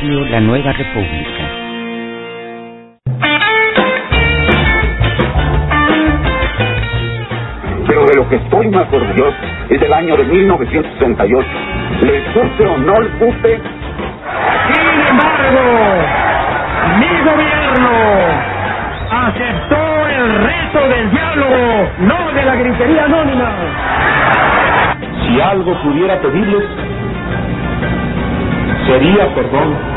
Radio La Nueva República. Pero de lo que estoy más orgulloso es del año de 1968. Les guste o no les guste. Sin embargo, mi gobierno aceptó el reto del diálogo, no de la gritería anónima. Si algo pudiera pedirles, sería perdón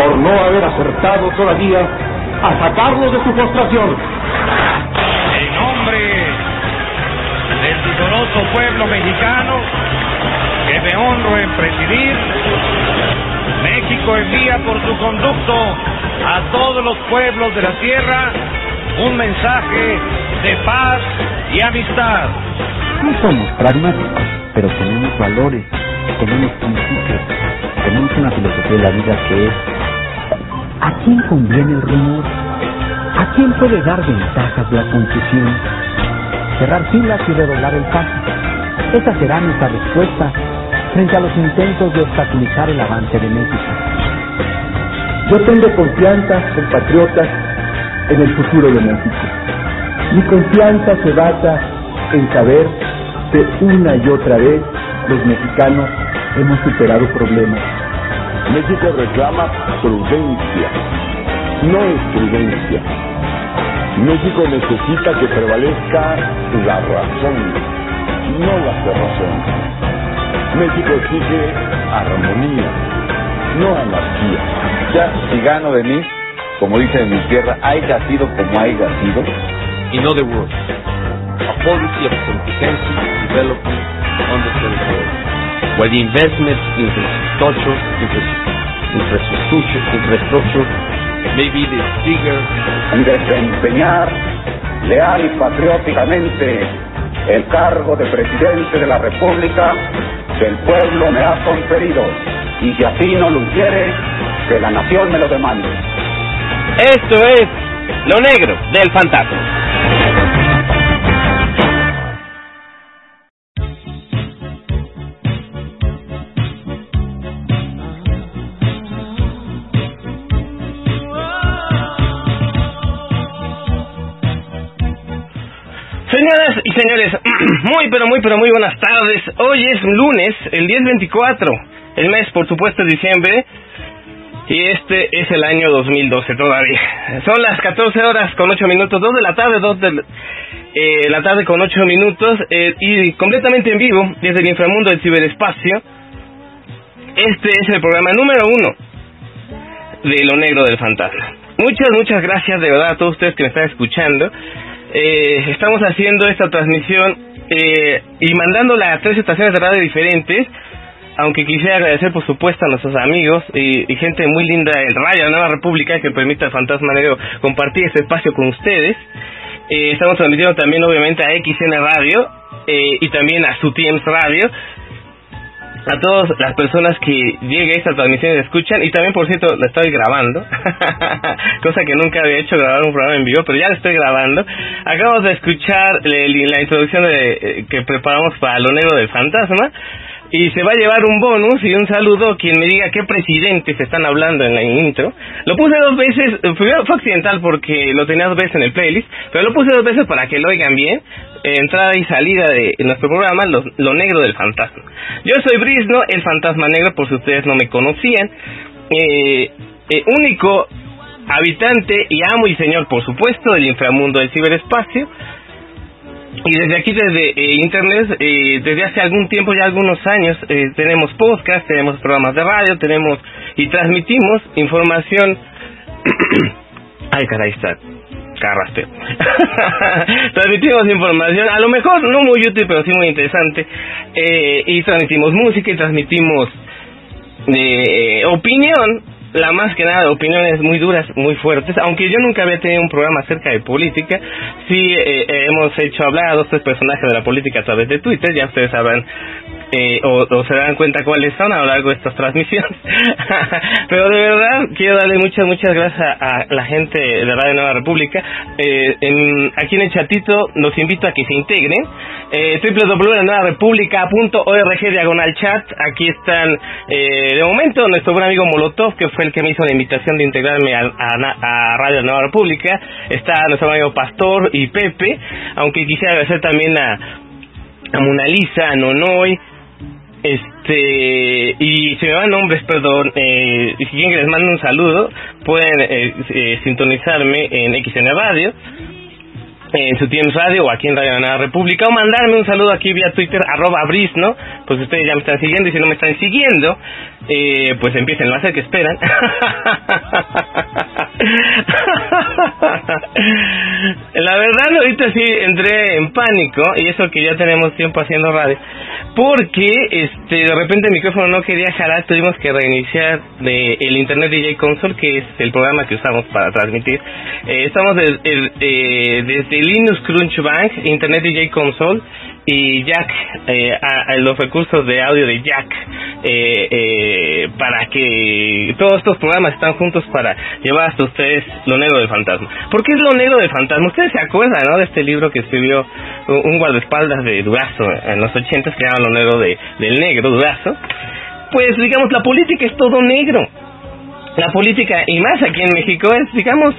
por no haber acertado todavía a sacarlos de su postración. En nombre del vigoroso pueblo mexicano que me honro en presidir, México envía por su conducto a todos los pueblos de la tierra un mensaje de paz y amistad. No somos pragmáticos, pero tenemos valores, tenemos principios, tenemos una filosofía de la vida que es ¿a quién conviene el rumor? ¿A quién puede dar ventajas la confusión? Cerrar filas y redoblar el paso. Esa será nuestra respuesta frente a los intentos de obstaculizar el avance de México. Yo tengo confianza, compatriotas, en el futuro de México. Mi confianza se basa en saber que una y otra vez los mexicanos hemos superado problemas. México reclama prudencia, no prudencia. México necesita que prevalezca la razón, no la cerrazón. México exige armonía, no anarquía. Ya, si gano de mí, como dicen en mi tierra, haya sido como haya sido. In other words, a policy of comprehensive development on the territory, where the investment in infrastructure, infrastructure, infrastructure may be the bigger En desempeñar leal y patrióticamente el cargo de presidente de la República que el pueblo me ha conferido. Y si así no lo hiciere, que la nación me lo demande. Esto es lo negro del fantasma. muy pero muy pero muy buenas tardes. Hoy es lunes, el 1024, el mes por supuesto es diciembre y este es el año 2012 todavía. Son las 14 horas con 8 minutos, 2 de la tarde, 2 de eh, la tarde con 8 minutos eh, y completamente en vivo desde el inframundo del ciberespacio. Este es el programa número uno de Lo Negro del Fantasma. Muchas, muchas gracias de verdad a todos ustedes que me están escuchando. Eh, estamos haciendo esta transmisión eh, y mandándola a tres estaciones de radio diferentes aunque quisiera agradecer por supuesto a nuestros amigos y, gente muy linda en Radio Nueva República que permite al Fantasma Negro compartir este espacio con ustedes. Eh, estamos transmitiendo también obviamente a XN Radio eh, y también a Sutiems Radio. A todas las personas que llegue a esta transmisión y escuchan, y también por cierto la estoy grabando, cosa que nunca había hecho grabar un programa en vivo, pero ya la estoy grabando. Acabamos de escuchar la, la introducción de, eh, que preparamos para Lo Negro del Fantasma y se va a llevar un bonus y un saludo quien me diga qué presidentes están hablando en la intro. Lo puse dos veces, primero fue accidental porque lo tenía dos veces en el playlist, pero lo puse dos veces para que lo oigan bien. Entrada y salida de nuestro programa, lo, lo negro del fantasma. Yo soy Brisno, el fantasma negro, por si ustedes no me conocían. Eh, eh, único habitante y amo y señor, por supuesto, del inframundo del ciberespacio. Y desde aquí, desde eh, Internet, eh, desde hace algún tiempo, ya algunos años, eh, tenemos podcast, tenemos programas de radio, tenemos y transmitimos información. Ay, caray, está carraspeo. transmitimos información, a lo mejor no muy útil, pero sí muy interesante. Eh, y transmitimos música y transmitimos eh, opinión la más que nada opiniones muy duras, muy fuertes, aunque yo nunca había tenido un programa acerca de política, sí eh, eh, hemos hecho hablar a dos tres personajes de la política a través de Twitter, ya ustedes sabrán eh, o, se dan cuenta cuáles son a lo largo de estas transmisiones. Pero de verdad quiero darle muchas, muchas gracias a, la gente de Radio Nueva República. Eh, en, aquí en el chatito los invito a que se integren. Eh, www.nuevarepublica.org diagonal chat. Aquí están, eh, de momento, nuestro buen amigo Molotov, que fue el que me hizo la invitación de integrarme a, a, Radio Nueva República. Está nuestro amigo Pastor y Pepe, aunque quisiera agradecer también a a Mona Lisa, a Nonoy, este, y se me van nombres, perdón, eh, si quieren que les mande un saludo, pueden eh, eh, sintonizarme en XN Radio, en su tiempo radio o aquí en Radio Nueva República o mandarme un saludo aquí vía Twitter arroba bris, ¿no? Pues ustedes ya me están siguiendo y si no me están siguiendo, eh, pues empiecen a hacer que esperan. La verdad ahorita sí entré en pánico y eso que ya tenemos tiempo haciendo radio porque este de repente el micrófono no quería jalar, tuvimos que reiniciar de el Internet DJ Console, que es el programa que usamos para transmitir. Eh, estamos eh, desde Linux Crunch Bank, Internet DJ Console y Jack, eh, los recursos de audio de Jack, eh, eh, para que todos estos programas están juntos para llevar hasta ustedes lo negro del fantasma. ¿Por qué es lo negro del fantasma? Ustedes se acuerdan, ¿no? De este libro que escribió un guardaespaldas de Durazo en los ochentas que llama lo negro de, del negro, Durazo. Pues digamos, la política es todo negro la política, y más aquí en México, es, digamos,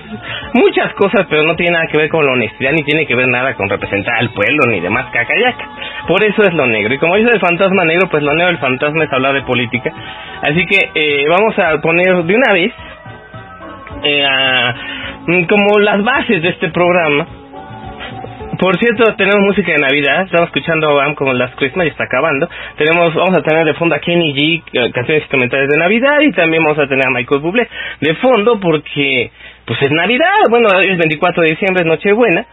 muchas cosas, pero no tiene nada que ver con la honestidad, ni tiene que ver nada con representar al pueblo, ni demás cacayaca. Por eso es lo negro. Y como dice el fantasma negro, pues lo negro del fantasma es hablar de política. Así que eh, vamos a poner de una vez eh, mm, como las bases de este programa por cierto, tenemos música de Navidad. Estamos escuchando Bam como Last Christmas y está acabando. Tenemos, vamos a tener de fondo a Kenny G, eh, canciones instrumentales de Navidad y también vamos a tener a Michael Bublé de fondo porque, pues es Navidad. Bueno, es 24 de diciembre, es Nochebuena.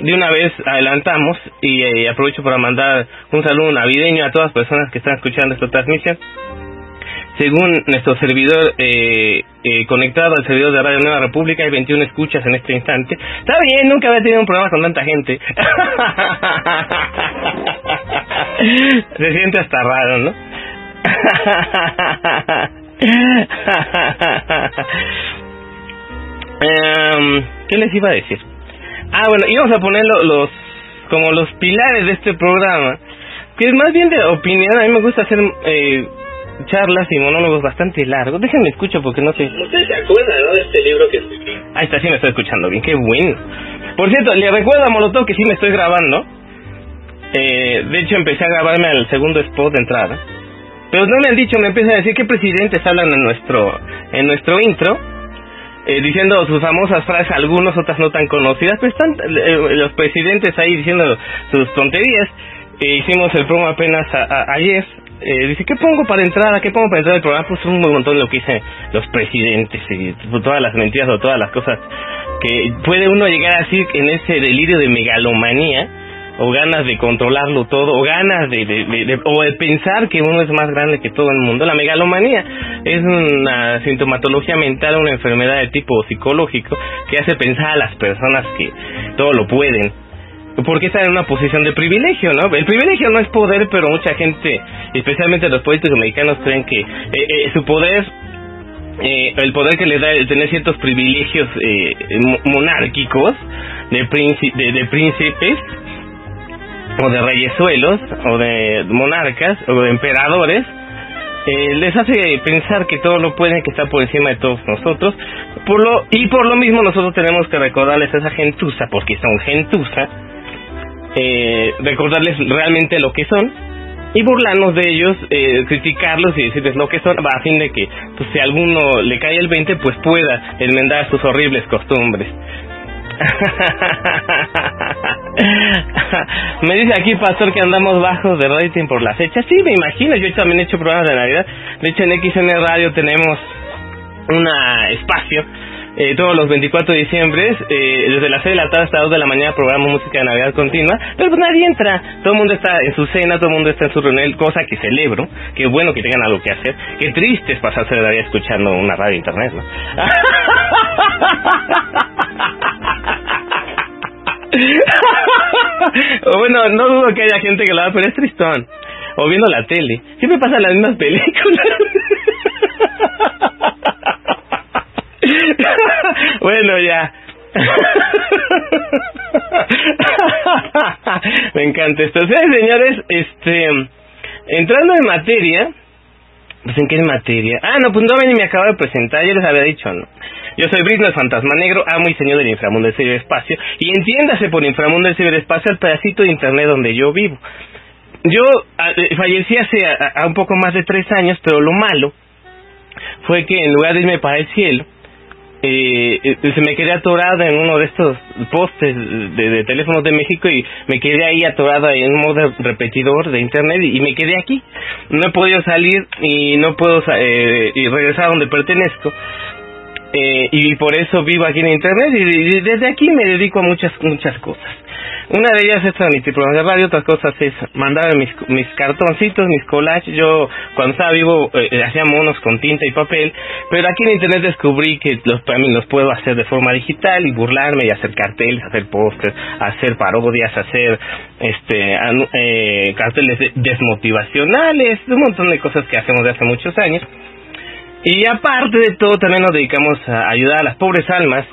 De una vez adelantamos y eh, aprovecho para mandar un saludo navideño a todas las personas que están escuchando esta transmisión según nuestro servidor eh, eh, conectado al servidor de Radio Nueva República, hay 21 escuchas en este instante. Está bien, nunca había tenido un programa con tanta gente. Se siente hasta raro, ¿no? Em, ¿Qué les iba a decir? Ah, bueno, íbamos a poner los, como los pilares de este programa, que es más bien de opinión. A mí me gusta hacer eh, charlas y monólogos bastante largos. Déjenme escucho porque no sé. ¿Usted se acuerda, no, de este libro que escribí? Ahí está, sí me estoy escuchando bien, qué bueno. Por cierto, le recuerdo a Molotov que sí me estoy grabando. Eh, de hecho, empecé a grabarme al segundo spot de entrada. Pero no me han dicho, me empiezan a decir qué presidentes hablan en nuestro, en nuestro intro. Eh, diciendo sus famosas frases, algunos, otras no tan conocidas, pero están eh, los presidentes ahí diciendo sus tonterías. Eh, hicimos el promo apenas ayer eh, dice, ¿qué pongo para entrar? ¿Qué pongo para entrar al programa? Pues un montón de lo que dicen los presidentes y todas las mentiras o todas las cosas que puede uno llegar así en ese delirio de megalomanía o ganas de controlarlo todo o ganas de, de, o de pensar que uno es más grande que todo el mundo. La megalomanía es una sintomatología mental, una enfermedad de tipo psicológico que hace pensar a las personas que todo lo pueden porque está en una posición de privilegio, ¿no? El privilegio no es poder, pero mucha gente, especialmente los políticos mexicanos, creen que eh, eh, su poder, eh, el poder que le da el tener ciertos privilegios monárquicos de, de, de príncipes, o de reyesuelos, o de monarcas, o de emperadores, eh, les hace pensar que todo lo pueden, que está por encima de todos nosotros. Por lo, y por lo mismo nosotros tenemos que recordarles a esa gentuza, porque son gentuza, eh, recordarles realmente lo que son y burlarnos de ellos, eh, criticarlos y decirles lo que son, a fin de que pues, si alguno le cae el 20, pues pueda enmendar sus horribles costumbres. me dice aquí, Pastor, que andamos bajos de rating por la fecha. Sí, me imagino, yo también he hecho programas de Navidad. De hecho, en XN Radio tenemos un espacio eh, todos los 24 de diciembre, eh, desde las 6 de la tarde hasta las 2 de la mañana programamos música de Navidad continua, pero pues nadie entra, todo el mundo está en su cena, todo el mundo está en su reunión, cosa que celebro, qué bueno que tengan algo que hacer, qué triste es pasarse la vida escuchando una radio internet, ¿no? bueno, no dudo que haya gente que lo haga, pero es tristón. O viendo la tele. Siempre pasan las mismas películas. bueno, ya. Me encanta esto. O sea, señores, este, entrando en materia, pues en qué materia. Ah, no, pues no ven y me acabo de presentar, ya les había dicho, ¿no? Yo soy Britney, el fantasma negro, amo y señor del inframundo del ciberespacio, y entiéndase por inframundo del ciberespacio el pedacito de internet donde yo vivo. Yo a, eh, fallecí hace a, un poco más de tres años, pero lo malo fue que en lugar de irme para el cielo, eh, se me quedé atorada en uno de estos postes de, teléfonos de México y me quedé ahí atorada en un modo repetidor de internet y, me quedé aquí. No he podido salir y no puedo eh, y regresar a donde pertenezco. Eh, y por eso vivo aquí en internet y, desde aquí me dedico a muchas muchas cosas. Una de ellas es transmitir programas de radio, otras cosas es mandar mis, mis cartoncitos, mis collages. Yo cuando estaba vivo eh, hacía monos con tinta y papel, pero aquí en internet descubrí que los también los puedo hacer de forma digital y burlarme y hacer carteles, hacer pósters, hacer parodias, hacer este eh, carteles desmotivacionales, un montón de cosas que hacemos de hace muchos años. Y aparte de todo, también nos dedicamos a ayudar a las pobres almas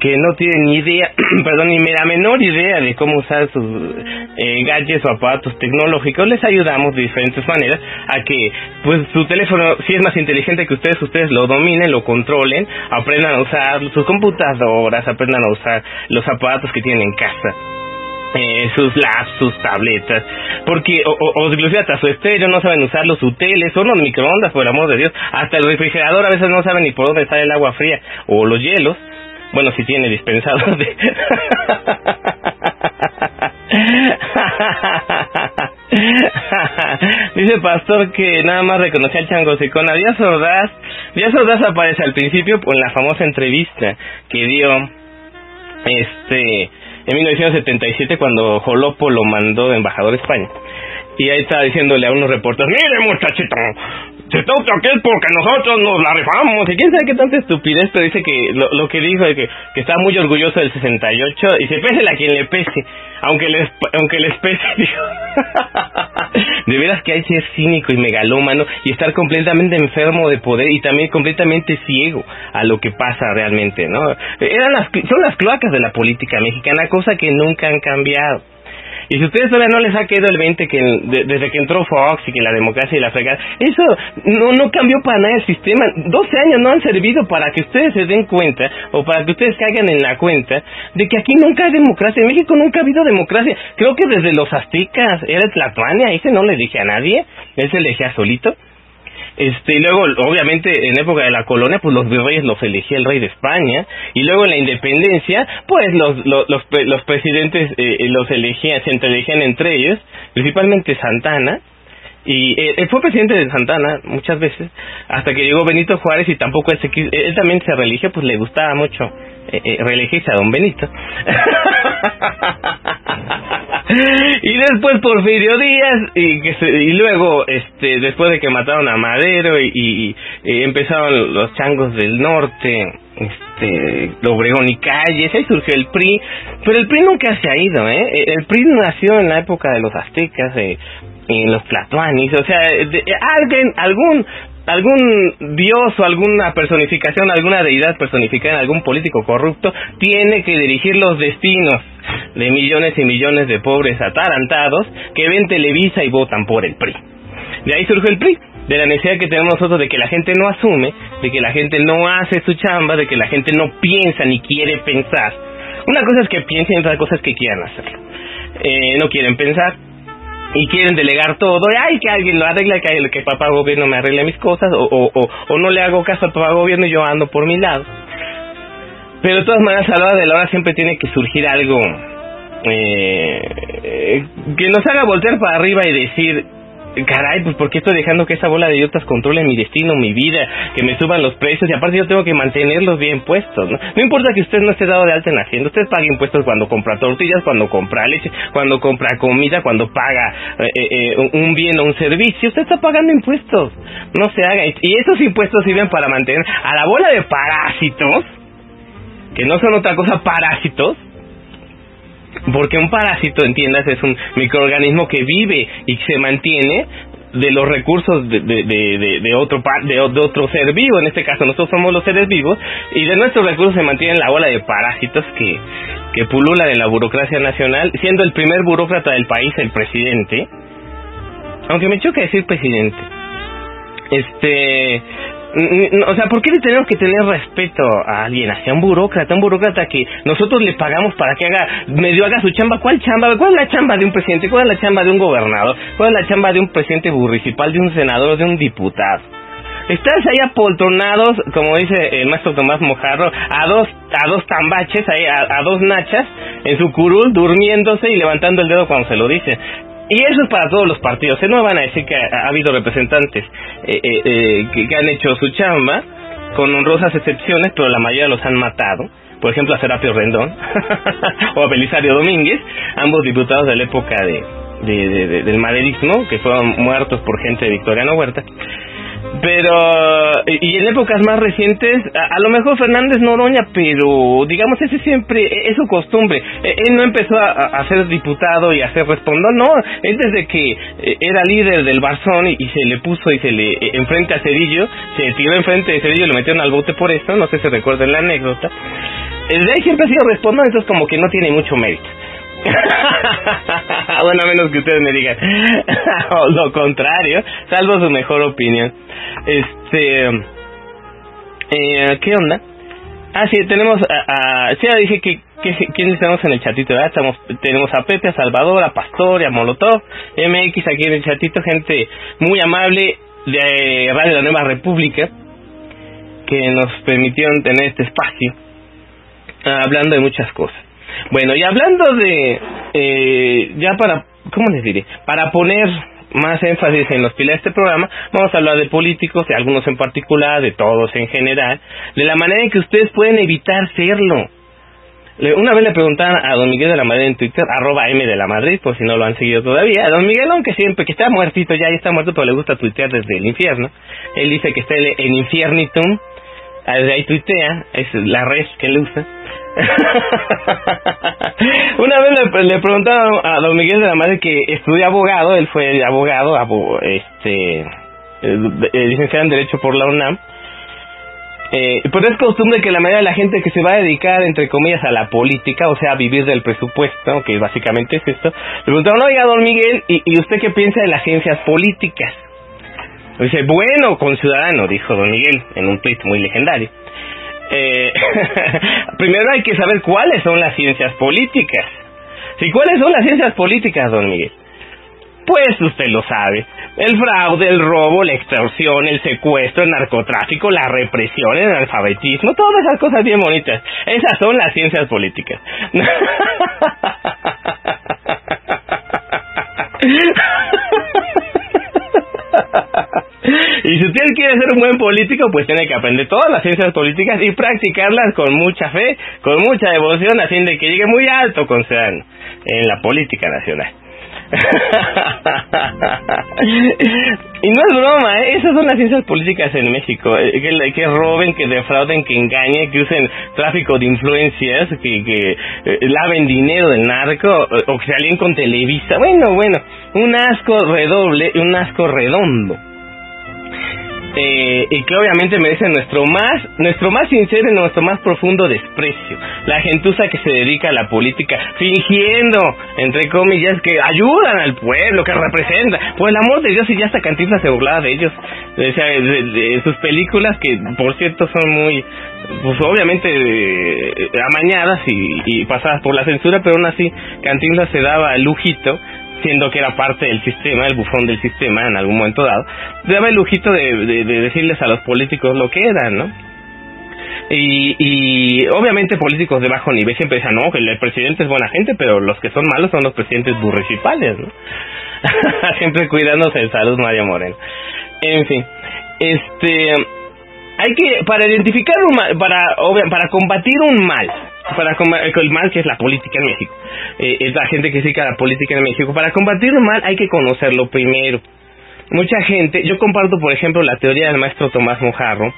que no tienen ni idea, perdón, ni la menor idea de cómo usar sus eh, gadgets o aparatos tecnológicos, les ayudamos de diferentes maneras a que pues su teléfono, si es más inteligente que ustedes, ustedes lo dominen, lo controlen, aprendan a usar sus computadoras, aprendan a usar los aparatos que tienen en casa eh, sus labs, sus tabletas, porque, o, o, inclusive hasta su estéreo no saben usar los hoteles, son los microondas, por el amor de Dios, hasta el refrigerador a veces no saben ni por dónde está el agua fría, o los hielos, bueno, si tiene dispensador de... Dice Pastor que nada más reconocía al Chango Secona. Díaz Ordaz, Díaz Ordaz aparece al principio en la famosa entrevista que dio este en 1977 cuando Jolopo lo mandó de embajador a España. Y ahí estaba diciéndole a unos reporteros, mire muchachito, se toca aquel porque nosotros nos la rifamos. Y quién sabe qué tanta estupidez, pero dice que lo, lo que dijo es que, que está muy orgulloso del 68 y se pese a quien le pese, aunque les, aunque les pese. De veras que hay que ser cínico y megalómano y estar completamente enfermo de poder y también completamente ciego a lo que pasa realmente, ¿no? Eran las, son las cloacas de la política mexicana, cosa que nunca han cambiado. Y si ustedes todavía no les ha quedado el 20 que desde que entró Fox y que la democracia y la fregada, eso no, no cambió para nada el sistema. 12 años no han servido para que ustedes se den cuenta o para que ustedes caigan en la cuenta de que aquí nunca hay democracia. En México nunca ha habido democracia. Creo que desde los aztecas era Tlatuania, ese no le dije a nadie, él se elegía solito. Este, y luego, obviamente, en época de la colonia, pues los virreyes los elegía el rey de España. Y luego en la independencia, pues los, los, los, presidentes eh, los elegían, se elegían entre ellos, principalmente Santana. Y eh, fue presidente de Santana muchas veces, hasta que llegó Benito Juárez y tampoco él, se él también se religió, pues le gustaba mucho eh, eh reelegirse a don Benito. y después Porfirio Díaz y que y luego este después de que mataron a Madero y, empezaron los changos del norte este Obregón y Calles ahí surgió el PRI pero el PRI nunca se ha ido eh el PRI nació en la época de los aztecas eh, en los platuanis o sea alguien algún algún dios o alguna personificación, alguna deidad personificada en algún político corrupto tiene que dirigir los destinos de millones y millones de pobres atarantados que ven Televisa y votan por el PRI. De ahí surge el PRI, de la necesidad que tenemos nosotros de que la gente no asume, de que la gente no hace su chamba, de que la gente no piensa ni quiere pensar. Una cosa es que piensen y otra cosa es que quieran hacerlo. Eh, no quieren pensar, y quieren delegar todo, ay, que alguien lo arregle, que, que papá gobierno me arregle mis cosas, o, o, o, no le hago caso al papá gobierno y yo ando por mi lado. Pero de todas maneras, a la hora de la hora siempre tiene que surgir algo eh, que nos haga voltear para arriba y decir, caray, pues ¿por qué estoy dejando que esa bola de idiotas controle mi destino, mi vida, que me suban los precios y aparte yo tengo que mantenerlos bien puestos, ¿no? No importa que usted no esté dado de alta en Hacienda, usted paga impuestos cuando compra tortillas, cuando compra leche, cuando compra comida, cuando paga eh, eh, un bien o un servicio, usted está pagando impuestos, no se haga. Y esos impuestos sirven para mantener a la bola de parásitos, que no son otra cosa parásitos, porque un parásito, entiendas, es un microorganismo que vive y se mantiene de los recursos de, de, de, de otro de, otro ser vivo, en este caso nosotros somos los seres vivos, y de nuestros recursos se mantiene la ola de parásitos que, que pululan en la burocracia nacional, siendo el primer burócrata del país el presidente, aunque me choca decir presidente, este o sea, ¿por qué le tenemos que tener respeto a alguien, hacia un burócrata, un burócrata que nosotros le pagamos para que haga, medio haga su chamba? ¿Cuál chamba? ¿Cuál es la chamba de un presidente? ¿Cuál es la chamba de un gobernador? ¿Cuál es la chamba de un presidente municipal, de un senador, de un diputado? Estás ahí apoltronados, como dice el maestro Tomás Mojarro, a dos, a dos tambaches, a, a dos nachas, en su curul, durmiéndose y levantando el dedo cuando se lo dice. Y eso es para todos los partidos. ¿eh? No van a decir que ha, habido representantes eh, eh, que, han hecho su chamba, con honrosas excepciones, pero la mayoría los han matado. Por ejemplo, a Serapio Rendón o a Belisario Domínguez, ambos diputados de la época de, del maderismo, que fueron muertos por gente de Victoriano Huerta. Pero, y en épocas más recientes, a, lo mejor Fernández Noroña, pero digamos, ese siempre e, es su costumbre. E, él no empezó a, ser diputado y a ser respondón, no, él desde que e, era líder del Barzón y, se le puso y se le enfrente a Cedillo, se tiró enfrente de Cedillo y lo metieron al bote por esto, no sé si recuerden la anécdota. Desde ahí siempre ha sido respondón, entonces como que no tiene mucho mérito. bueno, a menos que ustedes me digan lo contrario, salvo su mejor opinión. Este, eh, ¿qué onda? Ah, sí, tenemos a, sí, ya dije que, que quiénes tenemos en el chatito. Estamos, tenemos a Pepe, a Salvador, a Pastor, a Molotov, MX aquí en el chatito, gente muy amable de Radio La Nueva República que nos permitieron tener este espacio hablando de muchas cosas. Bueno, y hablando de, eh, ya para, ¿cómo les diré? Para poner más énfasis en los pilares de este programa, vamos a hablar de políticos, de algunos en particular, de todos en general, de la manera en que ustedes pueden evitar serlo. Una vez le preguntaban a don Miguel de la Madrid en Twitter, arroba M de la Madrid, por si no lo han seguido todavía. Don Miguel, aunque siempre, que está muertito ya, ya está muerto, pero le gusta tuitear desde el infierno. Él dice que está en Infiernitum, desde ahí tuitea, es la red que él usa. Una vez le, le preguntaron a don Miguel de la Madre que estudia abogado, él fue abogado, este, eh, eh, licenciado en Derecho por la UNAM. Eh, pero es costumbre que la mayoría de la gente que se va a dedicar, entre comillas, a la política, o sea, a vivir del presupuesto, que básicamente es esto, le preguntaron, oiga, don Miguel, ¿y, y usted qué piensa de las ciencias políticas? Dice, bueno, con ciudadano, dijo don Miguel en un tweet muy legendario. Eh, primero hay que saber cuáles son las ciencias políticas. ¿Sí, ¿Cuáles son las ciencias políticas, don Miguel? Pues usted lo sabe. El fraude, el robo, la extorsión, el secuestro, el narcotráfico, la represión, el analfabetismo, todas esas cosas bien bonitas. Esas son las ciencias políticas. Y si usted quiere ser un buen político, pues tiene que aprender todas las ciencias políticas y practicarlas con mucha fe, con mucha devoción, a de que llegue muy alto con en la política nacional. y no es broma, ¿eh? esas son las ciencias políticas en México, eh, que, que, roben, que defrauden, que engañen, que usen tráfico de influencias, que, que eh, laven dinero del narco, o que se alíen con Televisa. Bueno, bueno, un asco redoble, un asco redondo eh, y que obviamente merecen nuestro más, nuestro más sincero y nuestro más profundo desprecio. La gentuza que se dedica a la política fingiendo, entre comillas, que ayudan al pueblo, que representan. Por el amor de Dios, y ya hasta Cantinflas se burlaba de ellos, de, sus películas, que por cierto son muy, pues obviamente eh, amañadas y, y pasadas por la censura, pero aún así Cantinflas se daba el lujito siendo que era parte del sistema, el bufón del sistema en algún momento dado, daba el lujito de, de, decirles a los políticos lo que eran, ¿no? Y, y obviamente políticos de bajo nivel siempre dicen, no, que el presidente es buena gente, pero los que son malos son los presidentes municipales, ¿no? siempre cuidándose de salud Mario Moreno. En fin, este hay que para identificar un mal, para para combatir un mal para el mal que es la política en México eh, es la gente que se dedica a la política en México para combatir un mal hay que conocerlo primero mucha gente yo comparto por ejemplo la teoría del maestro Tomás Mojarro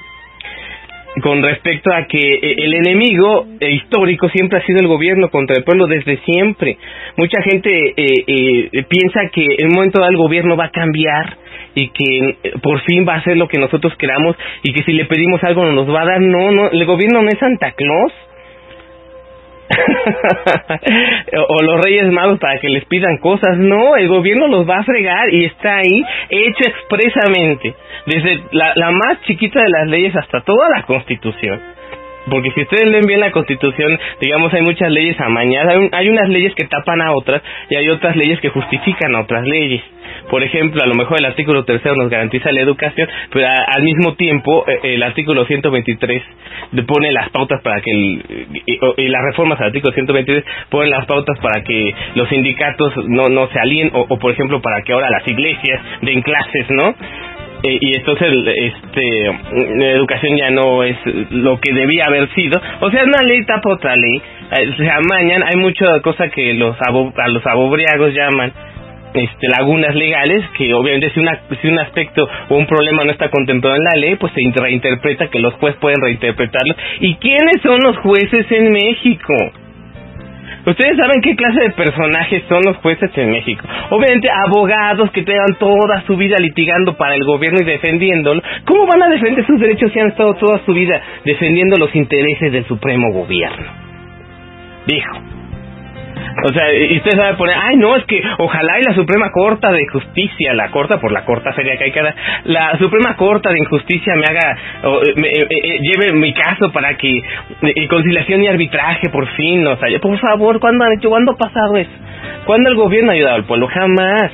con respecto a que eh, el enemigo eh, histórico siempre ha sido el gobierno contra el pueblo desde siempre. Mucha gente eh, eh, piensa que en un momento dado el gobierno va a cambiar y que eh, por fin va a hacer lo que nosotros queramos y que si le pedimos algo nos va a dar. No, no, el gobierno no es Santa Claus. o los reyes magos para que les pidan cosas. No, el gobierno los va a fregar y está ahí hecho expresamente. Desde la, la más chiquita de las leyes hasta toda la constitución. Porque si ustedes leen bien la constitución, digamos, hay muchas leyes amañadas. Hay, un- hay unas leyes que tapan a otras y hay otras leyes que justifican a otras leyes. Por ejemplo, a lo mejor el artículo tercero nos garantiza la educación, pero a- al mismo tiempo eh, el artículo 123 le pone las pautas para que el, y, las reformas al artículo 123 ponen las pautas para que los sindicatos no no se alíen o, por ejemplo para que ahora las iglesias den clases, ¿no? Eh, y entonces este la educación ya no es lo que debía haber sido o sea una ley tapa otra ley Eh, se amañan hay mucha cosa que los abo- a los abobriagos llaman este lagunas legales que obviamente si una si un aspecto o un problema no está contemplado en la ley pues se inter- reinterpreta que los jueces pueden reinterpretarlo y quiénes son los jueces en México Ustedes saben qué clase de personajes son los jueces en México. Obviamente abogados que tengan toda su vida litigando para el gobierno y defendiéndolo. ¿Cómo van a defender sus derechos si han estado toda su vida defendiendo los intereses del supremo gobierno? Dijo. O sea, y usted sabe poner, ay no, es que ojalá y la Suprema Corte de Justicia, la corta por la corta sería que hay que dar, la Suprema Corte de Injusticia me haga, o, eh, me, eh, eh, lleve mi caso para que conciliación y arbitraje por fin, o sea, por favor, ¿cuándo han hecho, cuándo ha pasado eso? ¿Cuándo el gobierno ha ayudado al pueblo? Jamás.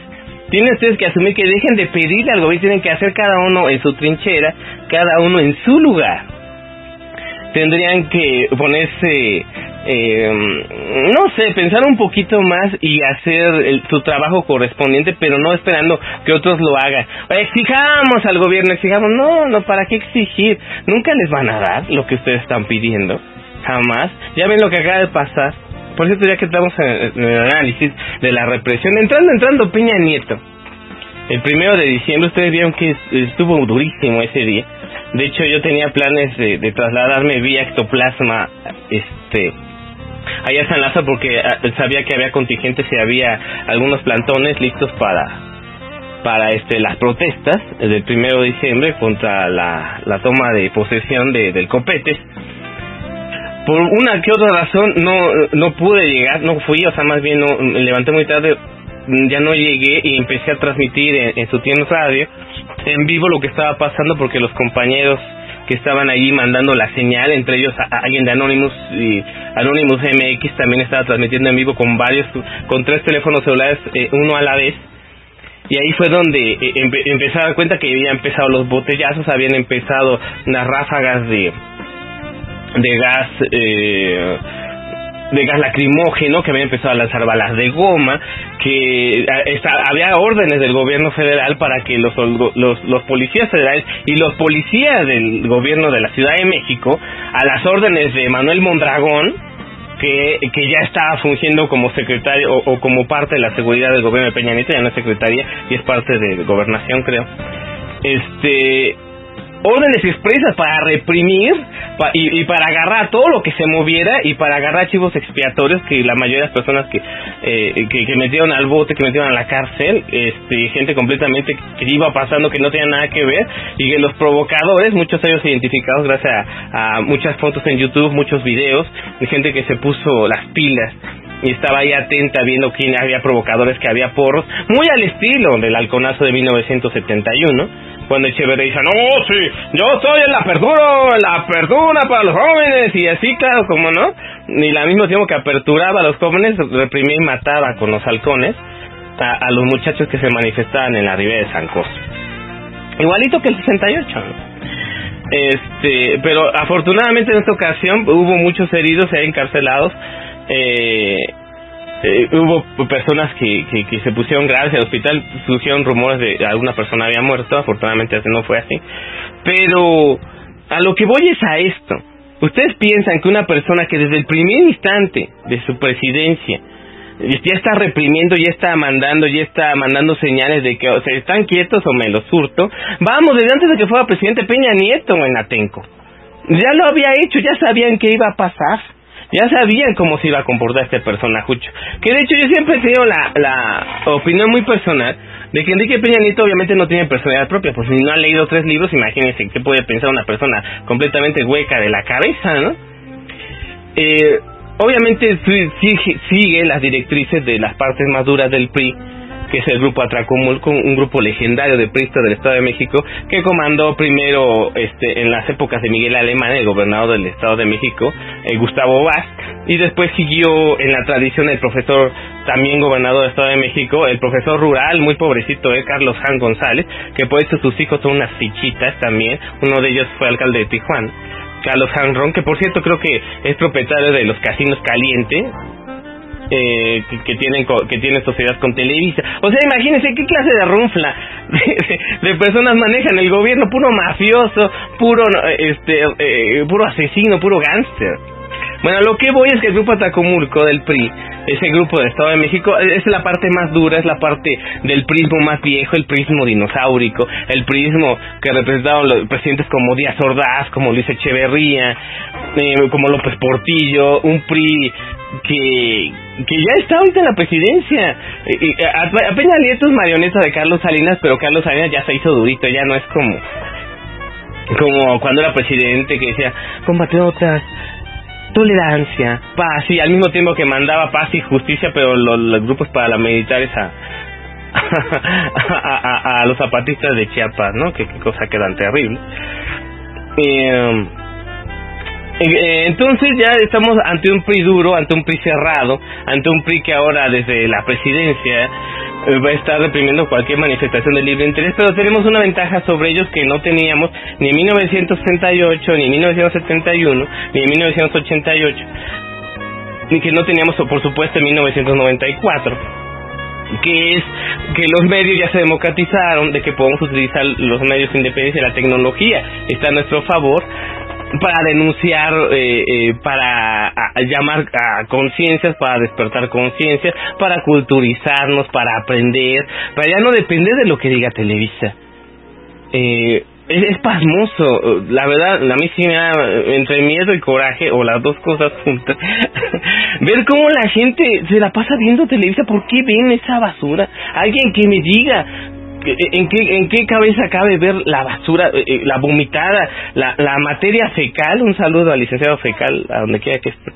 Tienen ustedes que asumir que dejen de pedirle al gobierno, tienen que hacer cada uno en su trinchera, cada uno en su lugar tendrían que ponerse, eh, no sé, pensar un poquito más y hacer el- su trabajo correspondiente, pero no esperando que otros lo hagan. Exijamos al gobierno, exijamos, no, no, ¿para qué exigir? Nunca les van a dar lo que ustedes están pidiendo, jamás. Ya ven lo que acaba de pasar. Por cierto, ya que estamos en, en el análisis de la represión, entrando, entrando Peña Nieto. El primero de diciembre ustedes vieron que estuvo durísimo ese día. De hecho, yo tenía planes de, de trasladarme vía ectoplasma, este, allá a San Lázaro porque ah, sabía que había contingentes y había algunos plantones listos para para este las protestas del primero de diciembre contra la, la toma de posesión de, del copete. Por una que otra razón no no pude llegar no fui o sea más bien no me levanté muy tarde ya no llegué y empecé a transmitir en, en su tienda radio en vivo lo que estaba pasando porque los compañeros que estaban allí mandando la señal, entre ellos a- alguien de Anonymous y Anonymous MX también estaba transmitiendo en vivo con varios, con tres teléfonos celulares, eh, uno a la vez. Y ahí fue donde eh, empe- empecé a dar cuenta que habían empezado los botellazos, habían empezado unas ráfagas de, de gas eh, de gas lacrimógeno que había empezado a lanzar balas de goma que esta- había órdenes del gobierno federal para que los, los los policías federales y los policías del gobierno de la Ciudad de México a las órdenes de Manuel Mondragón que, que ya estaba fungiendo como secretario o, o como parte de la seguridad del gobierno de Peña Nieto, ya no es secretaría y es parte de gobernación creo. Este órdenes expresas para reprimir pa- y, para agarrar todo lo que se moviera y para agarrar chivos expiatorios que la mayoría de las personas que, eh, que, metieron al bote, que metieron a la cárcel, este, gente completamente que iba pasando que no tenía nada que ver y que los provocadores, muchos de ellos identificados gracias a, a muchas fotos en YouTube, muchos videos de gente que se puso las pilas y estaba ahí atenta viendo quién había provocadores, que había porros, muy al estilo del halconazo de 1971, cuando Echeverría dice, no, sí, yo estoy en la apertura, la apertura para los jóvenes, y así, claro, como no, y al mismo tiempo que aperturaba a los jóvenes, reprimía y mataba con los halcones a, a los muchachos que se manifestaban en la ribera de San Cosme. Igualito que el 68, ¿no? Este, pero afortunadamente en esta ocasión hubo muchos heridos y encarcelados. Eh, eh, hubo personas que, que, se pusieron graves en el hospital, surgieron rumores de que alguna persona había muerto, afortunadamente no fue así. Pero a lo que voy es a esto. Ustedes piensan que una persona que desde el primer instante de su presidencia ya está reprimiendo, ya está mandando, ya está mandando señales de que o sea, están quietos o me los surto. Vamos, desde antes de que fuera presidente Peña Nieto en Atenco. Ya lo había hecho, ya sabían que iba a pasar. Ya sabían cómo se iba a comportar este personajucho. Que de hecho yo siempre he tenido la, la opinión muy personal de que Enrique Peña Nieto obviamente no tiene personalidad propia. Pues si no ha leído tres libros, imagínense qué puede pensar una persona completamente hueca de la cabeza, ¿no? Eh, obviamente sigue, sigue las directrices de las partes más duras del PRI que es el grupo Atracomulco, un grupo legendario de pristas del Estado de México, que comandó primero este, en las épocas de Miguel Alemán, el gobernador del Estado de México, eh, Gustavo Vaz, y después siguió en la tradición el profesor, también gobernador del Estado de México, el profesor rural, muy pobrecito, eh, Carlos Jan González, que por eso sus hijos son unas fichitas también, uno de ellos fue alcalde de Tijuana. Carlos Hanron, que por cierto creo que es propietario de los casinos Caliente, eh, que, tienen que tienen sociedad con Televisa. O sea, imagínense qué clase de runfla de, personas manejan el gobierno, puro mafioso, puro este eh, puro asesino, puro gángster. Bueno, lo que voy es que el grupo Atacomulco del PRI, ese grupo del Estado de México, es la parte más dura, es la parte del prismo más viejo, el prismo dinosaurico, el prismo que representaban los presidentes como Díaz Ordaz, como Luis Echeverría, eh, como López Portillo, un PRI que, que ya está ahorita en la presidencia. apenas Nieto es marioneta de Carlos Salinas, pero Carlos Salinas ya se hizo durito, ya no es como como cuando era presidente que decía, compatriotas, tolerancia, paz, y al mismo tiempo que mandaba paz y justicia, pero los, grupos paramilitares a, a, a, los zapatistas de Chiapas, ¿no? Que, cosa que tan terrible. Eh, entonces ya estamos ante un PRI duro, ante un PRI cerrado, ante un PRI que ahora desde la presidencia eh, va a estar reprimiendo cualquier manifestación de libre interés, pero tenemos una ventaja sobre ellos que no teníamos ni en 1968, ni en 1971, ni en 1988, ni que no teníamos por supuesto en 1994 que es que los medios ya se democratizaron, de que podemos utilizar los medios independientes de la tecnología, está a nuestro favor, para denunciar, eh, eh, para llamar a conciencias, para despertar conciencias, para culturizarnos, para aprender, para ya no depender de lo que diga Televisa. Eh, es, pasmoso, la verdad, a mí sí me da entre miedo y coraje, o las dos cosas juntas, ver cómo la gente se la pasa viendo Televisa, ¿por qué ven esa basura? Alguien que me diga, ¿En qué, ¿En qué cabeza cabe ver la basura, eh, eh, la vomitada, la, la materia fecal? Un saludo al licenciado fecal, a donde quiera que esté.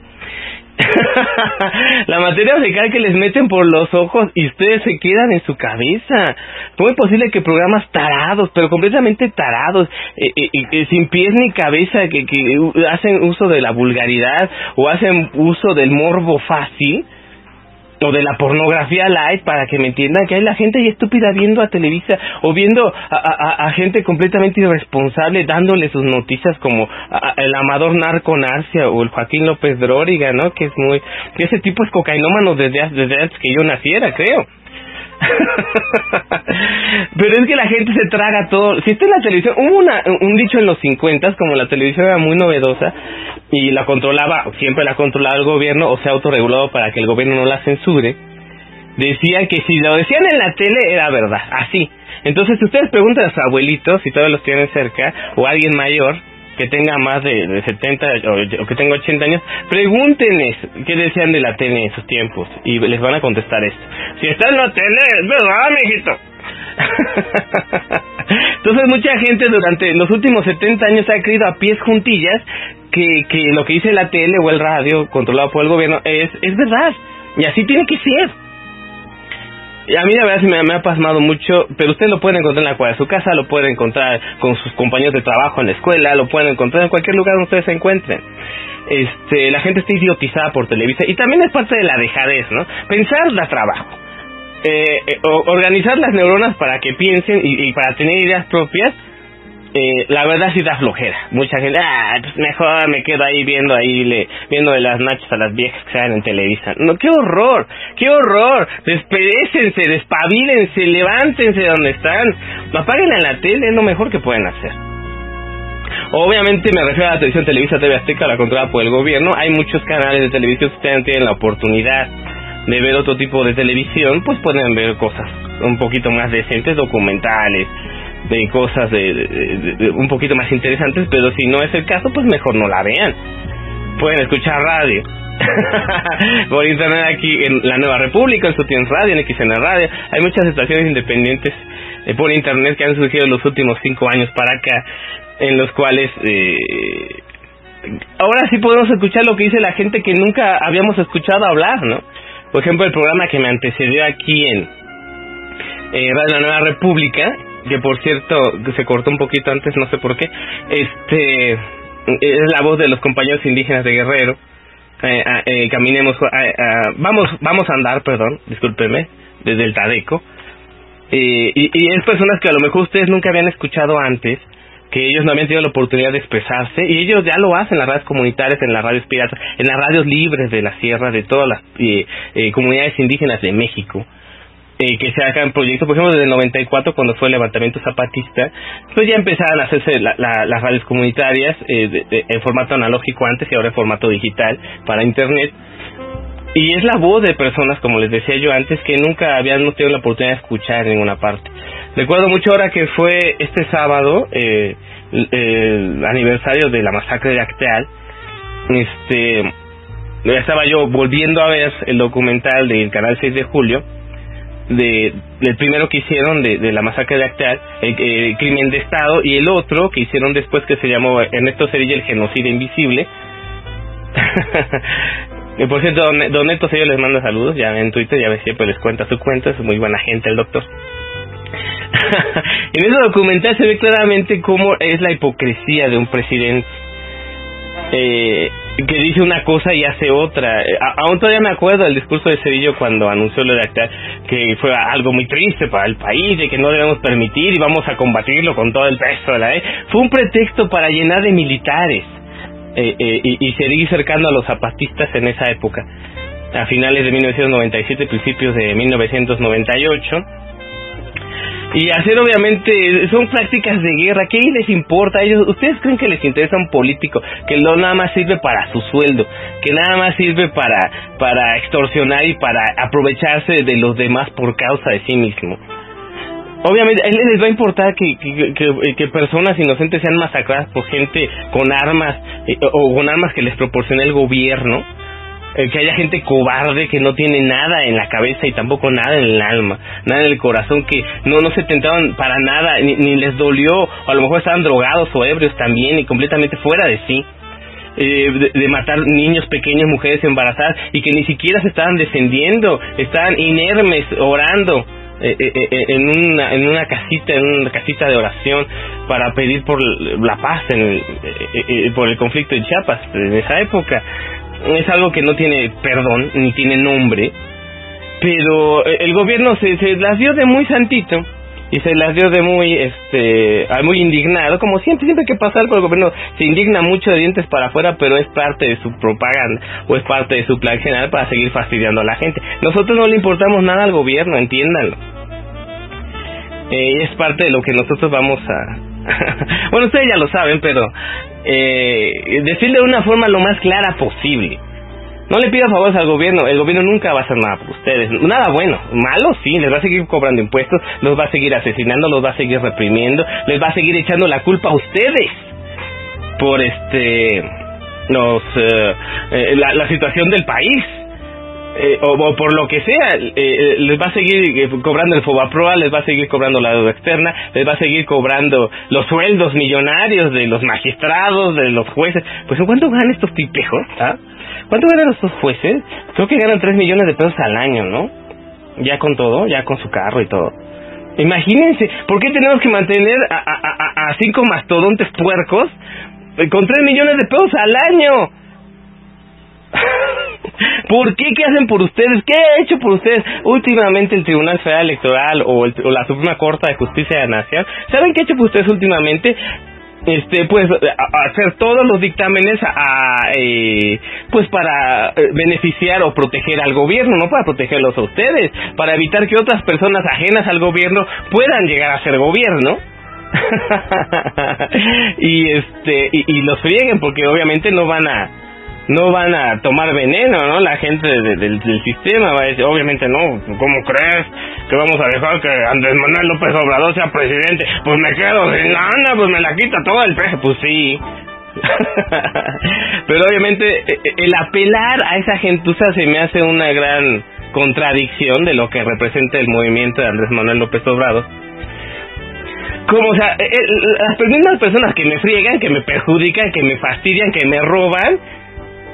la materia fecal que les meten por los ojos y ustedes se quedan en su cabeza. ¿Cómo es posible que programas tarados, pero completamente tarados, eh, sin pies ni cabeza, que, que hacen uso de la vulgaridad o hacen uso del morbo fácil? O de la pornografía light para que me entiendan que hay la gente ahí estúpida viendo a Televisa o viendo a, gente completamente irresponsable dándole sus noticias como el amador narco Narcia o el Joaquín López Dróriga, ¿no? Que es muy que ese tipo es cocainómano desde desde antes que yo naciera, creo. Pero es que la gente se traga todo. Si está en la televisión, hubo una, un dicho en los 50, como la televisión era muy novedosa y la controlaba, siempre la controlaba el gobierno o se ha autorregulado para que el gobierno no la censure, decía que si lo decían en la tele era verdad, así. Entonces, si ustedes preguntan a sus abuelitos, si todavía los tienen cerca, o a alguien mayor, que tenga más de, 70 o, que tenga 80 años, pregúntenles qué decían de la tele en esos tiempos y les van a contestar esto. Si está en la tele, es verdad, mijito. Entonces mucha gente durante los últimos 70 años ha creído a pies juntillas que, que lo que dice la tele o el radio controlado por el gobierno es, es verdad. Y así tiene que ser a mí la verdad sí me, ha pasmado mucho, pero usted lo puede encontrar en la cuadra de su casa, lo puede encontrar con sus compañeros de trabajo en la escuela, lo pueden encontrar en cualquier lugar donde ustedes se encuentren. Este, la gente está idiotizada por Televisa y también es parte de la dejadez, ¿no? Pensar da trabajo. Eh, eh organizar las neuronas para que piensen y, para tener ideas propias eh, la verdad sí da flojera. Mucha gente, ah, pues mejor me quedo ahí viendo ahí, le, viendo de las nachas a las viejas que salen en Televisa. No, qué horror, qué horror. Despedécense, despabilense, levántense de donde están. Apaguen a la tele, es lo mejor que pueden hacer. Obviamente me refiero a la televisión Televisa TV Azteca, la controlada por el gobierno. Hay muchos canales de televisión, si ustedes tienen la oportunidad de ver otro tipo de televisión, pues pueden ver cosas un poquito más decentes, documentales, de cosas de, un poquito más interesantes, pero si no es el caso, pues mejor no la vean. Pueden escuchar radio. por internet aquí en la Nueva República, en su Radio, en XN Radio. Hay muchas estaciones independientes eh, por internet que han surgido en los últimos cinco años para acá, en los cuales eh, ahora sí podemos escuchar lo que dice la gente que nunca habíamos escuchado hablar, ¿no? Por ejemplo, el programa que me antecedió aquí en eh, Radio La Nueva República, que por cierto se cortó un poquito antes, no sé por qué, este es la voz de los compañeros indígenas de Guerrero. Eh, eh, caminemos, vamos, vamos a andar, perdón, discúlpeme, desde el Tadeco. y, y es personas que a lo mejor ustedes nunca habían escuchado antes, que ellos no habían tenido la oportunidad de expresarse y ellos ya lo hacen en las radios comunitarias, en las radios piratas, en las radios libres de la sierra, de todas las eh, eh, comunidades indígenas de México. Eh, que se hagan proyectos, por ejemplo, desde el 94, cuando fue el levantamiento zapatista, pues ya empezaron a hacerse las radios comunitarias en formato analógico antes y ahora en formato digital para Internet. Y es la voz de personas, como les decía yo antes, que nunca habían tenido la oportunidad de escuchar en ninguna parte. Recuerdo mucho ahora que fue este sábado, eh, el aniversario de la masacre de Acteal. Este, estaba yo volviendo a ver el documental del canal 6 de julio, de, del primero que hicieron de, la masacre de Acteal, el, crimen de Estado, y el otro que hicieron después que se llamó Ernesto Cerilla, el genocidio invisible. y por cierto, don, don Neto les manda saludos, ya en Twitter, ya ves siempre les cuenta su cuenta, es muy buena gente el doctor. en ese documental se ve claramente cómo es la hipocresía de un presidente eh, que dice una cosa y hace otra. Eh, aún todavía me acuerdo del discurso de Cedillo cuando anunció lo de Actar, que fue algo muy triste para el país, de que no debemos permitir y vamos a combatirlo con todo el peso de la ley. Fue un pretexto para llenar de militares eh, eh, y, y seguir cercando a los zapatistas en esa época, a finales de 1997, principios de 1998 y hacer obviamente son prácticas de guerra. Qué les importa a ellos ustedes creen que les interesa un político que no nada más sirve para su sueldo que nada más sirve para para extorsionar y para aprovecharse de los demás por causa de sí mismo obviamente a él les va a importar que, que, personas inocentes sean masacradas por gente con armas eh, o con armas que les proporciona el gobierno eh, que haya gente cobarde que no tiene nada en la cabeza y tampoco nada en el alma, nada en el corazón, que no, no se tentaban para nada, ni, ni les dolió, o a lo mejor estaban drogados o ebrios también y completamente fuera de sí. Eh, de, matar niños pequeños, mujeres embarazadas y que ni siquiera se estaban defendiendo, estaban inermes orando eh, en una en una casita, en una casita de oración para pedir por la paz en por el conflicto de Chiapas en esa época es algo que no tiene perdón ni tiene nombre, pero el gobierno se, se las dio de muy santito y se las dio de muy este muy indignado como siempre siempre que pasa algo el gobierno se indigna mucho de dientes para afuera pero es parte de su propaganda o es parte de su plan general para seguir fastidiando a la gente. Nosotros no le importamos nada al gobierno entiéndanlo. Eh, es parte de lo que nosotros vamos a bueno ustedes ya lo saben pero eh, decirle de una forma lo más clara posible. No le pida favores al gobierno, el gobierno nunca va a hacer nada por ustedes, nada bueno, malo sí, les va a seguir cobrando impuestos, los va a seguir asesinando, los va a seguir reprimiendo, les va a seguir echando la culpa a ustedes por este los eh, eh, la, la situación del país eh, o, por lo que sea, eh, eh, les va a seguir cobrando el FOBAPROA, les va a seguir cobrando la deuda externa, les va a seguir cobrando los sueldos millonarios de los magistrados, de los jueces. Pues ¿cuánto ganan estos tipejos? Ah? ¿Cuánto ganan estos jueces? Creo que ganan 3 millones de pesos al año, ¿no? Ya con todo, ya con su carro y todo. Imagínense, ¿por qué tenemos que mantener a, a, cinco mastodontes puercos con 3 millones de pesos al año? ¿Por qué? ¿Qué hacen por ustedes? ¿Qué ha hecho por ustedes últimamente el Tribunal Federal Electoral o, el- o la Suprema Corte de Justicia de la Nación? ¿Saben qué ha hecho por ustedes últimamente? este pues hacer todos los dictámenes a, eh, pues para eh, beneficiar o proteger al gobierno no para protegerlos a ustedes para evitar que otras personas ajenas al gobierno puedan llegar a ser gobierno y este y, y los frieguen porque obviamente no van a no van a tomar veneno, ¿no? La gente de- del, sistema va a decir, obviamente no, ¿cómo crees que vamos a dejar que Andrés Manuel López Obrador sea presidente? Pues me quedo sin lana, pues me la quita todo el peso, pues sí. Pero obviamente eh, eh, el apelar a esa gentuza se me hace una gran contradicción de lo que representa el movimiento de Andrés Manuel López Obrador como o sea eh, las mismas personas que me friegan que me perjudican que me fastidian que me roban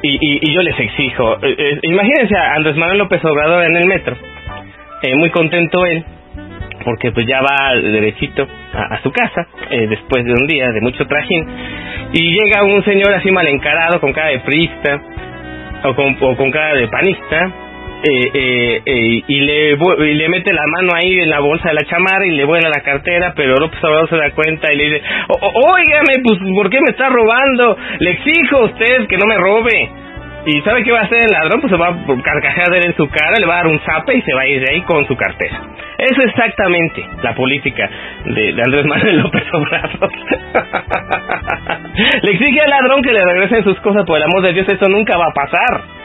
y, y, y yo les exijo eh, eh, imagínense a Andrés Manuel López Obrador en el metro eh, muy contento él porque pues ya va derechito a, a su casa eh, después de un día de mucho trajín y llega un señor así mal encarado con cara de priista o con, o con cara de panista eh, eh, eh, y le y le mete la mano ahí en la bolsa de la chamarra y le vuela la cartera, pero López Obrador se da cuenta y le dice, "O- o- óigame, pues ¿por qué me está robando? Le exijo a usted que no me robe. ¿Y sabe qué va a hacer el ladrón? Pues se va a carcajear en su cara, le va a dar un zape y se va a ir de ahí con su cartera. Es exactamente la política de, de Andrés Manuel López Obrador. le exige al ladrón que le regresen sus cosas, por el amor de Dios, eso nunca va a pasar.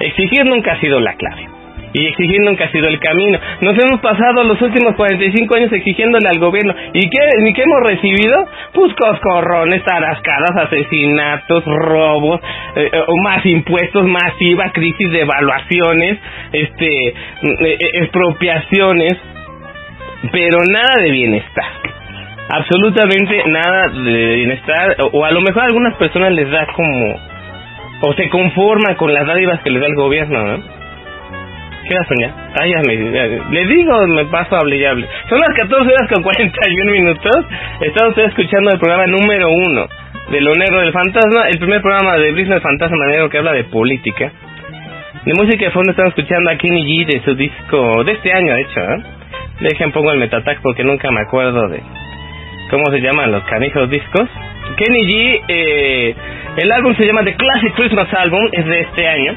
Exigir nunca ha sido la clave. Y exigir nunca ha sido el camino. Nos hemos pasado los últimos 45 años exigiéndole al gobierno. ¿Y qué, ¿y qué hemos recibido? Pues coscorrones, tarascadas, asesinatos, robos, eh, más impuestos, masiva crisis de evaluaciones, este, eh, eh, expropiaciones, pero nada de bienestar. Absolutamente nada de bienestar. O a lo mejor a algunas personas les da como o se conforman con las dádivas que les da el gobierno, ¿no? ¿Qué? Ah, ya ya- le digo, me paso hable y. Son las 14 horas con 41 minutos. Está usted escuchando el programa número uno de Lo Negro del Fantasma, el primer programa de Business Fantasma Negro que habla de política. De música de fondo estamos escuchando a Kenny G de su disco, de este año de hecho, ¿eh? Dejen pongo el Metatac porque nunca me acuerdo de cómo se llaman los canijos discos. Kenny G, eh, el álbum se llama The Classic Christmas Album, es de este año.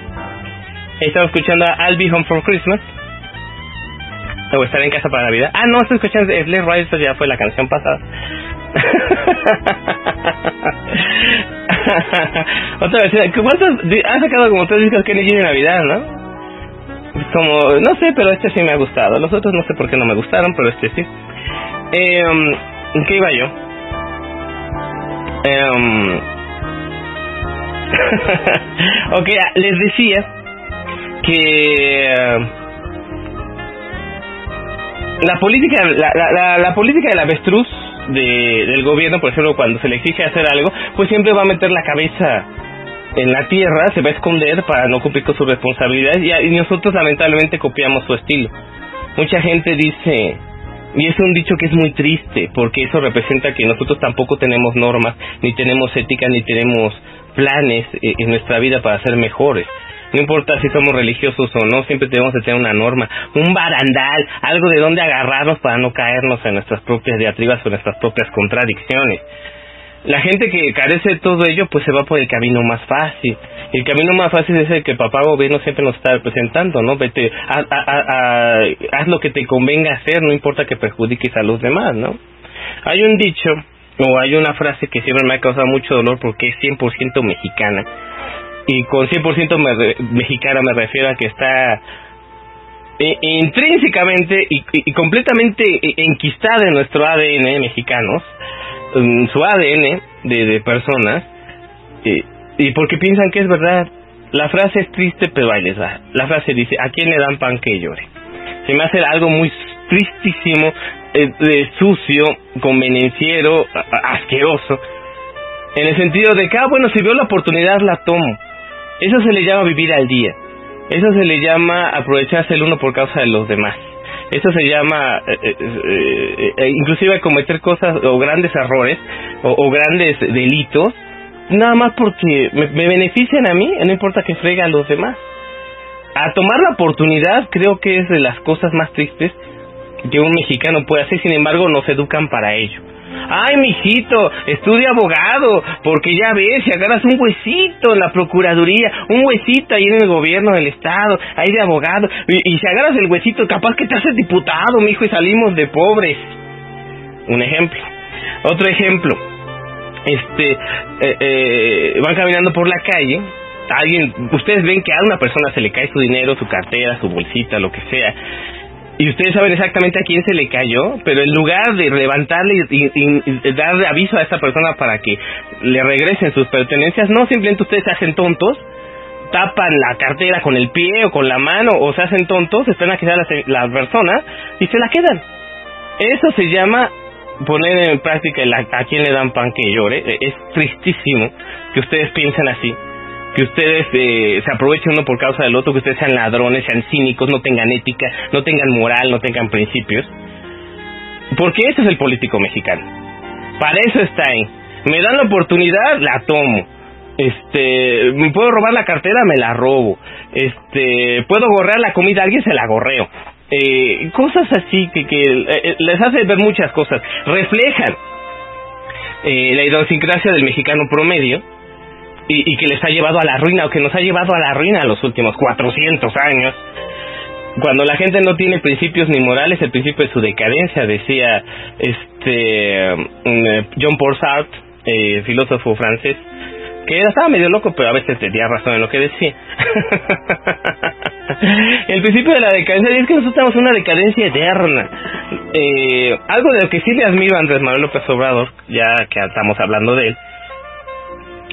Estamos escuchando a I'll Be Home for Christmas. O estar en casa para Navidad. Ah, no, estoy escuchando Slave Ride, esto ya fue la canción pasada. Otra vez, ¿cuántos? di- Ha sacado como tres discos Kenny G de Navidad, ¿no? Como, no sé, pero este sí me ha gustado. Los otros no sé por qué no me gustaron, pero este sí. Eh, ¿En qué iba yo? Em, ok, ah, les decía que eh, la política la, la, la, la política del avestruz de, del gobierno, por ejemplo, cuando se le exige hacer algo, pues siempre va a meter la cabeza en la tierra, se va a esconder para no cumplir con sus responsabilidades y, y nosotros lamentablemente copiamos su estilo. Mucha gente dice, y es un dicho que es muy triste, porque eso representa que nosotros tampoco tenemos normas, ni tenemos ética, ni tenemos planes eh, en nuestra vida para ser mejores. No importa si somos religiosos o no, siempre tenemos que tener una norma, un barandal, algo de donde agarrarnos para no caernos en nuestras propias diatribas o en nuestras propias contradicciones. La gente que carece de todo ello, pues se va por el camino más fácil. El camino más fácil es el que papá gobierno siempre nos está presentando, ¿no? Vete, a- a- a- haz lo que te convenga hacer, no importa que perjudiques a los demás, ¿no? Hay un dicho, o hay una frase que siempre me ha causado mucho dolor porque es 100% mexicana. Y con 100% me mexicana me refiero a que está eh, intrínsecamente y, completamente enquistada en nuestro ADN mexicanos, en su ADN de, personas, eh, y porque piensan que es verdad. La frase es triste, pero ahí les va. La frase dice, ¿a quién le dan pan que llore? Se me hace algo muy tristísimo, eh, de sucio, convenenciero, asqueroso, en el sentido de que, ah, bueno, si veo la oportunidad, la tomo. Eso se le llama vivir al día. Eso se le llama aprovecharse el uno por causa de los demás. Eso se llama, eh, eh, eh, inclusive cometer cosas o grandes errores o, grandes delitos, nada más porque me, benefician a mí, no importa que fregue a los demás. a tomar la oportunidad creo que es de las cosas más tristes que un mexicano puede hacer, sin embargo nos educan para ello. Ay, mijito, estudia abogado, porque ya ves, si agarras un huesito en la Procuraduría, un huesito ahí en el gobierno del Estado, ahí de abogado, y, si agarras el huesito, capaz que te haces diputado, mijo, y salimos de pobres. Un ejemplo. Otro ejemplo. Este, eh, eh, van caminando por la calle, alguien, ustedes ven que a una persona se le cae su dinero, su cartera, su bolsita, lo que sea, y ustedes saben exactamente a quién se le cayó, pero en lugar de levantarle y, darle aviso a esta persona para que le regresen sus pertenencias, no, simplemente ustedes se hacen tontos, tapan la cartera con el pie o con la mano o se hacen tontos, esperan a que sea la, persona y se la quedan. Eso se llama poner en práctica a, a quién le dan pan que llore. Es tristísimo que ustedes piensen así que ustedes eh, se aprovechen uno por causa del otro, que ustedes sean ladrones, sean cínicos, no tengan ética, no tengan moral, no tengan principios. Porque ese es el político mexicano. Para eso está ahí. Me dan la oportunidad, la tomo. Este, me puedo robar la cartera, me la robo. Este, puedo gorrear la comida alguien, se la gorreo. Eh, cosas así que, que eh, les hace ver muchas cosas. Reflejan la idiosincrasia del mexicano promedio y, y que les ha llevado a la ruina o que nos ha llevado a la ruina los últimos 400 años. Cuando la gente no tiene principios ni morales, el principio de su decadencia, decía este mm, John Paul eh, filósofo francés, que estaba medio loco, pero a veces tenía razón en lo que decía. el principio de la decadencia es que nosotros estamos en una decadencia eterna. Eh, algo de lo que sí le admiro a Andrés Manuel López Obrador, ya que estamos hablando de él,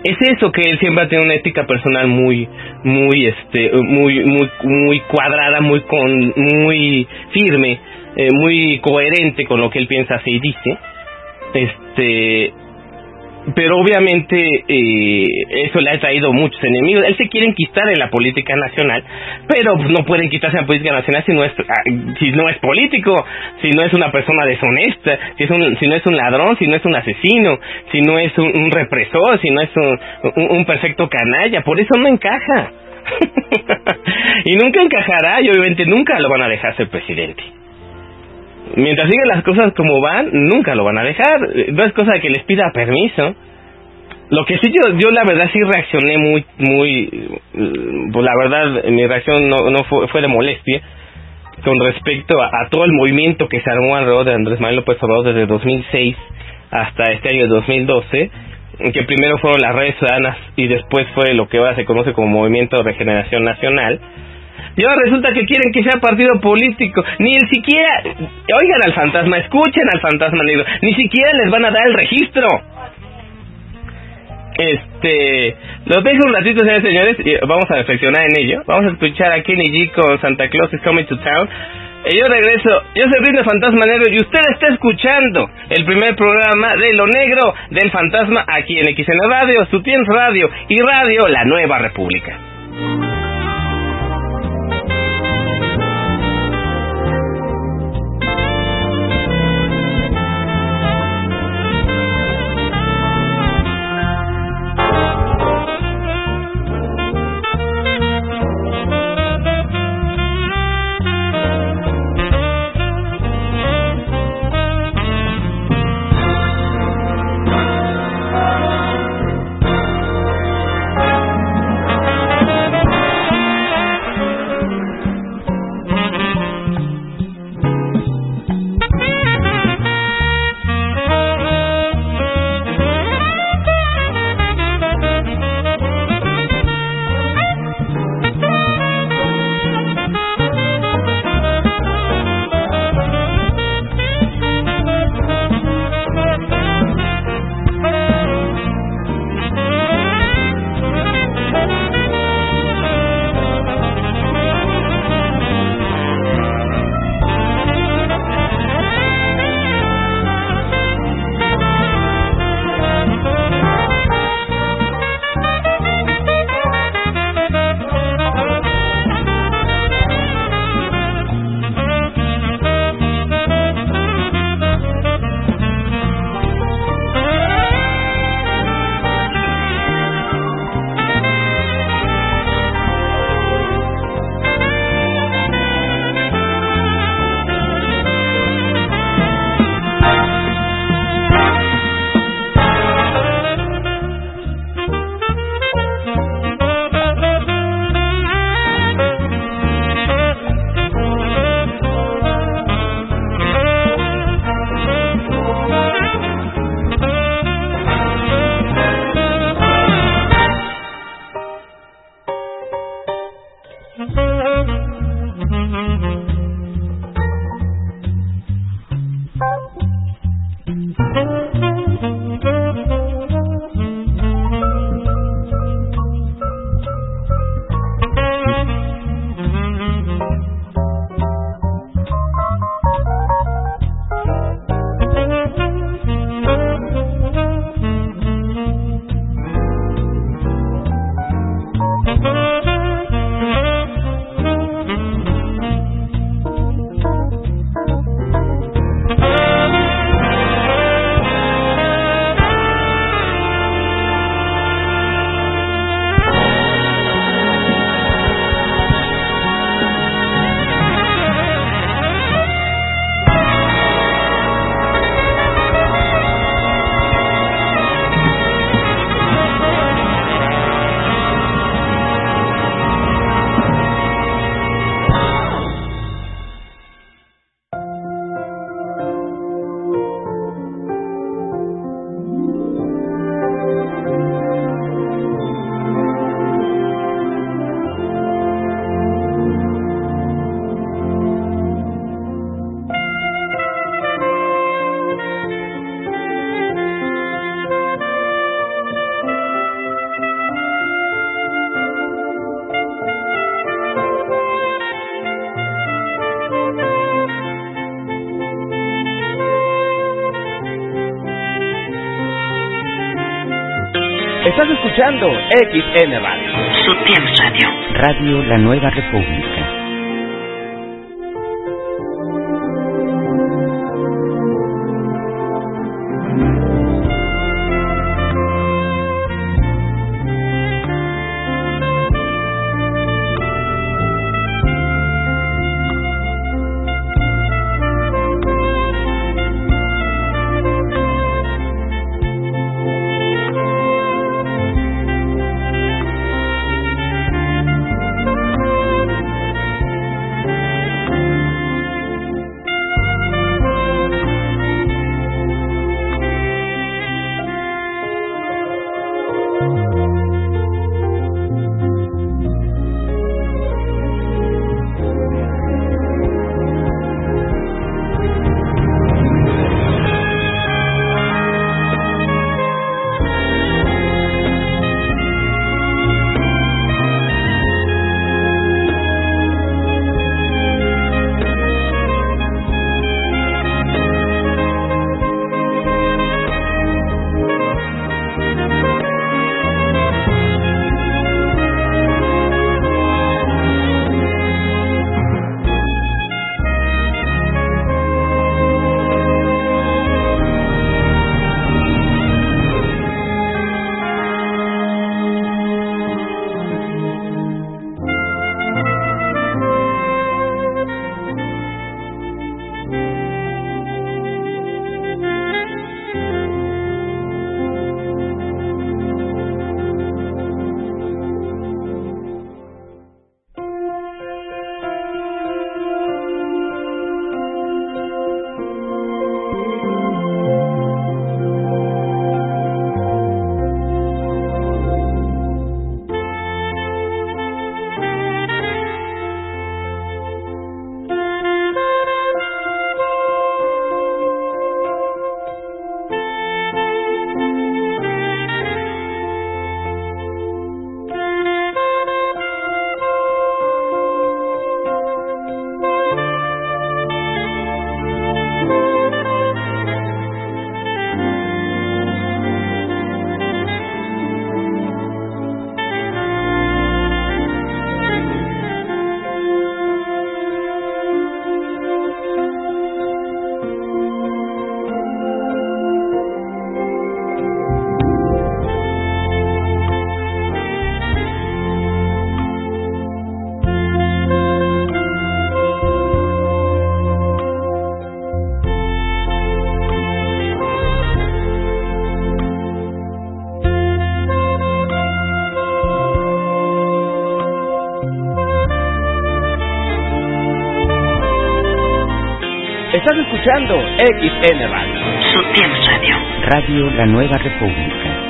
es eso que él siempre tiene una ética personal muy muy este muy muy muy cuadrada muy con muy firme eh, muy coherente con lo que él piensa y dice. Este pero obviamente eh, eso le ha traído muchos enemigos. Él se quiere enquistar en la política nacional, pero no puede enquistarse en la política nacional si no es ah, si no es político, si no es una persona deshonesta, si es un, si no es un ladrón, si no es un asesino, si no es un, represor, si no es un, un, perfecto canalla. Por eso no encaja. y nunca encajará y obviamente nunca lo van a dejar ser presidente mientras siguen las cosas como van, nunca lo van a dejar. No es cosa de que les pida permiso. Lo que sí yo, yo la verdad sí reaccioné muy, muy, pues la verdad mi reacción no, no fue, fue de molestia con respecto a, todo el movimiento que se armó alrededor de Andrés Manuel López Obrador desde 2006 hasta este año 2012, que primero fueron las redes ciudadanas y después fue lo que ahora se conoce como Movimiento de Regeneración Nacional y ahora resulta que quieren que sea partido político. Ni el siquiera, oigan al fantasma, escuchen al fantasma negro, ni siquiera les van a dar el registro. Este, los dejo un ratito, señores, señores, y vamos a reflexionar en ello. Vamos a escuchar a Kenny G con Santa Claus is Coming to Town. Y yo regreso, yo soy Rinde Fantasma Negro y usted está escuchando el primer programa de Lo Negro del Fantasma aquí en XN Radio, su Radio y Radio La Nueva República. Escuchando XN Radio. Sutil Radio. Radio La Nueva República. Escuchando XN Radio. Sutil Radio. Radio La Nueva República.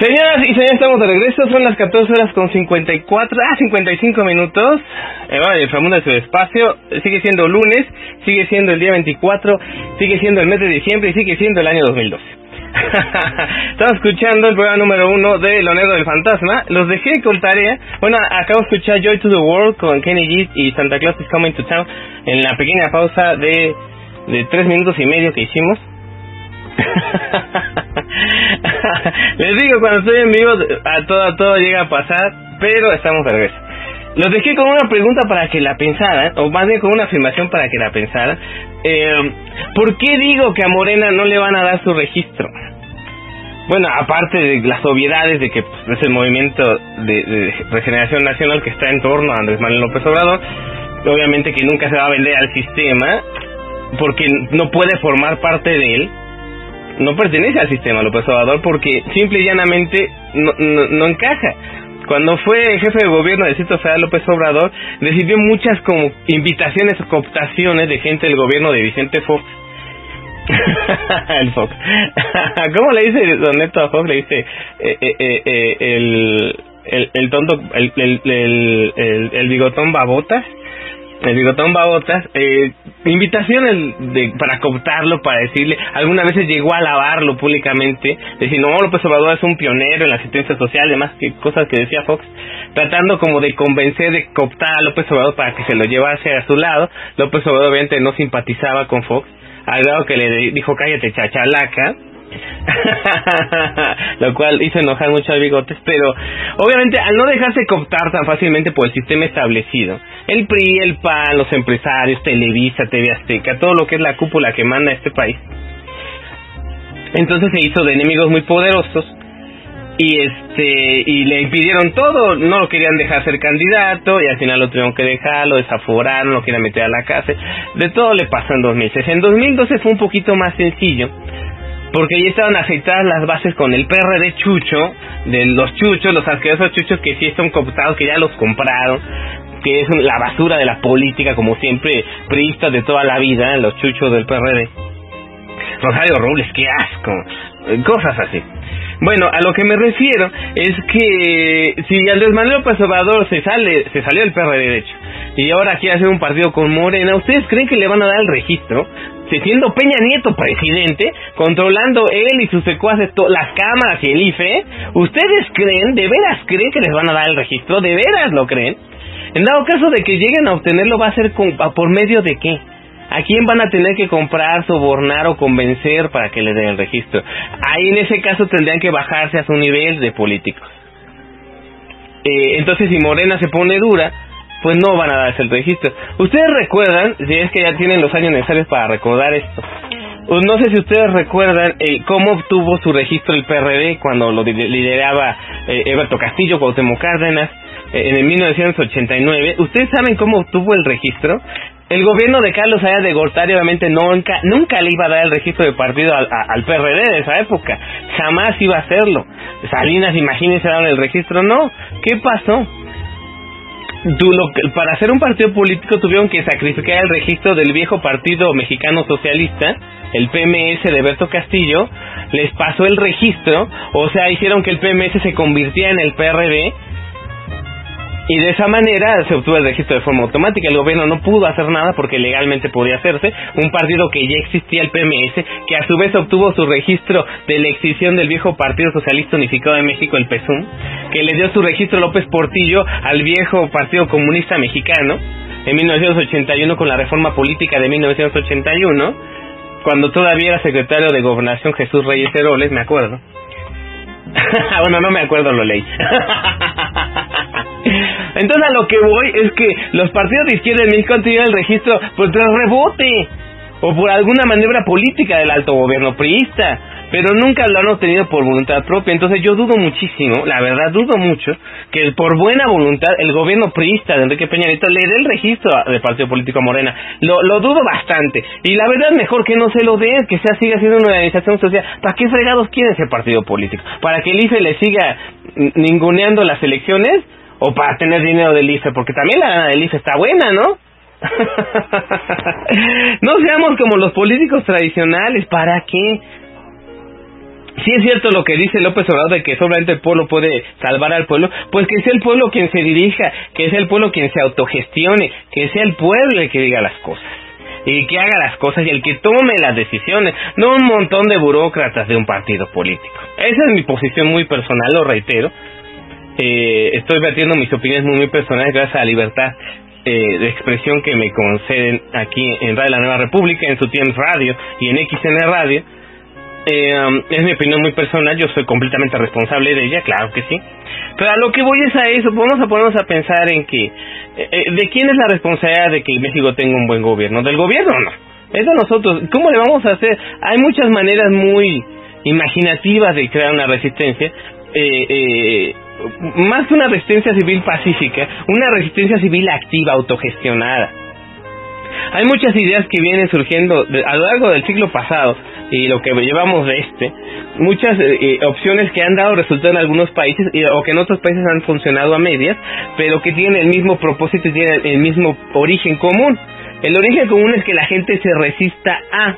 Señoras y señores, estamos de regreso. Son las 14 horas con 54, ah, 55 minutos. Eh, bueno, el Famundo de su espacio. Sigue siendo lunes, sigue siendo el día 24, sigue siendo el mes de diciembre y sigue siendo el año 2012. Estamos escuchando el programa número uno de Lo Negro del Fantasma. Los dejé con tarea. Bueno, acabo de escuchar Joy to the World con Kenny G y Santa Claus is Coming to Town en la pequeña pausa de, de tres minutos y medio que hicimos. Les digo, cuando estoy en vivo, a todo, a todo llega a pasar, pero estamos de regreso. Los dejé con una pregunta para que la pensaran, o más bien con una afirmación para que la pensaran. Eh, ¿Por qué digo que a Morena no le van a dar su registro? Bueno, aparte de las obviedades de que pues, es el movimiento de, de, regeneración nacional que está en torno a Andrés Manuel López Obrador, obviamente que nunca se va a vender al sistema porque no puede formar parte de él, no pertenece al sistema López Obrador porque simple y llanamente no, no, no encaja. Cuando fue jefe de gobierno del Distrito Federal López Obrador, recibió muchas como invitaciones o cooptaciones de gente del gobierno de Vicente Fox el Fox. ¿Cómo le dice Don Neto a Fox? Le dice eh, eh, eh, el, el, el tonto, el, el, el, el bigotón babotas. El bigotón babotas, eh, invitaciones de, para cooptarlo, para decirle, algunas veces llegó a alabarlo públicamente, decir, no, López Obrador es un pionero en la asistencia social, demás que cosas que decía Fox, tratando como de convencer, de cooptar a López Obrador para que se lo llevase a su lado. López Obrador obviamente no simpatizaba con Fox, al grado que le dijo cállate chachalaca lo cual hizo enojar mucho Bigotes, pero obviamente al no dejarse cooptar tan fácilmente por el sistema establecido, el PRI, el PAN, los empresarios, Televisa, TV Azteca, todo lo que es la cúpula que manda este país, entonces se hizo de enemigos muy poderosos y este y le impidieron todo, no lo querían dejar ser candidato y al final lo tuvieron que dejar, lo desaforaron, lo querían meter a la cárcel, de todo le pasó en 2006. En 2012 fue un poquito más sencillo porque ya estaban aceitadas las bases con el PRD chucho, de los chuchos, los asquerosos chuchos que sí están cooptados, que ya los compraron, que es la basura de la política, como siempre, priistas de toda la vida, los chuchos del PRD. Rosario Robles, qué asco, cosas así. Bueno, a lo que me refiero es que si Andrés Manuel López Obrador se sale, se salió del PRD de hecho, y ahora quiere hacer un partido con Morena, ¿ustedes creen que le van a dar el registro? Si siendo Peña Nieto presidente, controlando él y sus secuaces las cámaras y el IFE, ¿ustedes creen, de veras creen que les van a dar el registro? ¿De veras lo creen? En dado caso de que lleguen a obtenerlo, ¿va a ser con, por medio de qué? ¿A quién van a tener que comprar, sobornar o convencer para que le den el registro? Ahí en ese caso tendrían que bajarse a su nivel de políticos. Eh, entonces si Morena se pone dura, pues no van a darse el registro. Ustedes recuerdan, si es que ya tienen los años necesarios para recordar esto, pues no sé si ustedes recuerdan eh, cómo obtuvo su registro el PRD cuando lo lideraba eh, Everto Castillo, Cuauhtémoc Cárdenas, en el 1989. ¿Ustedes saben cómo obtuvo el registro? El gobierno de Carlos Allá de Gortari obviamente nunca, nunca le iba a dar el registro de partido al, al PRD de esa época. Jamás iba a hacerlo. Salinas, imagínense, daban el registro. No. ¿Qué pasó? para hacer un partido político tuvieron que sacrificar el registro del viejo Partido Mexicano Socialista, el PMS de Berto Castillo, les pasó el registro, o sea, hicieron que el PMS se convirtiera en el PRD y de esa manera se obtuvo el registro de forma automática. El gobierno no pudo hacer nada porque legalmente podía hacerse. Un partido que ya existía, el PMS, que a su vez obtuvo su registro de la extinción del viejo Partido Socialista Unificado de México, el PESUM, que le dio su registro López Portillo al viejo Partido Comunista Mexicano en 1981 con la reforma política de 1981, cuando todavía era secretario de Gobernación Jesús Reyes Heroles, me acuerdo. bueno, no me acuerdo lo leí. Entonces a lo que voy es que los partidos de izquierda en México han tenido el registro por tras rebote o por alguna maniobra política del alto gobierno priista, pero nunca lo han obtenido por voluntad propia. Entonces yo dudo muchísimo, la verdad dudo mucho, que por buena voluntad el gobierno priista de Enrique Peña Nieto le dé el registro del partido político Morena. Lo, lo dudo bastante. Y la verdad mejor que no se lo dé, que sea siga siendo una organización social. ¿Para qué fregados quiere ese partido político? ¿Para que el IFE le siga ninguneando las elecciones? O para tener dinero del IFE, porque también la del IFE está buena, ¿no? no seamos como los políticos tradicionales, ¿para qué? Si es cierto lo que dice López Obrador de que solamente el pueblo puede salvar al pueblo, pues que sea el pueblo quien se dirija, que sea el pueblo quien se autogestione, que sea el pueblo el que diga las cosas y que haga las cosas y el que tome las decisiones, no un montón de burócratas de un partido político. Esa es mi posición muy personal, lo reitero, eh, estoy vertiendo mis opiniones muy, personales gracias a la libertad eh, de expresión que me conceden aquí en Radio La Nueva República, en su tiempo Radio y en XN Radio. Eh, um, es mi opinión muy personal, yo soy completamente responsable de ella, claro que sí. Pero a lo que voy es a eso, vamos a ponernos a pensar en que, eh, ¿de quién es la responsabilidad de que México tenga un buen gobierno? ¿Del gobierno o no? Es de nosotros. ¿Cómo le vamos a hacer? Hay muchas maneras muy imaginativas de crear una resistencia. Eh, eh, más que una resistencia civil pacífica, una resistencia civil activa, autogestionada. Hay muchas ideas que vienen surgiendo a lo largo del siglo pasado y lo que llevamos de este, muchas eh, eh, opciones que han dado resultado en algunos países o que en otros países han funcionado a medias, pero que tienen el mismo propósito y tienen el mismo origen común. El origen común es que la gente se resista a.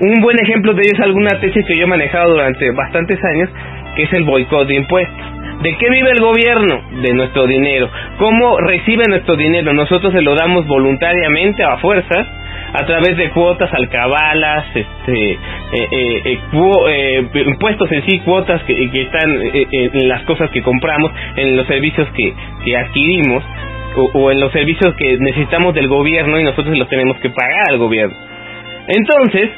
Un buen ejemplo de ello es alguna tesis que yo he manejado durante bastantes años, que es el boicot de impuestos. ¿De qué vive el gobierno? De nuestro dinero. ¿Cómo recibe nuestro dinero? Nosotros se lo damos voluntariamente a fuerzas a través de cuotas, alcabalas, este, eh, eh, eh, impuestos en sí, cuotas que, están en las cosas que compramos, en los servicios que, que adquirimos o, o, en los servicios que necesitamos del gobierno y nosotros los tenemos que pagar al gobierno. Entonces,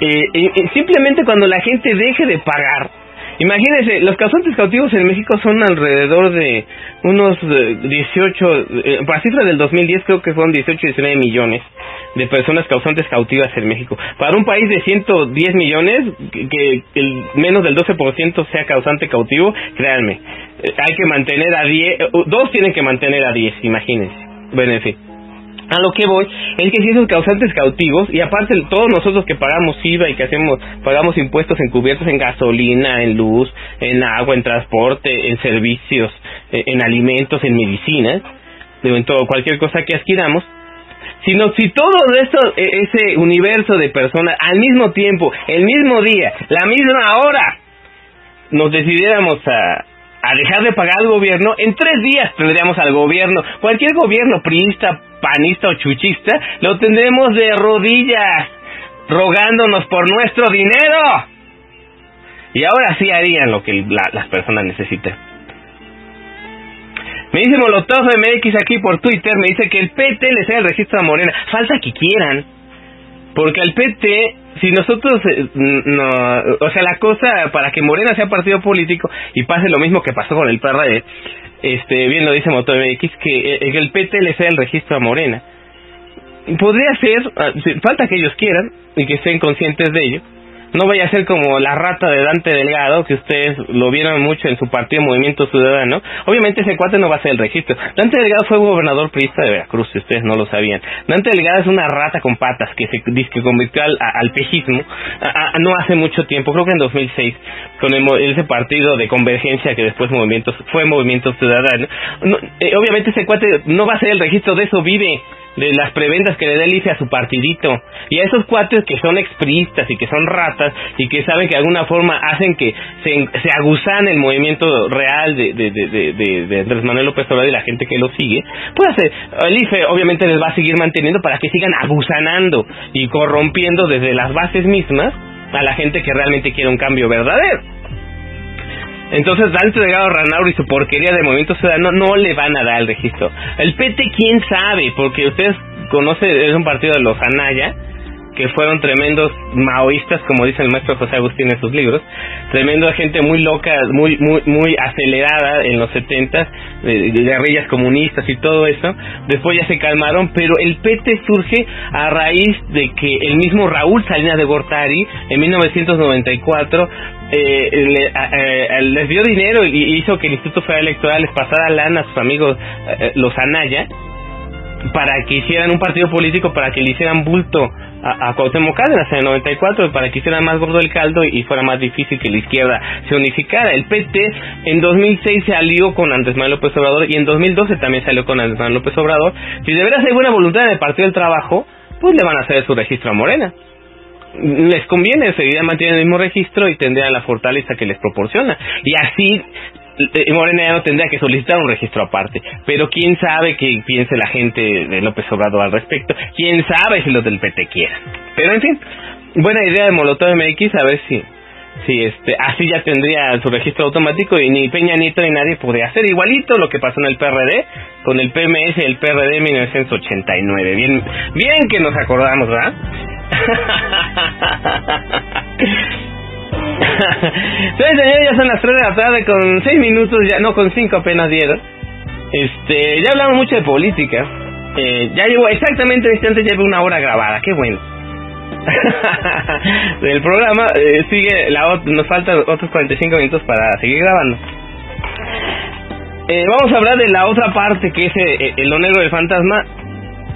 eh, eh, eh, simplemente cuando la gente deje de pagar, imagínense, los causantes cautivos en México son alrededor de unos eh, 18, eh, para cifra del 2010 creo que fueron 18, 19 millones de personas causantes cautivas en México. Para un país de 110 millones, que, que el menos del 12% sea causante cautivo, créanme, eh, hay que mantener a 10, eh, dos tienen que mantener a 10, imagínense. Bueno, en fin. A lo que voy es que si esos causantes cautivos y aparte todos nosotros que pagamos IVA y que hacemos pagamos impuestos encubiertos en gasolina, en luz, en agua, en transporte, en servicios, eh, en alimentos, en medicinas, en todo cualquier cosa que adquiramos, sino si todo esto e- ese universo de personas al mismo tiempo, el mismo día, la misma hora nos decidiéramos a a dejar de pagar al gobierno, en tres días tendríamos al gobierno, cualquier gobierno priista, panista o chuchista, lo tendremos de rodillas, rogándonos por nuestro dinero. Y ahora sí harían lo que la- las personas necesitan. Me dice Molotov MX aquí por Twitter, me dice que el PT le sea el registro a Morena. Falta que quieran. Porque al PT, si nosotros, eh, no, o sea, la cosa para que Morena sea partido político y pase lo mismo que pasó con el PRD, este, bien lo dice Motor MX, que, eh, que el PT le sea el registro a Morena. Podría ser, ah, falta que ellos quieran y que estén conscientes de ello. No vaya a ser como la rata de Dante Delgado, que ustedes lo vieron mucho en su partido Movimiento Ciudadano. Obviamente ese cuate no va a ser el registro. Dante Delgado fue gobernador priista de Veracruz, si ustedes no lo sabían. Dante Delgado es una rata con patas que se que convirtió al, al pejismo no hace mucho tiempo, creo que en 2006, con ese partido de convergencia que después movimientos fue Movimiento Ciudadano. No, eh, obviamente ese cuate no va a ser el registro, de eso vive de las prebendas que le da el IFE a su partidito. Y a esos cuates que son expriistas y que son ratas y que saben que de alguna forma hacen que se, se aguzan el movimiento real de, de, de, de, de- Andrés Manuel López Obrador y la gente que lo sigue, pues el IFE obviamente les va a seguir manteniendo para que sigan aguzanando y corrompiendo desde las bases mismas a la gente que realmente quiere un cambio verdadero. Entonces, Dante Delgado Ranauro y su porquería de Movimiento Ciudadano no le van a dar el registro. El PT, quién sabe, porque ustedes conocen, es un partido de los Anaya, que fueron tremendos maoístas, como dice el maestro José Agustín en sus libros, tremenda gente muy loca, muy muy muy acelerada en los 70 de, de guerrillas comunistas y todo eso. Después ya se calmaron, pero el PT surge a raíz de que el mismo Raúl Salinas de Gortari en 1994 eh, le- a- les dio dinero y hizo que el Instituto Federal Electoral les pasara lana a sus amigos eh, eh, los Anaya para que hicieran un partido político, para que le hicieran bulto a, a Cuauhtémoc Cárdenas en el 94, para que hicieran más gordo el caldo y, fuera más difícil que la izquierda se unificara. El PT en 2006 se alió con Andrés Manuel López Obrador y en 2012 también salió con Andrés Manuel López Obrador. Si de veras hay buena voluntad en el Partido del Trabajo, pues le van a hacer su registro a Morena. Les conviene, seguirían manteniendo el mismo registro y tendrían la fortaleza que les proporciona. Y así Morena ya no tendría que solicitar un registro aparte. Pero quién sabe qué piense la gente de López Obrador al respecto. Quién sabe si los del PT quieran. Pero en fin, buena idea de Molotov MX, a ver si si este así ya tendría su registro automático y ni Peña Nieto ni nadie podría hacer igualito lo que pasó en el PRD con el PMS y el PRD en 1989. Bien, bien que nos acordamos, ¿verdad? Señores, ya son las 3 de la tarde con 6 minutos, ya no con 5 apenas dieron. Este, ya hablamos mucho de política. Eh, ya llevo exactamente en este instante llevo una hora grabada, qué bueno. Del programa eh, sigue la nos faltan otros 45 minutos para seguir grabando. Eh, vamos a hablar de la otra parte que es eh, el lo negro del fantasma.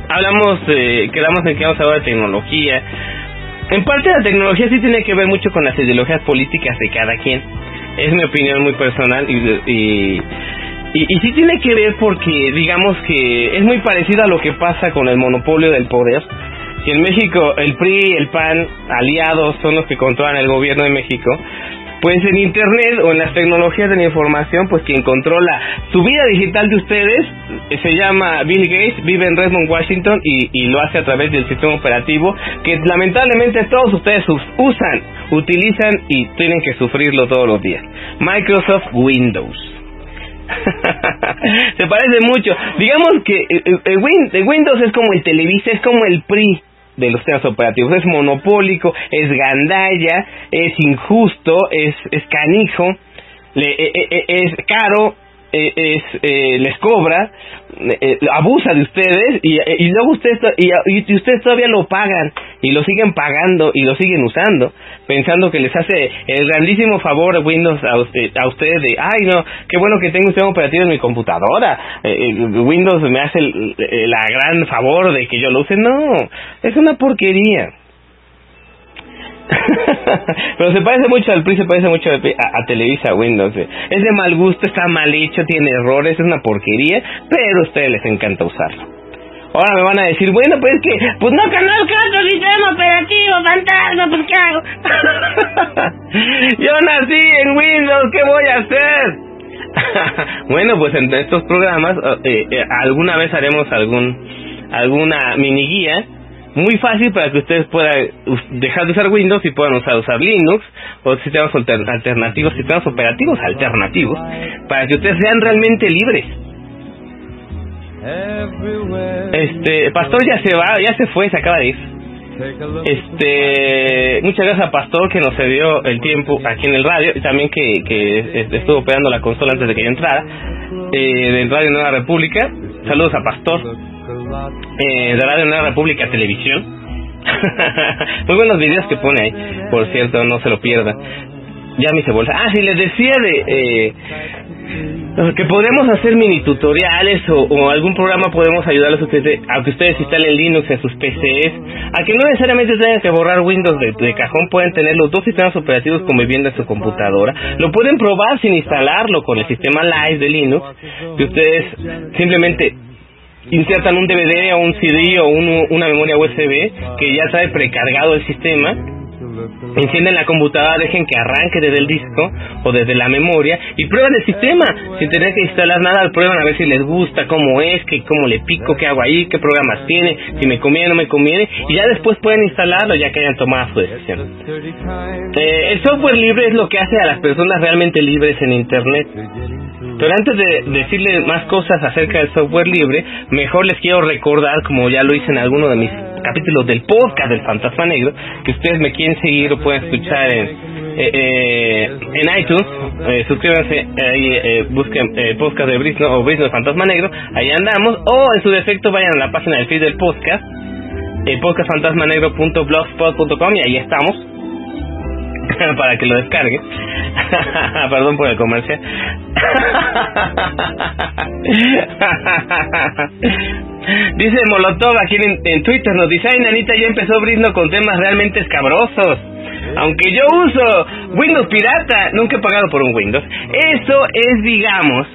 Hablamos, eh, quedamos en que vamos a hablar de tecnología. En parte la tecnología sí tiene que ver mucho con las ideologías políticas de cada quien. Es mi opinión muy personal y, y, y, y sí tiene que ver porque digamos que es muy parecido a lo que pasa con el monopolio del poder. Si en México el PRI y el PAN aliados son los que controlan el gobierno de México, pues en Internet o en las tecnologías de la información, pues quien controla su vida digital de ustedes eh, se llama Bill Gates, vive en Redmond, Washington y, y lo hace a través del sistema operativo que lamentablemente todos ustedes us- usan, utilizan y tienen que sufrirlo todos los días. Microsoft Windows. Se parece mucho. Digamos que eh, eh, Windows es como el Televisa, es como el PRI de los sistemas operativos. Es monopólico, es gandalla, es injusto, es, es canijo, le, e, e, e, es caro, eh, es, eh, les cobra, eh, abusa de ustedes y, y luego ustedes y, y, ustedes todavía lo pagan y lo siguen pagando y lo siguen usando pensando que les hace el grandísimo favor Windows a, usted, a ustedes de ay no qué bueno que tengo un sistema operativo en mi computadora Windows me hace el, la gran favor de que yo lo use no es una porquería Pero se parece mucho al PRI, se parece mucho a, a, Televisa Windows. Eh. Es de mal gusto, está mal hecho, tiene errores, es una porquería, pero a ustedes les encanta usarlo. Ahora me van a decir, bueno, pues que, pues no conozco otro sistema operativo, fantasma, pues ¿qué hago? Yo nací en Windows, ¿qué voy a hacer? bueno, pues en estos programas, eh, eh, alguna vez haremos algún alguna mini guía muy fácil para que ustedes puedan dejar de usar Windows y puedan usar, usar Linux o sistemas alternativos, sistemas operativos alternativos, para que ustedes sean realmente libres. Este, Pastor ya se va, ya se fue, se acaba de ir. Este, muchas gracias a Pastor que nos cedió el tiempo aquí en el radio y también que, que estuvo operando la consola antes de que yo entrara eh, del Radio Nueva República. Saludos a Pastor eh, de Radio Nueva República Televisión. Muy buenos videos que pone ahí, por cierto, no se lo pierdan. Ya me hice bolsa. Ah, sí, les decía de eh, que podemos hacer mini tutoriales o, algún programa podemos ayudarles a, ustedes, a que ustedes instalen Linux en sus PCs, a que no necesariamente tengan que borrar Windows de, cajón, pueden tener los dos sistemas operativos conviviendo en su computadora. Lo pueden probar sin instalarlo con el sistema Live de Linux, que ustedes simplemente insertan un DVD o un CD o una memoria USB que ya trae precargado el sistema encienden la computadora, dejen que arranque desde el disco o desde la memoria y prueban el sistema sin tener que instalar nada, prueban a ver si les gusta, cómo es, que, cómo le pico, qué hago ahí, qué programas tiene, si me conviene o no me conviene y ya después pueden instalarlo ya que hayan tomado su decisión. Eh, el software libre es lo que hace a las personas realmente libres en Internet. Pero antes de decirles más cosas acerca del software libre, mejor les quiero recordar, como ya lo hice en alguno de mis capítulos del podcast del Fantasma Negro, que ustedes me quieren seguir o pueden escuchar en, eh, eh, en iTunes. Eh, suscríbanse ahí, eh, busquen el podcast de Brisno o Brisno Fantasma Negro, ahí andamos. O en su defecto vayan a la página del feed del podcast, eh, podcastfantasmanegro.blogspot.com y ahí estamos para que lo descargue. Perdón por el comercial. dice Molotov aquí en, Twitter, nos dice, ay nanita, ya empezó Brisno con temas realmente escabrosos. Aunque yo uso Windows pirata, nunca he pagado por un Windows. Eso es, digamos,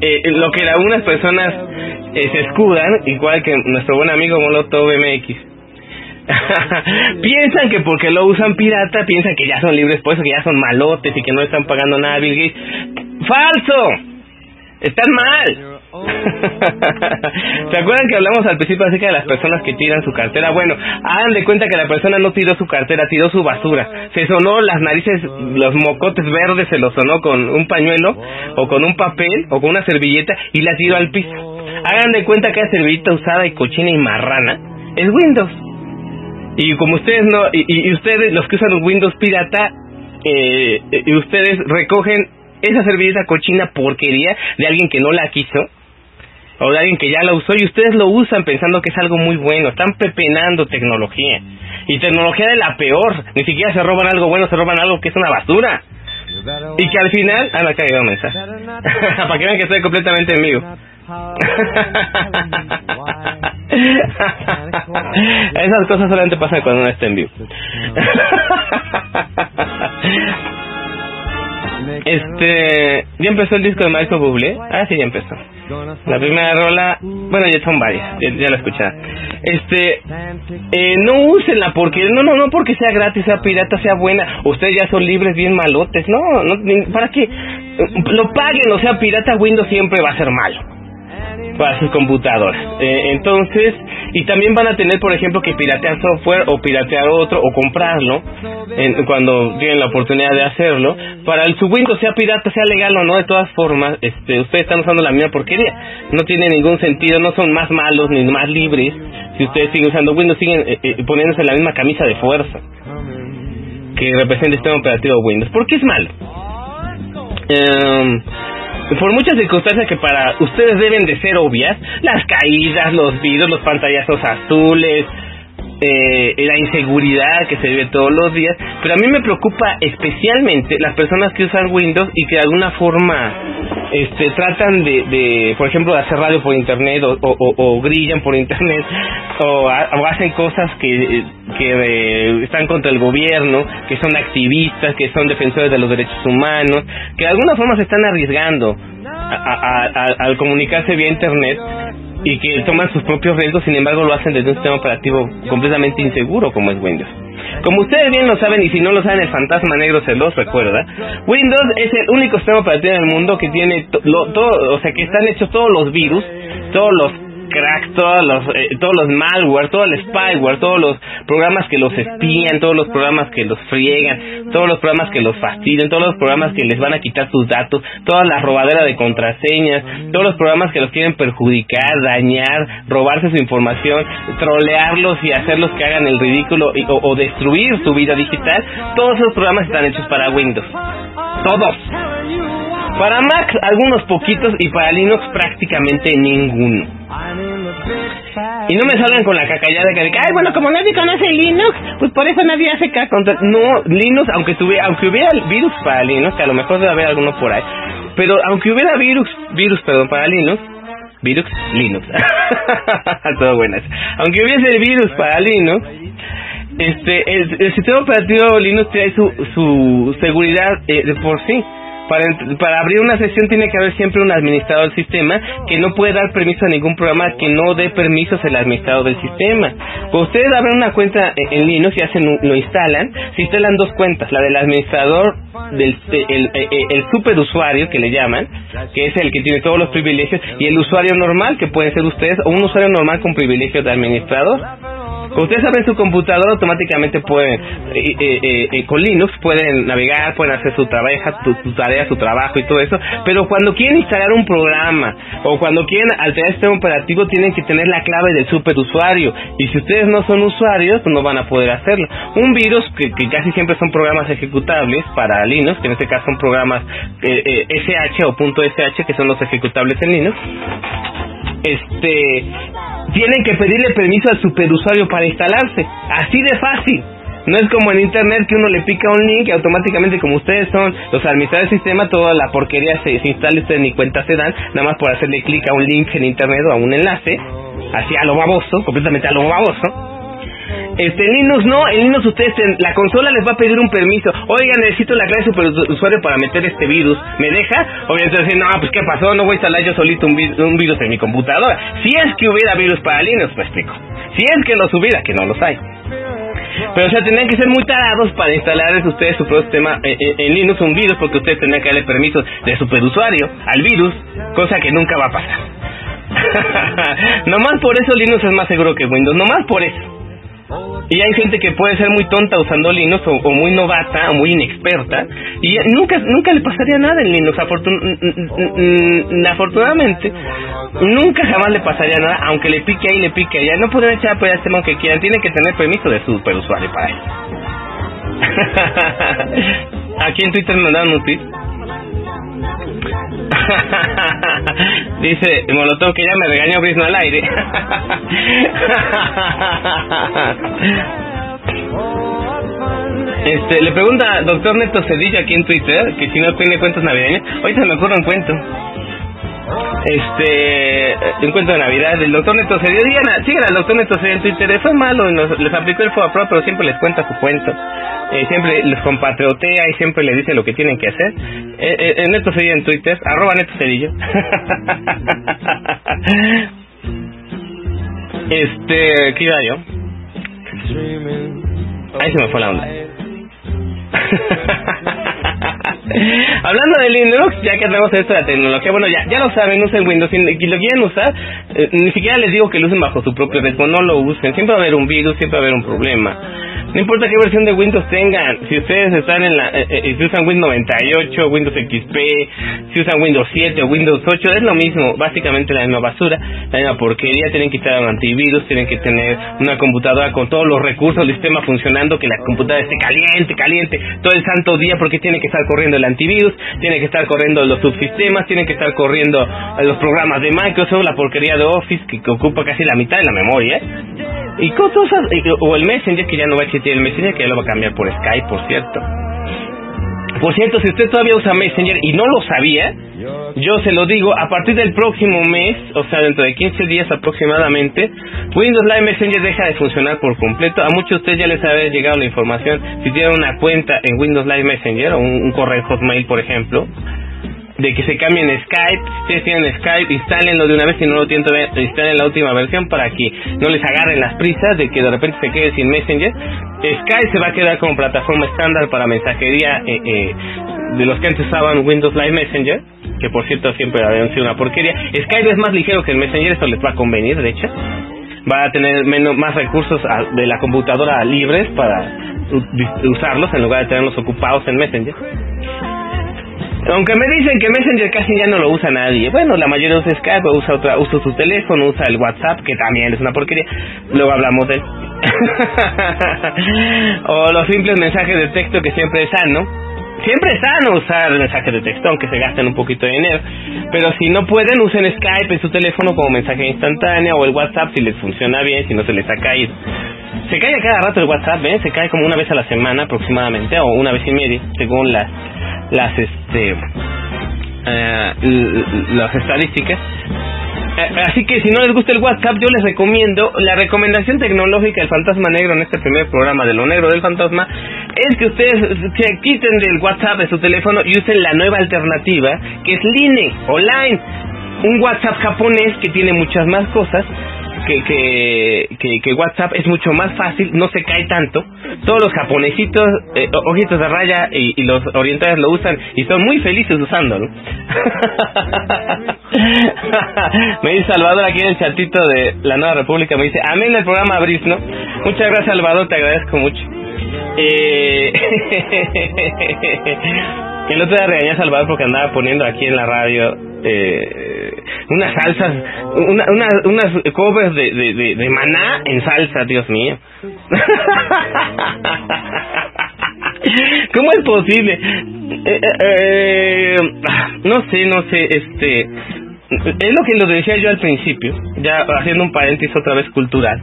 eh, lo que algunas personas eh, se escudan, igual que nuestro buen amigo Molotov MX. piensan que porque lo usan pirata, piensan que ya son libres, por eso que ya son malotes y que no están pagando nada a Bill Gates. ¡Falso! Están mal. ¿Se acuerdan que hablamos al principio acerca de las personas que tiran su cartera? Bueno, hagan de cuenta que la persona no tiró su cartera, tiró su basura. Se sonó las narices, los mocotes verdes se los sonó con un pañuelo o con un papel o con una servilleta y la tiró al piso. Hagan de cuenta que la servilleta usada y cochina y marrana es Windows. Y como ustedes no, y, ustedes, los que usan Windows pirata, eh, y ustedes recogen esa servilleta cochina porquería de alguien que no la quiso, o de alguien que ya la usó, y ustedes lo usan pensando que es algo muy bueno, están pepenando tecnología. Y tecnología de la peor, ni siquiera se roban algo bueno, se roban algo que es una basura. Y que al final, ah, me ha caído un mensaje. Para que vean que estoy completamente en vivo. Esas cosas solamente pasan cuando uno está en vivo. Este, ya empezó el disco de Michael Bublé. Ah, sí, ya empezó. La primera rola, bueno, ya son varias, ya, la escuché. Este, eh, no úsenla porque, no, no, no porque sea gratis, sea pirata, sea buena. Ustedes ya son libres, bien malotes. No, no, ¿para qué? Lo paguen, o sea, pirata Windows siempre va a ser malo para sus computadoras. Eh, entonces, Y también van a tener, por ejemplo, que piratear software o piratear otro o comprarlo en, cuando tienen la oportunidad de hacerlo. Para el su Windows sea pirata, sea legal o no, de todas formas, este, ustedes están usando la misma porquería. No tiene ningún sentido, no son más malos ni más libres. Si ustedes siguen usando Windows, siguen eh, eh, poniéndose la misma camisa de fuerza que representa el sistema operativo Windows. ¿Por qué es malo? Em, por muchas circunstancias que para ustedes deben de ser obvias, las caídas, los virus, los pantallazos azules, eh, la inseguridad que se vive todos los días, pero a mí me preocupa especialmente las personas que usan Windows y que de alguna forma este, tratan de, de por ejemplo, de hacer radio por internet o, o, o grillan por internet o, hacen cosas que, que eh, están contra el gobierno, que son activistas, que son defensores de los derechos humanos, que de alguna forma se están arriesgando al comunicarse vía internet y que toman sus propios riesgos, sin embargo lo hacen desde un sistema operativo completamente inseguro como es Windows. Como ustedes bien lo saben y si no lo saben el fantasma negro se los recuerda, Windows es el único sistema operativo en el mundo que tiene todo, o sea que están hechos todos los virus, todos los crack, todos los, eh, todos los malware, todo el spyware, todos los programas que los espían, todos los programas que los friegan, todos los programas que los fastidian, todos los programas que les van a quitar sus datos, toda la robadera de contraseñas, todos los programas que los quieren perjudicar, dañar, robarse su información, trolearlos y hacerlos que hagan el ridículo o, o destruir su vida digital, todos esos programas están hechos para Windows. Todos. Para Mac algunos poquitos y para Linux prácticamente ninguno. Y no me salgan con la cacallada que ay, bueno, como nadie conoce Linux, pues por eso nadie hace caca. No, Linux, aunque tuviera, aunque hubiera virus para Linux, que a lo mejor debe haber alguno por ahí, pero aunque hubiera virus, virus, perdón, para Linux, virus, Linux, todo buenas. Aunque hubiese virus para Linux, este, el, sistema operativo Linux tiene su, su seguridad eh, de por sí. Para, para abrir una sesión tiene que haber siempre un administrador del sistema que no puede dar permiso a ningún programa que no dé permisos al administrador del sistema. Cuando ustedes abren una cuenta en Linux y hacen lo instalan, se instalan dos cuentas, la del administrador del el, el, el superusuario que le llaman, que es el que tiene todos los privilegios, y el usuario normal que puede ser ustedes o un usuario normal con privilegios de administrador. Ustedes abren su computadora, automáticamente pueden, eh, eh, eh, con Linux, pueden navegar, pueden hacer su, trabajo, su, tarea, su trabajo y todo eso. Pero cuando quieren instalar un programa o cuando quieren alterar este operativo, tienen que tener la clave del superusuario. Y si ustedes no son usuarios, no van a poder hacerlo. Un virus, que, que casi siempre son programas ejecutables para Linux, que en este caso son programas SH o .sh, que son los ejecutables en Linux, este tienen que pedirle permiso al superusuario para instalarse. Así de fácil. No es como en internet que uno le pica un link y automáticamente como ustedes son los administradores del sistema, toda la porquería se, se instala ustedes ni cuenta se dan, nada más por hacerle clic a un link en internet o a un enlace, así a lo baboso, completamente a lo baboso este, en Linux no, en Linux ustedes, la consola les va a pedir un permiso. Oiga, necesito la clave de usuario para meter este virus. ¿Me deja? Obviamente decir, no, pues ¿qué pasó? No voy a instalar yo solito un, un virus en mi computadora. Si es que hubiera virus para Linux, me explico. Si es que los hubiera, que no los hay. Pero o sea, tendrían que ser muy tarados para instalar ustedes su propio sistema eh, eh, en, Linux un virus porque ustedes tendrían que darle permiso de superusuario al virus, cosa que nunca va a pasar. nomás por eso Linux es más seguro que Windows, nomás por eso. Y hay gente que puede ser muy tonta usando Linux o, muy novata o muy inexperta y nunca nunca le pasaría nada en Linux. afortunadamente, nunca jamás le pasaría nada, aunque le pique ahí, le pique allá. No pueden echar por este que quieran, tienen que tener permiso de su superusuario para eso. Aquí en Twitter me mandaron un tweet Dice Molotov que ya me regañó Brisno al aire. Este, le pregunta doctor Neto Cedilla aquí en Twitter que si no tiene cuentos navideños. Ahorita me ocurre un cuento. Este, un cuento de Navidad El doctor Neto Cedilla. Sigan, al doctor Neto Cedilla en Twitter. Fue malo, les aplicó el FOA Pro, pero siempre les cuenta su cuento eh, siempre les compatriotea y siempre les dice lo que tienen que hacer. Eh, eh, Neto Cedillo en Twitter, arroba Neto Cedillo. este, ¿qué iba yo? Ahí se me fue la onda. Hablando de Linux, ya que tenemos esto de la tecnología, bueno, ya, ya lo saben, usen Windows. Si lo quieren usar, eh, ni siquiera les digo que lo usen bajo su propio riesgo, no lo usen. Siempre va a haber un virus, siempre va a haber un problema. No importa qué versión de Windows tengan, si ustedes están en la, eh, eh, si usan Windows 98, Windows XP, si usan Windows 7 o Windows 8, es lo mismo, básicamente la misma basura, la misma porquería, tienen que instalar un antivirus, tienen que tener una computadora con todos los recursos del sistema funcionando, que la computadora esté caliente, caliente, todo el santo día porque tiene que estar corriendo el antivirus, tiene que estar corriendo los subsistemas, tiene que estar corriendo los programas de Microsoft, la porquería de Office que, ocupa casi la mitad de la memoria, y cosas, o el Messenger que ya no va a existir el Messenger, que ya lo va a cambiar por Skype, por cierto. Por cierto, si usted todavía usa Messenger y no lo sabía, yo se lo digo, a partir del próximo mes, o sea, dentro de 15 días aproximadamente, Windows Live Messenger deja de funcionar por completo. A muchos de ustedes ya les ha llegado la información, si tienen una cuenta en Windows Live Messenger o un, un correo Hotmail, por ejemplo, de que se cambien Skype, si ustedes tienen Skype, instálenlo de una vez, si no lo tienen instalen la última versión para que no les agarren las prisas de que de repente se quede sin Messenger. Skype se va a quedar como plataforma estándar para mensajería eh, eh, de los que antes usaban Windows Live Messenger, que por cierto siempre habían sido una porquería. Skype es más ligero que el Messenger, eso les va a convenir, de hecho. Va a tener menos más recursos de la computadora libres para usarlos en lugar de tenerlos ocupados en Messenger. Aunque me dicen que Messenger casi ya no lo usa nadie. Bueno, la mayoría usa Skype, usa, otra, usa su teléfono, usa el WhatsApp, que también es una porquería. Luego hablamos de o los simples mensajes de texto que siempre es sano. Siempre es sano usar mensajes de texto, aunque se gasten un poquito de dinero. Pero si no pueden, usen Skype en su teléfono como mensaje instantáneo o el WhatsApp si les funciona bien, si no se les ha caído. Se cae a cada rato el WhatsApp, ¿ven? Se cae como una vez a la semana aproximadamente, o una vez y media, según las, las, este, eh, l- las estadísticas. Eh, Así que si no les gusta el WhatsApp, yo les recomiendo la recomendación tecnológica del Fantasma Negro en este primer programa de Lo Negro del Fantasma es que ustedes se quiten del WhatsApp de su teléfono y usen la nueva alternativa que es Line Online, un WhatsApp japonés que tiene muchas más cosas que, que, que, WhatsApp es mucho más fácil, no se cae tanto. Todos los japonesitos, eh, ojitos de raya y, los orientales lo usan y son muy felices usándolo. me dice Salvador aquí en el chatito de la Nueva República, me dice, amén el programa Brisno. Muchas gracias Salvador, te agradezco mucho. Eh... El otro día regañé a Salvador porque andaba poniendo aquí en la radio eh, unas salsas, una, una, unas covers de, de, de, maná en salsa, Dios mío. ¿Cómo es posible? Eh, eh, eh, no sé, no sé, este... Es lo que lo decía yo al principio, ya haciendo un paréntesis otra vez cultural.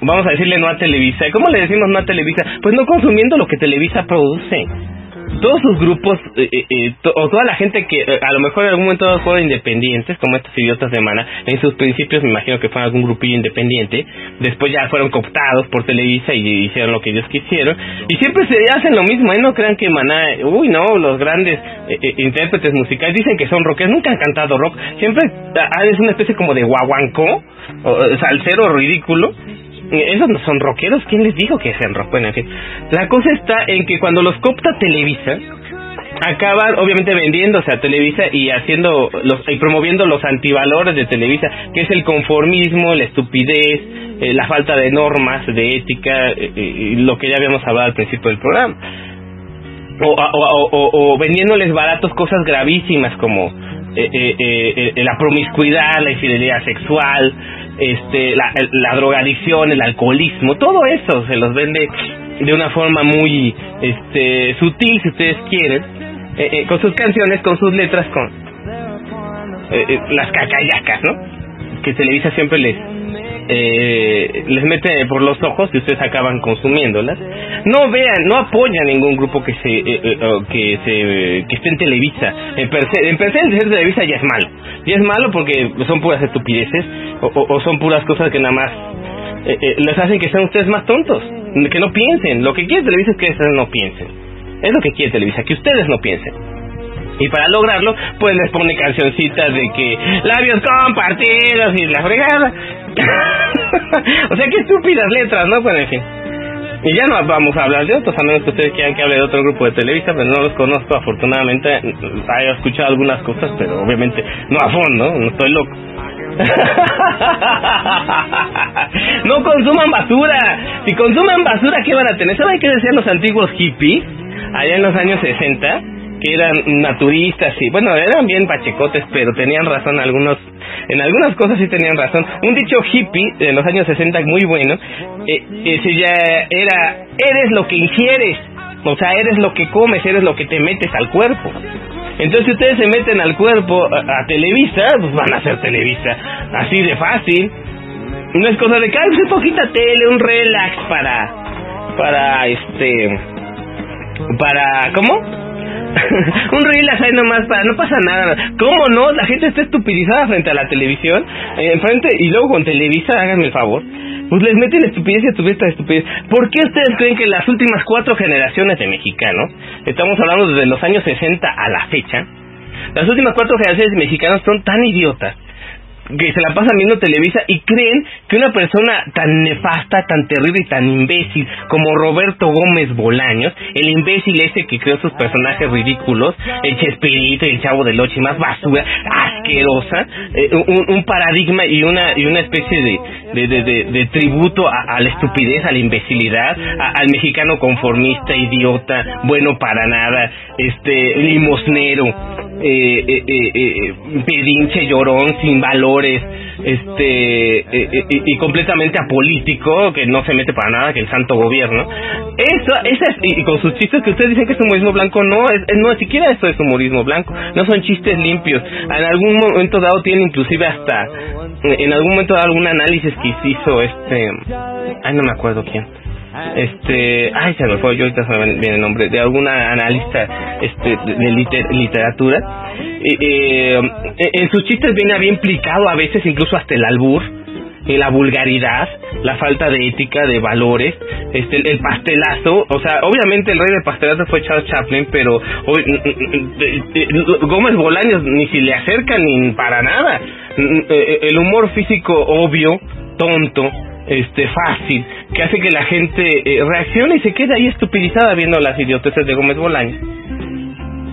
Vamos a decirle no a Televisa. ¿Y cómo le decimos no a Televisa? Pues no consumiendo lo que Televisa produce todos sus grupos eh, eh, eh, to- o toda la gente que eh, a lo mejor en algún momento fueron independientes como estos idiotas de Mana en sus principios me imagino que fueron algún grupillo independiente después ya fueron cooptados por Televisa y hicieron lo que ellos quisieron y siempre se hacen lo mismo ¿eh? no crean que Maná uy no los grandes intérpretes musicales dicen que son rockeros nunca han cantado rock siempre ah, es una especie como de guaguancó o salsero ridículo esos no son rockeros, ¿quién les dijo que sean rock? Bueno, en. La cosa está en que cuando los copta Televisa, acaban obviamente vendiéndose a Televisa y haciendo los y promoviendo los antivalores de Televisa, que es el conformismo, la estupidez, eh, la falta de normas, de ética, eh, eh, lo que ya habíamos hablado al principio del programa. O, o, o, o- vendiéndoles baratos cosas gravísimas como la promiscuidad, la infidelidad sexual, este, la, la drogadicción, el alcoholismo, todo eso se los vende de una forma muy este, sutil, si ustedes quieren, eh, eh, con sus canciones, con sus letras, con eh, las cacayacas, ¿no? Que Televisa siempre les eh, les mete por los ojos y ustedes acaban consumiéndolas. No vean, no apoyan ningún grupo que se eh, eh, que se que esté en Televisa. En per se, en per se el ser Televisa ya es malo. Ya es malo porque son puras estupideces o, o- o son puras cosas que nada más eh, eh, les hacen que sean ustedes más tontos, que no piensen. Lo que quiere Televisa es que ustedes no piensen. Es lo que quiere Televisa, que ustedes no piensen. Y para lograrlo, pues les pone cancioncitas de que labios compartidos y la fregada. o sea, qué estúpidas letras, ¿no? Bueno, en fin. Y ya no vamos a hablar de otros, a menos que ustedes quieran que hable de otro grupo de Televisa, pero no los conozco, afortunadamente. He escuchado algunas cosas, pero obviamente no a fondo, no estoy loco. no consuman basura. Si consuman basura, ¿qué van a tener? ¿Saben qué decían los antiguos hippies? Allá en los años 60, que eran naturistas y, bueno, eran bien pachecotes, pero tenían razón algunos. En algunas cosas sí tenían razón. Un dicho hippie de los años 60 muy bueno, eh, ese ya era, eres lo que ingieres. O sea, eres lo que comes, eres lo que te metes al cuerpo. Entonces, si ustedes se meten al cuerpo a, a Televisa, pues van a ser Televisa. Así de fácil. No es cosa de que, ay, pues, poquita tele, un relax para, para, este, para, ¿cómo? un relax ahí nomás para, no pasa nada. ¿Cómo no? La gente está estupidizada frente a la televisión, eh, enfrente, y luego con Televisa, háganme el favor. Pues les meten estupidez y estupidez tras estupidez. ¿Por qué ustedes creen que las últimas cuatro generaciones de mexicanos, estamos hablando desde los años 60 a la fecha, las últimas cuatro generaciones de mexicanos son tan idiotas que se la pasan viendo Televisa y creen que una persona tan nefasta, tan terrible y tan imbécil como Roberto Gómez Bolaños, el imbécil ese que creó sus personajes ridículos, el Chespirito y el Chavo del Ocho y más basura, asquerosa, eh, un, paradigma y una y una especie de, de, de, de, tributo a, la estupidez, a la imbecilidad, a, al mexicano conformista, idiota, bueno para nada, este limosnero, eh, eh, eh pedinche, llorón, sin valor este eh, eh, y, completamente apolítico que no se mete para nada que el santo gobierno. Eso esa es, y, con sus chistes que ustedes dicen que es humorismo blanco no es, no siquiera eso es humorismo blanco. No son chistes limpios. En algún momento dado tiene inclusive hasta en algún momento dado algún análisis que hizo este ay no me acuerdo quién este ay se me fue yo ahorita viene el nombre de alguna analista este de liter, literatura eh, en sus chistes viene bien implicado a veces incluso hasta el albur y la vulgaridad, la falta de ética, de valores, este el, el, pastelazo, o sea, obviamente el rey del pastelazo fue Charles Chaplin, pero hoy, Gómez Bolaños ni si le acercan ni para nada. El humor físico obvio, tonto, este fácil, que hace que la gente eh, reaccione y se quede ahí estupidizada viendo las idioteces de Gómez Bolaños.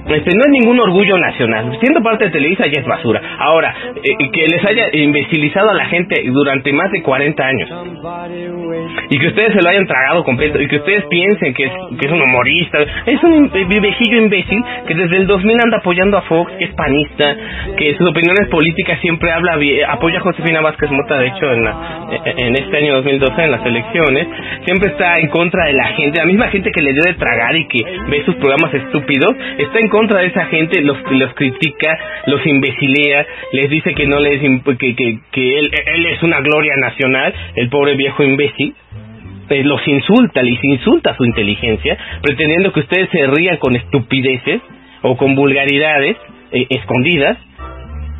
Este, no es ningún orgullo nacional. Siendo parte de Televisa ya es basura. Ahora, eh, que les haya imbecilizado a la gente durante más de 40 años y que ustedes se lo hayan tragado completo y que ustedes piensen que es, que es un humorista, es un viejillo imbécil que desde el 2000 anda apoyando a Fox, que es panista, que sus opiniones políticas siempre habla, apoya a Josefina Vázquez Mota, de hecho, en, la, en este año 2012 en las elecciones, siempre está en contra de la gente, la misma gente que le dio de tragar y que ve sus programas estúpidos, está en contra de esa gente, los, los critica, los imbecilea, les dice que no les que, que, que él, él es una gloria nacional, el pobre viejo imbécil eh, los insulta, les insulta su inteligencia, pretendiendo que ustedes se rían con estupideces o con vulgaridades eh, escondidas,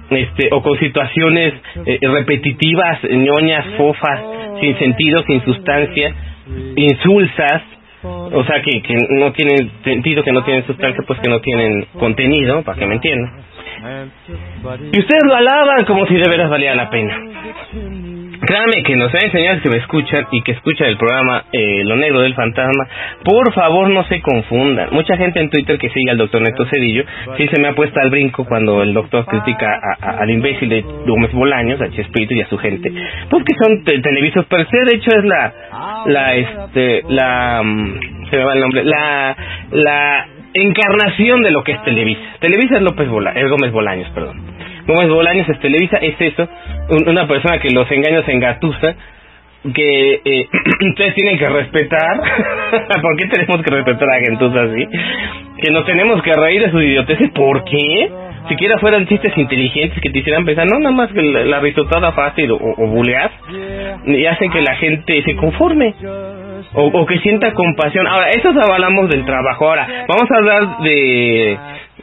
este, o con situaciones eh, repetitivas, ñoñas, fofas, sin sentido, sin sustancia, insulsas, o sea que, que no tienen sentido, que no tienen sustancia, pues que no tienen contenido, para que me entiendan. Y ustedes lo alaban como si de veras valía la pena. Créanme que nos señores que me escuchan y que escuchan el programa eh, Lo Negro del Fantasma, por favor no se confundan. Mucha gente en Twitter que sigue al doctor Neto Cedillo, sí se me ha puesto al brinco cuando el doctor critica a, a, al imbécil de Gómez Bolaños, a Chespirito y a su gente, porque son te televisos per se, de hecho es la, la, este, la, um, se me va el nombre, la, la encarnación de lo que es Televisa. Televisa es López Bola, es Gómez Bolaños, perdón. Gómez Bolaños es Televisa, es eso, una persona que los engaños engatusa, que eh, ustedes tienen que respetar. ¿Por qué tenemos que respetar a gentuza así? Que nos tenemos que reír de sus idioteces. ¿Por qué? Siquiera fueran chistes inteligentes que te hicieran pensar, no nada más que la, la risotada fácil o, o y hacen que la gente se conforme. O, o que sienta compasión. Ahora, eso hablamos del trabajo. Ahora, vamos a hablar de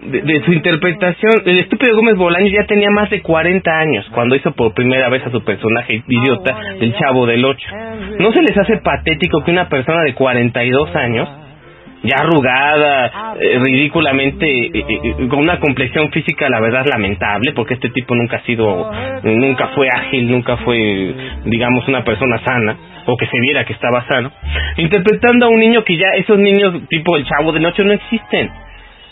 de, su interpretación, el estúpido Gómez Bolaños ya tenía más de 40 años cuando hizo por primera vez a su personaje idiota del Chavo del Ocho. ¿No se les hace patético que una persona de 42 años ya arrugada, eh, ridículamente, eh, eh, con una complexión física, la verdad, lamentable, porque este tipo nunca ha sido, nunca fue ágil, nunca fue, digamos, una persona sana, o que se viera que estaba sano, interpretando a un niño que ya, esos niños tipo el chavo de noche no existen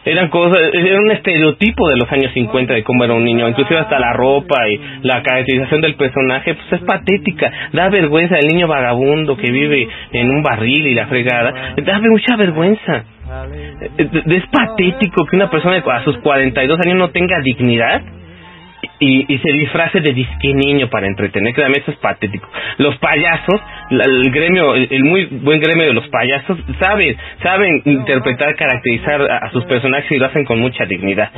eran cosas, era un estereotipo de los años 50 de cómo era un niño, inclusive hasta la ropa y la caracterización del personaje, pues es patética, da vergüenza el niño vagabundo que vive en un barril y la fregada, da mucha vergüenza. Es patético que una persona a sus 42 años no tenga dignidad y, y se disfrace de disque niño para entretener, créanme, eso es patético. Los payasos, el gremio, el, muy buen gremio de los payasos, saben, saben interpretar, caracterizar a, sus personajes y lo hacen con mucha dignidad.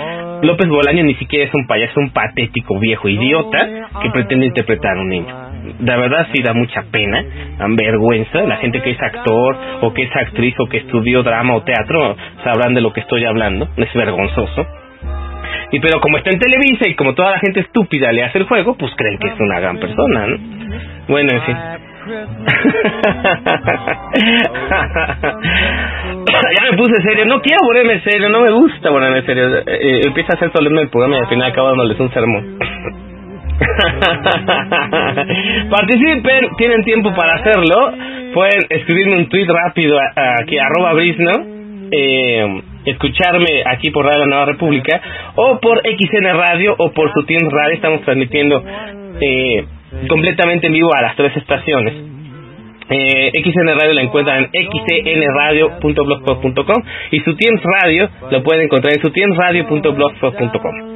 López Bolaño ni siquiera es un payaso, un patético viejo idiota que pretende interpretar a un niño. La verdad sí da mucha pena, vergüenza. La gente que es actor o que es actriz o que estudió drama o teatro sabrán de lo que estoy hablando. Es vergonzoso y pero como está en Televisa y como toda la gente estúpida le hace el juego, pues creen que es una gran persona, ¿no? Bueno, en fin. ya me puse serio, no quiero ponerme serio, no me gusta ponerme serio. Eh, eh, empieza a hacer solemne el programa y al final acaba dándoles un sermón. Participen, tienen tiempo para hacerlo. Pueden escribirme un tweet rápido aquí, arroba brisno. Eh, escucharme aquí por Radio Nueva República o por XN Radio o por su Team Radio. Estamos transmitiendo eh, completamente en vivo a las tres estaciones. Eh, XN Radio la encuentran en xnradio.blogspot.com y su Teams Radio lo pueden encontrar en su radio.blogspot.com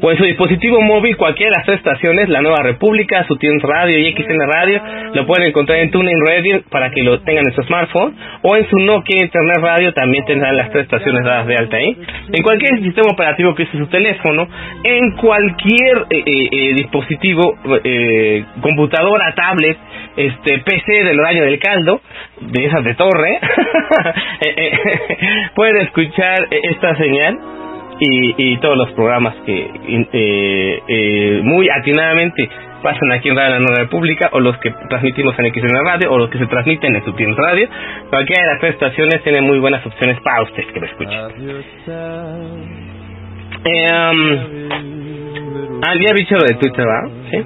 o en su dispositivo móvil cualquiera de las tres estaciones, La Nueva República, su Tunes Radio y XN Radio, lo pueden encontrar en TuneIn Radio para que lo tengan en su smartphone, o en su Nokia Internet Radio también tendrán las tres estaciones dadas de alta ahí. En cualquier sistema operativo que use su teléfono, en cualquier eh, eh, eh dispositivo, eh, computadora, tablet, este PC del año del caldo, de esas de torre, pueden escuchar esta señal y, y todos los programas que eh, eh, muy atinadamente pasan aquí en Radio La Nueva República o los que transmitimos en XN Radio o los que se transmiten en su radio. Cualquiera de las tres estaciones tiene muy buenas opciones para ustedes que lo escuchen. Eh, um, ah, ya dicho lo de Twitter, ¿verdad? ¿Sí?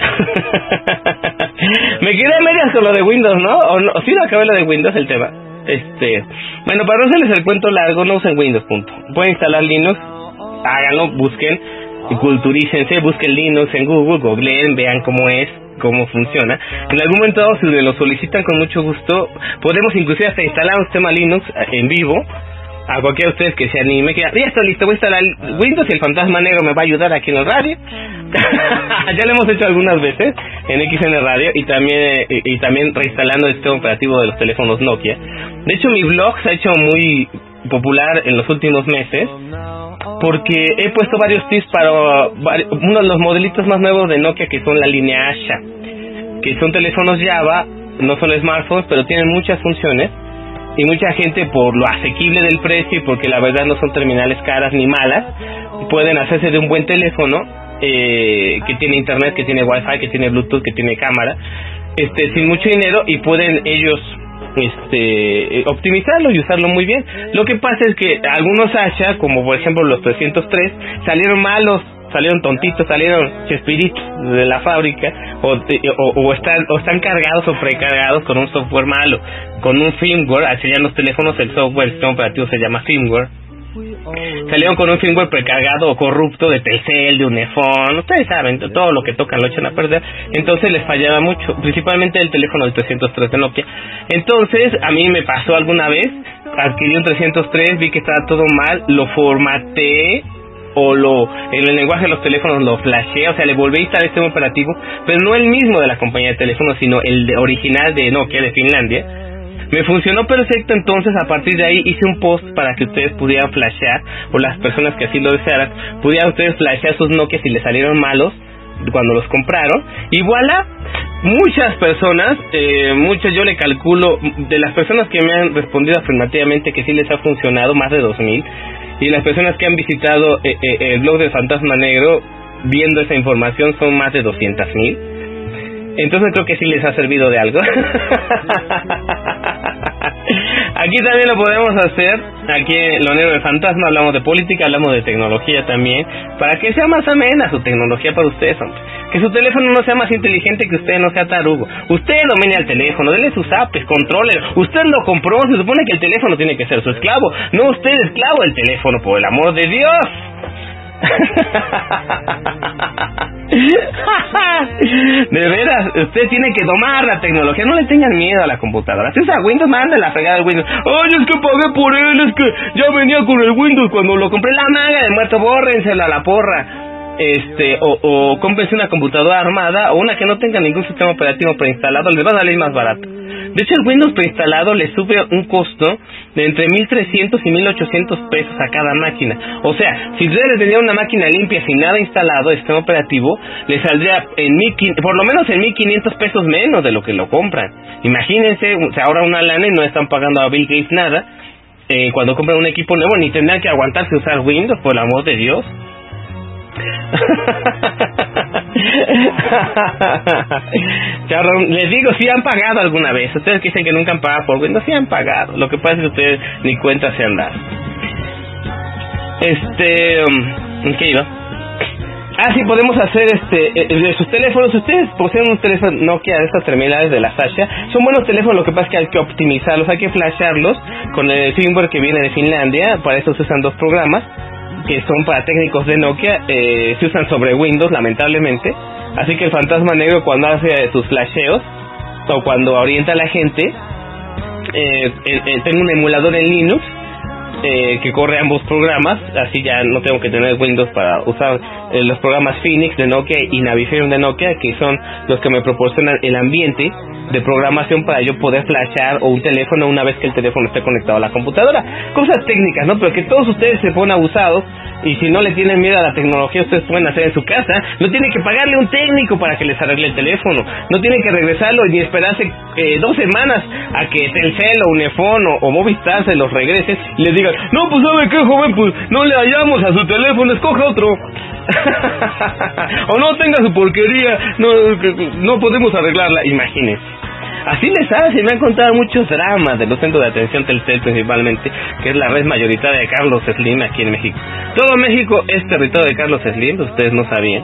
Me quedé medias con lo de Windows, ¿no? ¿O no? ¿Sí no acabé lo de Windows el tema? Este, bueno, para no hacerles el cuento largo, no usen Windows, punto. Pueden instalar Linux, háganlo, busquen, culturícense, busquen Linux en Google, googleen, vean cómo es, cómo funciona. En algún momento, si me lo solicitan con mucho gusto, podemos inclusive hasta instalar un sistema Linux en vivo a cualquiera de ustedes que se anime, que ya está listo, voy a instalar Windows y el fantasma negro me va a ayudar aquí en el radio. ya lo hemos hecho algunas veces en XN Radio y también y, también reinstalando el sistema operativo de los teléfonos Nokia. De hecho, mi blog se ha hecho muy popular en los últimos meses porque he puesto varios tips para uno de los modelitos más nuevos de Nokia que son la línea Asha, que son teléfonos Java, no son smartphones, pero tienen muchas funciones y mucha gente por lo asequible del precio y porque la verdad no son terminales caras ni malas, pueden hacerse de un buen teléfono eh, que tiene internet, que tiene wifi, que tiene bluetooth, que tiene cámara, este sin mucho dinero y pueden ellos este optimizarlo y usarlo muy bien. Lo que pasa es que algunos Asha, como por ejemplo los 303, salieron malos salieron tontitos, salieron chespiritos de la fábrica o, o, están, o están cargados o precargados con un software malo, con un firmware, así ya en los teléfonos el software, el sistema operativo se llama firmware. Salieron con un firmware precargado o corrupto de Telcel, de Unifón, ustedes saben, todo lo que tocan lo echan a perder, entonces les fallaba mucho, principalmente el teléfono del 303 de Nokia. Entonces, a mí me pasó alguna vez, adquirí un 303, vi que estaba todo mal, lo formateé o lo en el lenguaje de los teléfonos lo flashé, o sea, le volví a instalar sistema operativo, pero no el mismo de la compañía de teléfonos, sino el de, original de Nokia de Finlandia. Me funcionó perfecto, entonces a partir de ahí hice un post para que ustedes pudieran flashear, o las personas que así lo desearan, pudieran ustedes flashear sus Nokia si les salieron malos cuando los compraron. Y voilà, muchas personas, eh, muchas yo le calculo, de las personas que me han respondido afirmativamente que sí les ha funcionado, más de 2000, y las personas que han visitado eh, eh, el blog de Fantasma Negro viendo esa información son más de 200 mil. Entonces creo que sí les ha servido de algo. Aquí también lo podemos hacer. Aquí en Lo Negro de Fantasma hablamos de política, hablamos de tecnología también. Para que sea más amena su tecnología para ustedes, hombre. Que su teléfono no sea más inteligente que usted, no sea tarugo. Usted domine el teléfono, dele sus apps, controle. Usted lo compró, se supone que el teléfono tiene que ser su esclavo. No usted esclavo del teléfono, por el amor de Dios. De veras, usted tiene que domar la tecnología, no le tengan miedo a la computadora. Si usa Windows, manda la fregada de Windows. Ay, es que pagué por él, es que ya venía con el Windows cuando lo compré la maga de muerto, bórrensela a la porra. Este, o, o cómprense una computadora armada o una que no tenga ningún sistema operativo preinstalado, les va a salir más barato. De hecho, el Windows preinstalado le sube un costo de entre 1.300 y 1.800 pesos a cada máquina. O sea, si ustedes tenían una máquina limpia sin nada instalado, sistema operativo, le saldría en 1.500, por lo menos en 1.500 pesos menos de lo que lo compran. Imagínense, o sea, ahora una lana y no están pagando a Bill Gates nada. Eh, cuando compran un equipo nuevo, ni tendrán que aguantarse usar Windows, por el amor de Dios. Les digo, si han pagado alguna vez. Ustedes dicen que nunca han pagado por Windows, sí han pagado. Lo que pasa es que ustedes ni cuenta se han dado. Este, um, ¿en qué iba? Ah, sí, podemos hacer este eh, de sus teléfonos. Ustedes poseen un teléfono Nokia de estas terminales de la Sasha. Son buenos teléfonos, lo que pasa es que hay que optimizarlos, hay que flasharlos con el firmware que viene de Finlandia. Para eso se usan dos programas que son para técnicos de Nokia. Eh, se usan sobre Windows, lamentablemente. Así que el fantasma negro cuando hace sus flasheos o cuando orienta a la gente, eh, eh, eh, tengo un emulador en Linux eh, que corre ambos programas, así ya no tengo que tener Windows para usar eh, los programas Phoenix de Nokia y Navifium de Nokia, que son los que me proporcionan el ambiente de programación para yo poder flashar o un teléfono una vez que el teléfono esté conectado a la computadora. Cosas técnicas, ¿no? Pero que todos ustedes se ponen abusados y si no le tienen miedo a la tecnología, ustedes pueden hacer en su casa. No tienen que pagarle un técnico para que les arregle el teléfono. No tienen que regresarlo ni esperarse eh, dos semanas a que Telcel o Unifón o, o Movistar se los regresen y les digan, no, pues sabe qué, joven, pues no le hallamos a su teléfono, escoja otro. o no tenga su porquería, no, no podemos arreglarla, imagínense. Así les hace, me han contado muchos dramas de los centros de atención Telcel principalmente, que es la red mayoritaria de Carlos Slim aquí en México. Todo México es territorio de Carlos Slim, ustedes no sabían.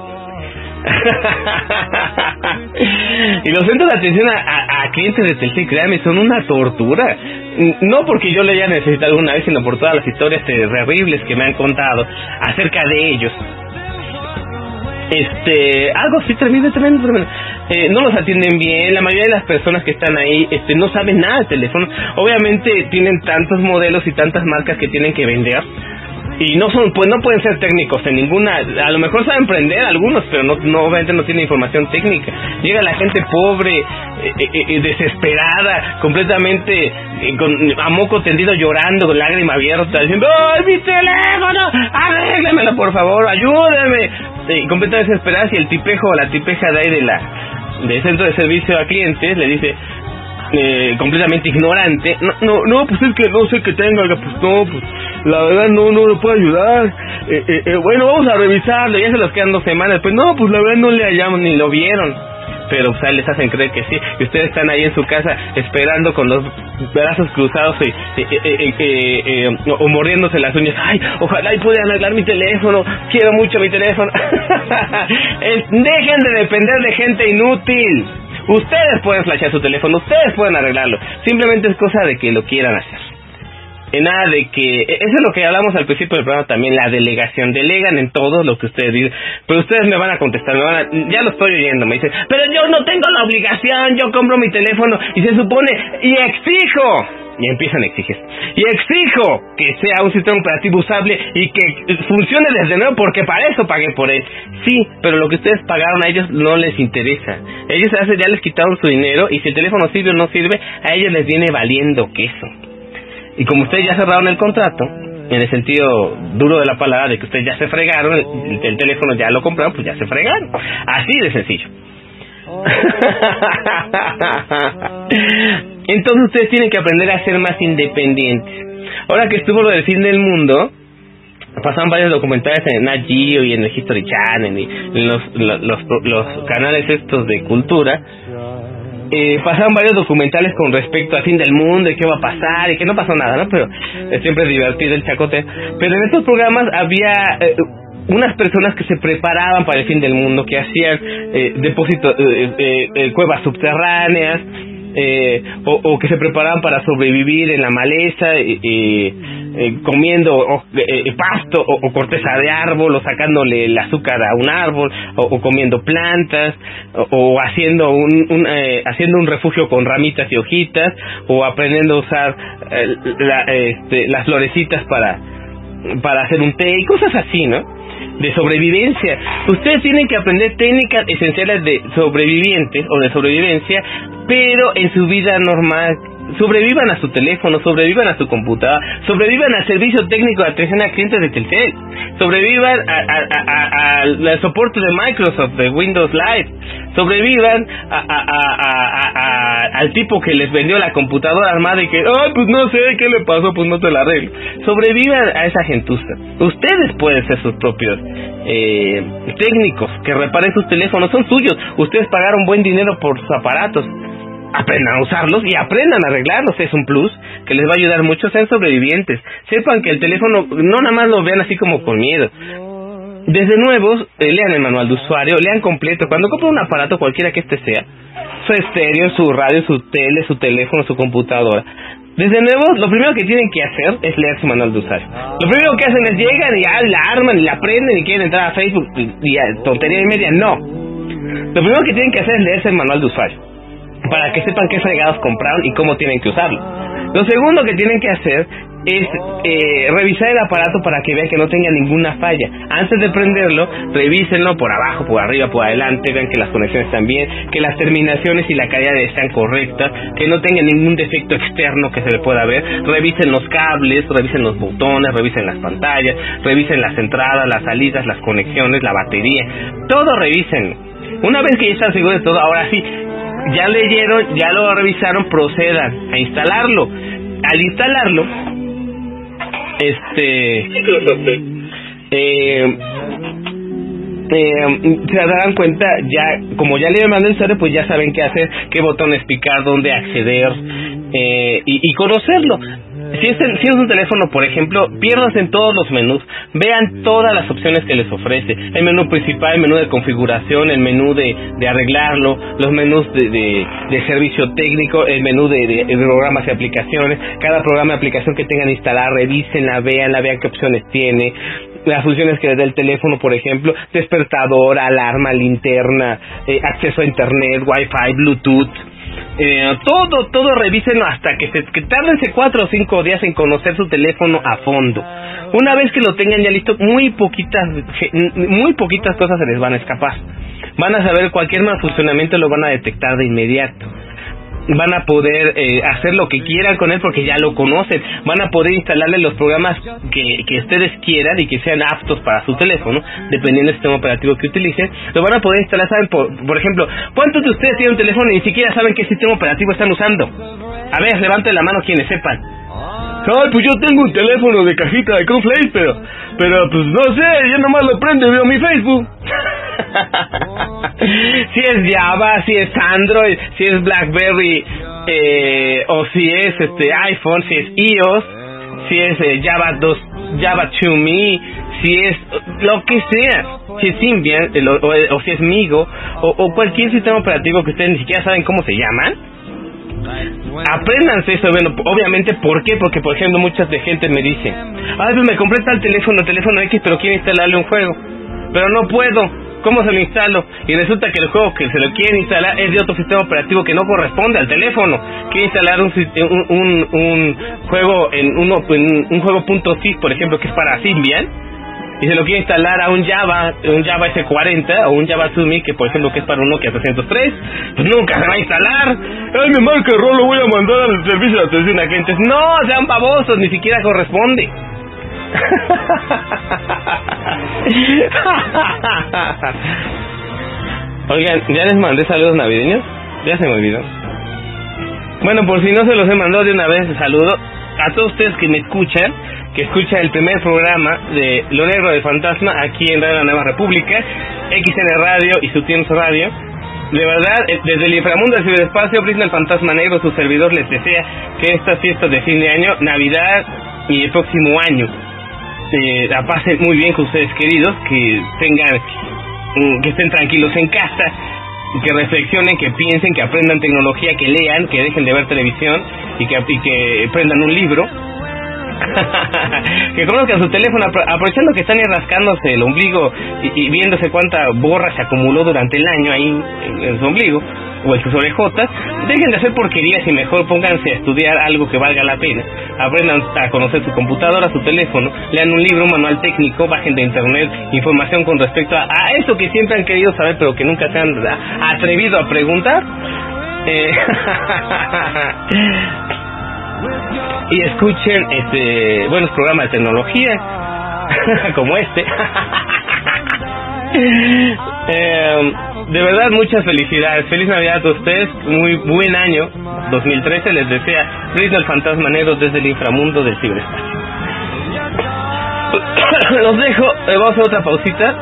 y los centros de atención a clientes de Telcel, créanme, son una tortura. No porque yo le haya necesitado alguna vez, sino por todas las historias terribles que me han contado acerca de ellos. Este, algo así tremendo, tremendo, tremendo. Eh, no los atienden bien, la mayoría de las personas que están ahí este, no saben nada del teléfono. Obviamente tienen tantos modelos y tantas marcas que tienen que vender y no son pues no pueden ser técnicos en ninguna a lo mejor saben prender algunos pero no, no obviamente no tienen información técnica. Llega la gente pobre eh, eh, eh, desesperada completamente con a moco tendido llorando con lágrima abierta diciendo ay mi teléfono arréglemelo por favor ayúdeme completamente desesperada y el tipejo o la tipeja de ahí de la del centro de servicio a clientes le dice eh, completamente ignorante. No, no, no, pues es que no sé qué tenga, pues no, pues la verdad no, no le puedo ayudar. Eh, eh, eh, bueno, vamos a revisarlo, ya se los quedan dos semanas. Pues no, pues la verdad no le hallamos ni lo vieron. Pero o sea, les hacen creer que sí. Y ustedes están ahí en su casa esperando con los brazos cruzados y, o mordiéndose las uñas. Ay, ojalá y puedan arreglar mi teléfono. Quiero mucho mi teléfono. dejen de depender de gente inútil. Ustedes pueden flashar su teléfono, ustedes pueden arreglarlo. Simplemente es cosa de que lo quieran hacer. Nada de que... Eso es lo que hablamos al principio del programa también, la delegación. Delegan en todo lo que ustedes dicen. Pero ustedes me van a contestar, me van a, ya lo estoy oyendo. Me dicen, pero yo no tengo la obligación, yo compro mi teléfono y se supone... Y exijo y empiezan a exigir. Y exijo que sea un sistema operativo usable y que funcione desde nuevo porque para eso pagué por él. Sí, pero lo que ustedes pagaron a ellos no les interesa. Ellos ya les quitaron su dinero y si el teléfono sirve o no sirve, a ellos les viene valiendo queso. Y como ustedes ya cerraron el contrato, en el sentido duro de la palabra de que ustedes ya se fregaron, el, el teléfono ya lo compraron, pues ya se fregaron. Así de sencillo. Entonces ustedes tienen que aprender a ser más independientes. Ahora que estuvo lo del fin del mundo, pasaban varios documentales en Nat Geo y en el History Channel y en los, los canales estos de cultura. Eh, pasaron varios documentales con respecto al fin del mundo y qué va a pasar y que no pasó nada, ¿no? Pero eh, siempre es divertido el chacote. Pero en estos programas había eh, unas personas que se preparaban para el fin del mundo, que hacían eh, depósitos, eh, eh, cuevas subterráneas, eh, o, que se preparaban para sobrevivir en la maleza, eh, eh, eh, comiendo o, pasto o, o corteza de árbol, o sacándole el azúcar a un árbol, o, comiendo plantas, o, haciendo un, un, haciendo un refugio con ramitas y hojitas, o aprendiendo a usar la- este, las florecitas para para hacer un té y cosas así, ¿no? De sobrevivencia. Ustedes tienen que aprender técnicas esenciales de sobrevivientes o de sobrevivencia, pero en su vida normal. Sobrevivan a su teléfono, sobrevivan a su computadora, sobrevivan al servicio técnico de atención a clientes de Telcel, sobrevivan al soporte de Microsoft, de Windows Live, sobrevivan a- a- a- al tipo que les vendió la computadora armada y que, ay, pues no sé qué le pasó, pues no te la arreglo. Sobrevivan a esa gentuza. Ustedes pueden ser sus propios eh, técnicos que reparen sus teléfonos, son suyos. Ustedes pagaron buen dinero por sus aparatos. Aprendan a usarlos y aprendan a arreglarlos. Es un plus que les va a ayudar mucho. Sean sobrevivientes. Sepan que el teléfono no nada más lo vean así como con miedo. Desde nuevos, eh, lean el manual de usuario, lean completo. Cuando compren un aparato, cualquiera que este sea, su estéreo, su radio, su tele, su teléfono, su computadora. Desde nuevos, lo primero que tienen que hacer es leer su manual de usuario. Lo primero que hacen es llegan y ya la arman y la prenden y quieren entrar a Facebook y, y tontería y media. No. Lo primero que tienen que hacer es leerse el manual de usuario para que sepan qué fregados compraron y cómo tienen que usarlo. Lo segundo que tienen que hacer es eh, revisar el aparato para que vean que no tenga ninguna falla. Antes de prenderlo, revísenlo por abajo, por arriba, por adelante, vean que las conexiones están bien, que las terminaciones y la calidad están correctas, que no tenga ningún defecto externo que se le pueda ver. Revisen los cables, revisen los botones, revisen las pantallas, revisen las entradas, las salidas, las conexiones, la batería. Todo revisen. Una vez que ya están seguros de todo, ahora sí, ya leyeron, ya lo revisaron, procedan a instalarlo. Al instalarlo, este, eh, eh, se darán cuenta, ya como ya le mandé el usuario, pues ya saben qué hacer, qué botones picar, dónde acceder eh, y, y conocerlo. Si es, si es un teléfono, por ejemplo, pierdas en todos los menús, vean todas las opciones que les ofrece. El menú principal, el menú de configuración, el menú de, de arreglarlo, los menús de, de, servicio técnico, el menú de programas y aplicaciones. Cada programa y aplicación que tengan instalada, revísenla, veanla, vean qué opciones tiene. Las funciones que le da el teléfono, por ejemplo, despertador, alarma, linterna, eh, acceso a internet, wifi, bluetooth. Eh, todo, todo revísenlo hasta que se que cuatro o cinco días en conocer su teléfono a fondo. Una vez que lo tengan ya listo, muy poquitas, muy poquitas cosas se les van a escapar. Van a saber cualquier mal funcionamiento lo van a detectar de inmediato. Van a poder eh, hacer lo que quieran con él porque ya lo conocen. Van a poder instalarle los programas que, que ustedes quieran y que sean aptos para su teléfono, dependiendo del sistema operativo que utilicen. Lo van a poder instalar, ¿saben? Por, por ejemplo, ¿cuántos de ustedes tienen un teléfono y ni siquiera saben qué sistema operativo están usando? A ver, levanten la mano quienes sepan. Pues yo tengo un teléfono de cajita de cornflakes, pero, pero pues no sé, yo nomás lo prendo y veo mi Facebook. si es Java, si es Android, si es BlackBerry, eh, o si es este iPhone, si es iOS, si es eh, Java 2, Java 2 Me, si es lo que sea, si es Symbian, o, si es Migo, o cualquier sistema operativo que ustedes ni siquiera saben cómo se llaman, apréndanse eso, bueno, obviamente, ¿por qué? Porque, por ejemplo, muchas de gente me dice, ay, pues me compré tal teléfono, teléfono X, pero quiero instalarle un juego, pero no puedo, ¿cómo se lo instalo? Y resulta que el juego que se lo quieren instalar es de otro sistema operativo que no corresponde al teléfono, quiere instalar un, un, un, un juego en uno, en un juego punto .sys, por ejemplo, que es para Symbian, y se lo quiere instalar a un Java, un Java S40 o un Java Sumi que por ejemplo que es para un Nokia 303, pues nunca se va a instalar. Ay, me marca error, lo voy a mandar al servicio de atención a clientes. No, sean babosos, ni siquiera corresponde. Oigan, ¿ya les mandé saludos navideños? Ya se me olvidó. Bueno, por si no se los he mandado de una vez, saludo a todos ustedes que me escuchan, que escuchan el primer programa de Lo Negro del Fantasma aquí en Radio Nueva República, XN Radio y Subtienes Radio. de verdad, eh, desde el inframundo del ciberespacio, Brisna el Fantasma Negro, su servidor, les desea que estas fiestas de fin de año, Navidad y el próximo año, eh, la pasen muy bien con ustedes queridos, que tengan, mm, que estén tranquilos en casa, que reflexionen, que piensen, que aprendan tecnología, que lean, que dejen de ver televisión y que, y que prendan un libro que conozcan su teléfono aprovechando que están rascándose el ombligo y, viéndose cuánta borra se acumuló durante el año ahí en, su ombligo o en sus orejotas, dejen de hacer porquerías y mejor pónganse a estudiar algo que valga la pena. Aprendan a conocer su computadora, su teléfono, lean un libro, un manual técnico, bajen de internet información con respecto a, a eso que siempre han querido saber pero que nunca se han atrevido a preguntar. Eh, y escuchen este buenos programas de tecnología como este. eh, de verdad muchas felicidades, feliz Navidad a ustedes, muy buen año 2013 les desea Luis el Fantasma Negro desde el inframundo del ciberespacio. Los dejo, eh, vamos a otra pausita.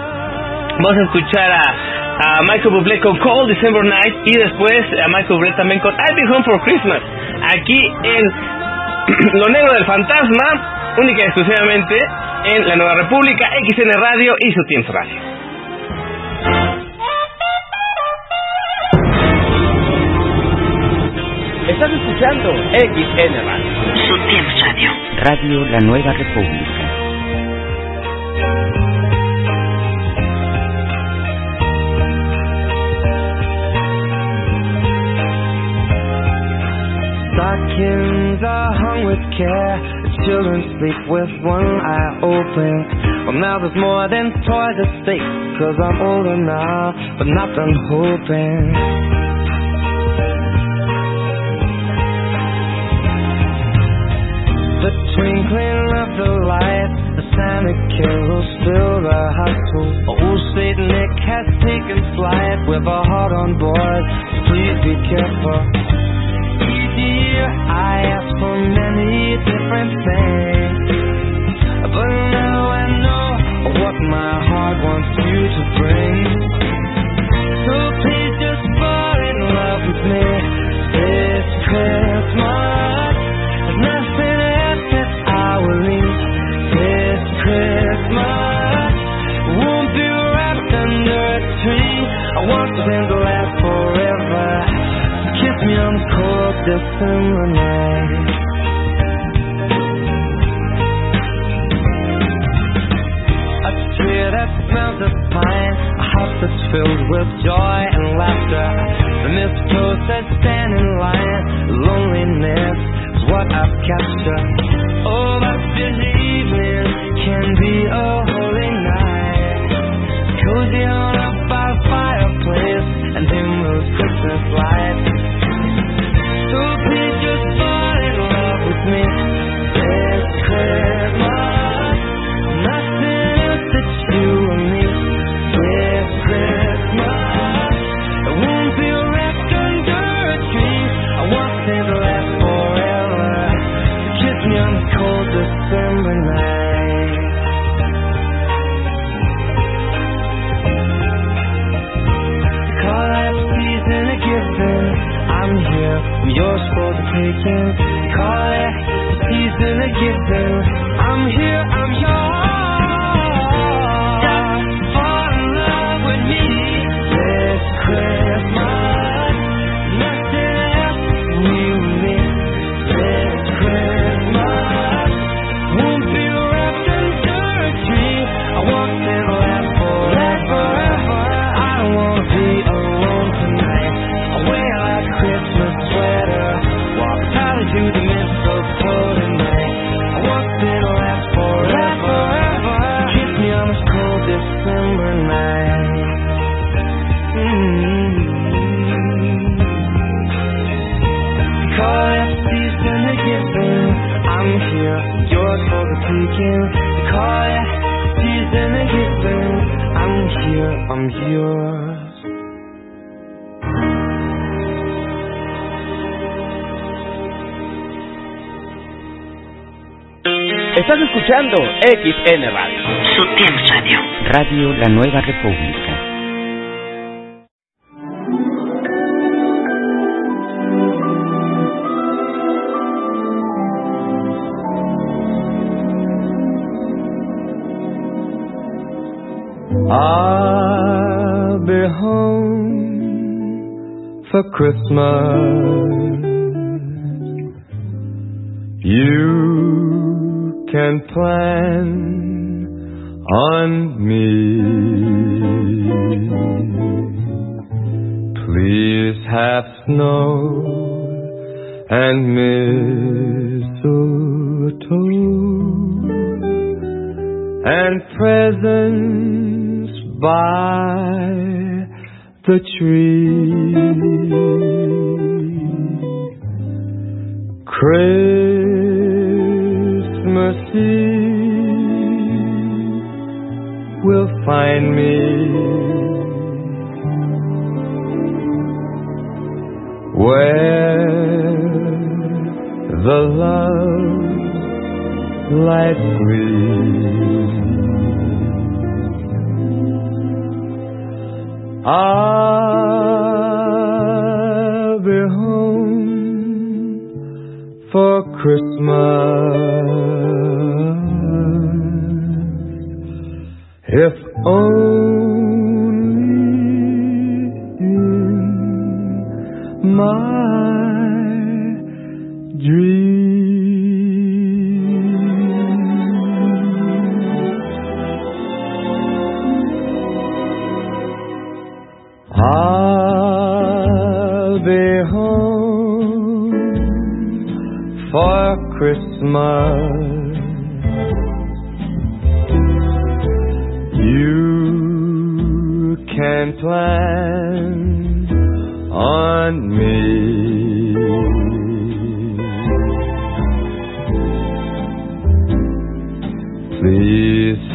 Vamos a escuchar a, a Michael Bublé con Cold December Night y después a Michael Bublé también con I'll Be Home for Christmas. Aquí en Lo Negro del Fantasma, única y exclusivamente en la Nueva República, XN Radio y su Tiempo Radio. Estás escuchando XN Radio. Su Tiempo Radio. Radio La Nueva República. Stockings are hung with care. The children sleep with one eye open. Well, now there's more than toys at stake. Cause I'm older now, but not done hoping. The twinkling of the lights, the Santa carols fill the household. Old Saint Nick has taken flight with a heart on board. Please be careful I asked for many different things. But now I know what my heart wants you to bring. So please just fall in love with me This Christmas. There's nothing else This Christmas. Won't be wrapped under a tree. I want last Me on December. A tree that smells of pine, a house that's filled with joy and laughter. The mistletoe says stand in line. Loneliness is what I've captured. Oh, but this evening can be a holy night. Cozy on up by fireplace and dim those Christmas lights. Escuchando XN Radio. Su Radio. Radio La Nueva República.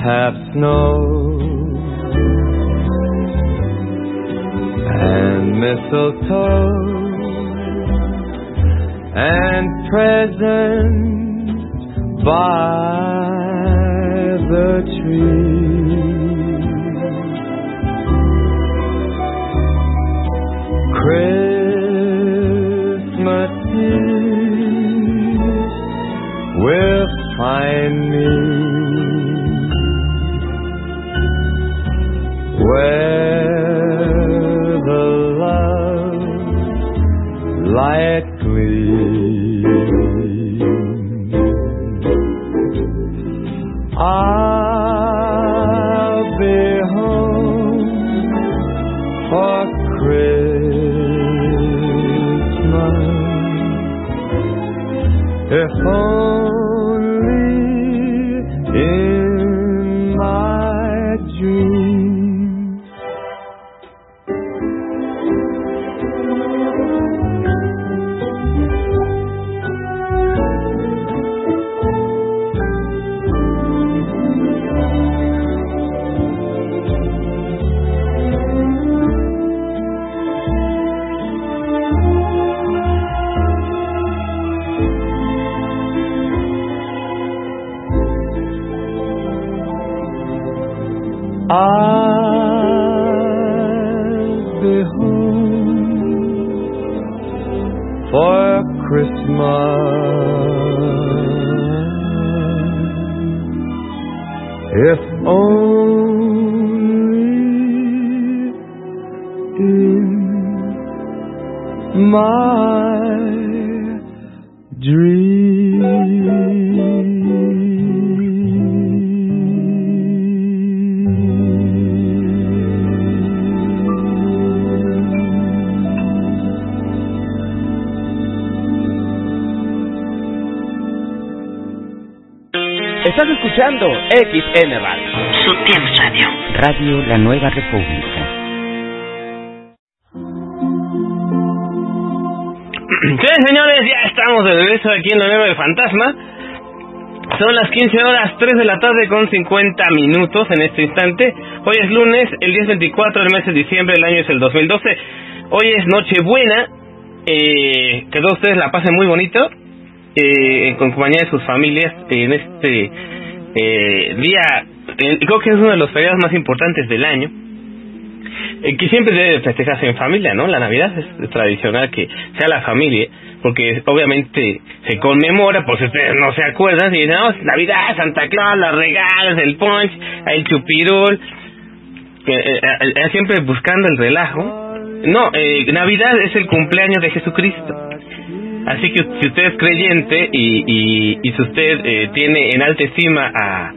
Have snow and mistletoe and presents by the tree. My Estás escuchando XN Radio. Sutiel Radio. Radio La Nueva República. Sí, señores, ya estamos de regreso aquí en la Nueva del Fantasma. Son las 15 horas 3 de la tarde con 50 minutos en este instante. Hoy es lunes, el día es 24 del mes de diciembre, el año es el 2012. Hoy es Nochebuena. Eh, que todos ustedes la pasen muy bonito. Eh, con compañía de sus familias en este eh, día. creo que es uno de los feriados más importantes del año. Eh, que siempre debe festejarse en familia, ¿no? La Navidad es tradicional que sea la familia, porque obviamente se conmemora, por si ustedes no se acuerdan, y dicen, no, Navidad, Santa Claus, las regalas, el punch, el chupirul. que, eh, eh, siempre buscando el relajo. No, eh, Navidad es el cumpleaños de Jesucristo. Así que si usted es creyente y, y, si usted eh, tiene en alta estima a,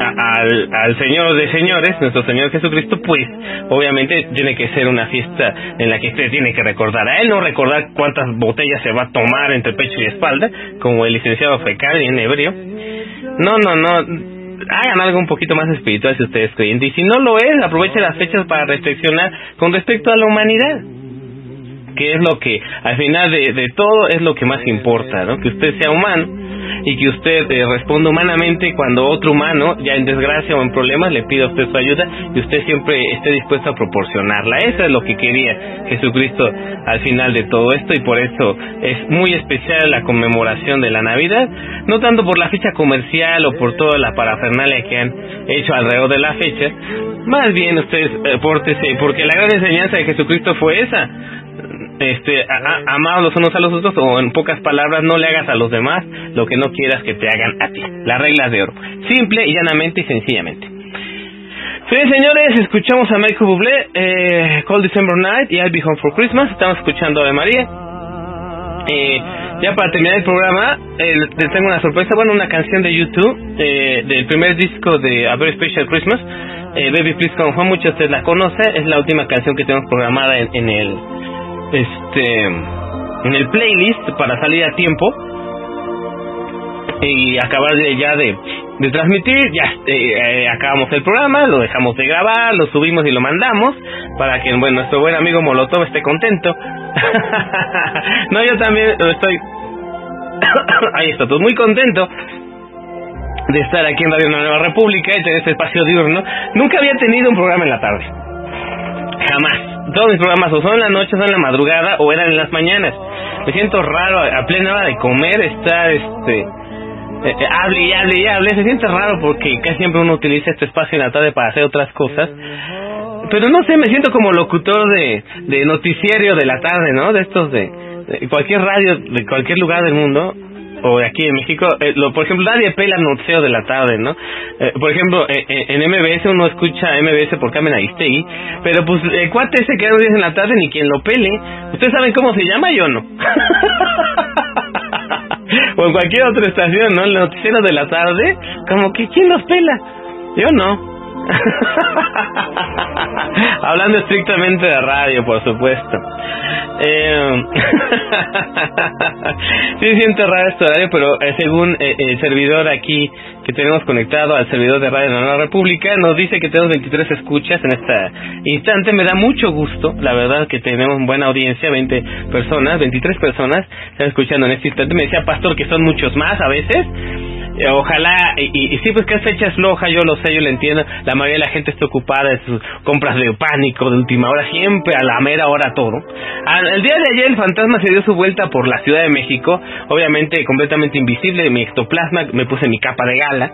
a- al, al Señor de señores, nuestro Señor Jesucristo, pues obviamente tiene que ser una fiesta en la que usted tiene que recordar a Él, no recordar cuántas botellas se va a tomar entre pecho y espalda, como el licenciado Fecal en hebreo. No, no, no. Hagan algo un poquito más espiritual si usted es creyente. Y si no lo es, aproveche las fechas para reflexionar con respecto a la humanidad que es lo que al final de, de todo es lo que más importa, ¿no? Que usted sea humano y que usted eh, responda humanamente cuando otro humano, ya en desgracia o en problemas, le pida a usted su ayuda y usted siempre esté dispuesto a proporcionarla. Eso es lo que quería Jesucristo al final de todo esto y por eso es muy especial la conmemoración de la Navidad, no tanto por la fecha comercial o por toda la parafernalia que han hecho alrededor de la fecha, más bien ustedes eh, pórtese, porque la gran enseñanza de Jesucristo fue esa, este, a- a- amados los unos a los otros, o en pocas palabras, no le hagas a los demás lo que no quieras que te hagan a ti. Las reglas de oro. Simple y llanamente y sencillamente. Sí, señores, escuchamos a Michael Bublé, eh, Cold December Night y I'll Be Home for Christmas. Estamos escuchando a María. Eh, ya para terminar el programa, eh, les tengo una sorpresa, bueno, una canción de YouTube eh, del primer disco de A Very Special Christmas, eh, Baby Please Come Home, muchos de ustedes la conocen, es la última canción que tenemos programada en, en el este en el playlist para salir a tiempo y acabar de, ya de, de transmitir, ya eh, eh, acabamos el programa, lo dejamos de grabar, lo subimos y lo mandamos para que bueno, nuestro buen amigo Molotov esté contento. no, yo también estoy ahí está, pues muy contento de estar aquí en Radio Nueva República y tener este espacio diurno. Nunca había tenido un programa en la tarde. Jamás. Todos mis programas o son en la noche, son en la madrugada o eran en las mañanas. Me siento raro a plena hora de comer estar este eh, eh, hable y hable y hable. Se siente raro porque casi siempre uno utiliza este espacio en la tarde para hacer otras cosas. Pero no sé, me siento como locutor de, de noticiario de la tarde, ¿no? De estos de cualquier radio, de cualquier lugar del mundo o aquí en México, eh, lo, por ejemplo, nadie pela noticiero de la tarde, ¿no? Eh, por ejemplo, eh, eh, en MBS uno escucha MBS por Carmen Aristegui, pero pues el cuate ese que no en la tarde ni quien lo pele. ¿Ustedes saben cómo se llama? Yo no. o en cualquier otra estación, ¿no? El noticiero de la tarde, como que ¿quién los pela? Yo no. Hablando estrictamente de radio, por supuesto. Eh, sí, siento raro este horario, pero eh, según eh, el servidor aquí que tenemos conectado al servidor de Radio de la Nueva República, nos dice que tenemos 23 escuchas en este instante. Me da mucho gusto, la verdad, que tenemos buena audiencia, 20 personas, 23 personas están escuchando en este instante. Me decía Pastor que son muchos más a veces. Eh, Ojalá, y, y, sí, pues que es fecha es floja, yo lo sé, yo lo entiendo. La mayoría de la gente está ocupada en sus compras de pánico de última hora, siempre a la mera hora todo. El día de ayer el fantasma se dio su vuelta por la Ciudad de México, obviamente completamente invisible, mi ectoplasma, me puse mi capa de gala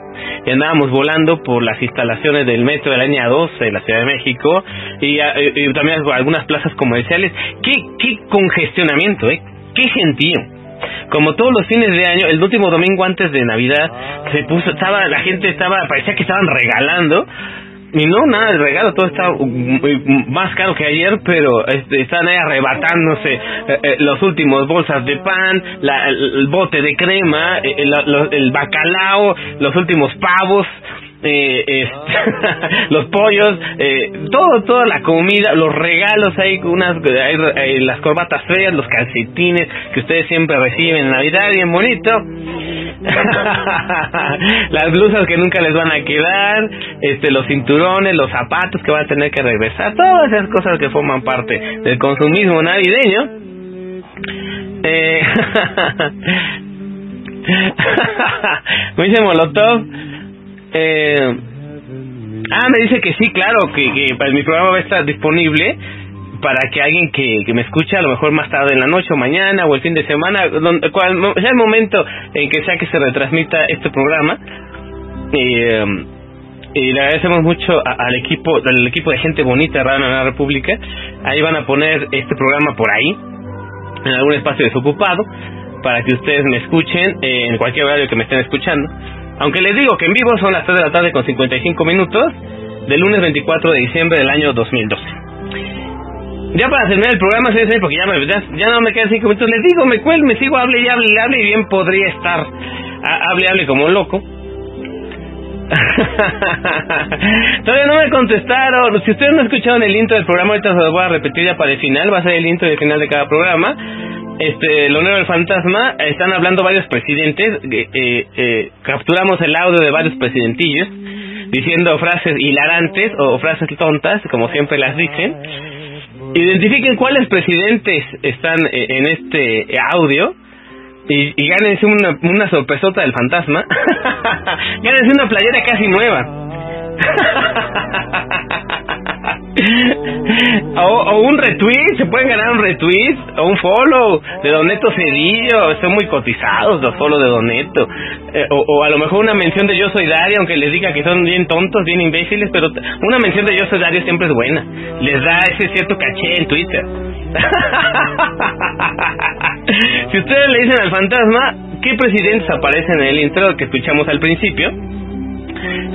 y andábamos volando por las instalaciones del metro de la línea 12 de la Ciudad de México y- y también algunas plazas comerciales. ¿Qué, qué congestionamiento, eh? Qué gentío como todos los fines de año, el último domingo antes de Navidad, se puso, estaba, la gente estaba, parecía que estaban regalando, y no, nada de regalo, todo estaba uh, muy- más caro que ayer, pero este, estaban ahí arrebatándose eh, eh, los últimos bolsas de pan, la- el, el bote de crema, eh, el, lo- el bacalao, los últimos pavos, eh, este, los pollos, eh, todo, toda la comida, los regalos, hay unas, hay, las corbatas feas, los calcetines que ustedes siempre reciben en Navidad, bien bonito. las blusas que nunca les van a quedar, este, los cinturones, los zapatos que van a tener que regresar, todas esas cosas que forman parte del consumismo navideño. Eh, me dice Molotov. Eh, ah, me dice que sí, claro, que, que pues, mi programa va a estar disponible para que alguien que, que me escuche a lo mejor más tarde en la noche o mañana o el fin de semana, donde, cual, sea el momento en que sea que se retransmita este programa. Eh, y le agradecemos mucho al equipo al equipo de gente bonita de Radio Nueva República. Ahí van a poner este programa por ahí, en algún espacio desocupado, para que ustedes me escuchen en cualquier horario que me estén escuchando. Aunque les digo que en vivo son las 3 de la tarde con 55 minutos, del lunes 24 de diciembre del año 2012. Ya para terminar el programa, sí, porque ya, me, ya, ya no me quedan cinco minutos, les digo, me cuel, me sigo, hable y hable y hable, y bien podría estar, a- hable hable como un loco. Todavía no me contestaron. Si ustedes no escucharon el intro del programa, ahorita se lo voy a repetir ya para el final. Va a ser el intro y el final de cada programa. Este, lo nuevo del fantasma. Están hablando varios presidentes. eh, eh, eh, capturamos el audio de varios presidentillos diciendo frases hilarantes o frases tontas, como siempre las dicen. Identifiquen cuáles presidentes están eh, en este audio y, y gánense una, una sorpresota del fantasma. gánense una playera casi nueva. O, un retweet, se pueden ganar un retweet o un follow de Doneto Cedillo, están muy cotizados los follow de Doneto. Eh, o, a lo mejor una mención de Yo Soy Dario, aunque les diga que son bien tontos, bien imbéciles, pero una mención de Yo Soy Dario siempre es buena. Les da ese cierto caché en Twitter. si ustedes le dicen al fantasma, ¿qué presidentes aparecen en el intro que escuchamos al principio?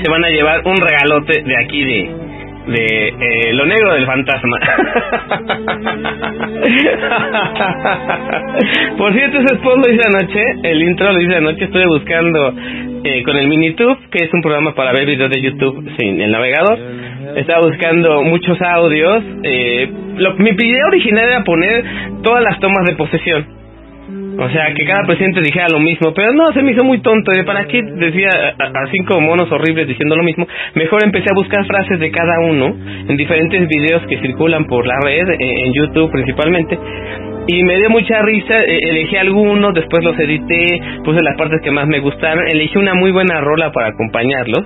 Se van a llevar un regalote de aquí de, de eh, lo negro del fantasma. Por cierto, ese spot lo hice anoche, el intro lo hice anoche, estuve buscando eh, con el Minitube, que es un programa para ver videos de YouTube sin el navegador. Estaba buscando muchos audios. Eh, lo, mi idea original era poner todas las tomas de posesión. O sea, que cada presidente dijera lo mismo, pero no, se me hizo muy tonto. ¿de ¿Para qué decía a, a cinco monos horribles diciendo lo mismo? Mejor empecé a buscar frases de cada uno en diferentes videos que circulan por la red, eh, en YouTube principalmente. Y me dio mucha risa, eh, elegí algunos, después los edité, puse las partes que más me gustaron, elegí una muy buena rola para acompañarlos.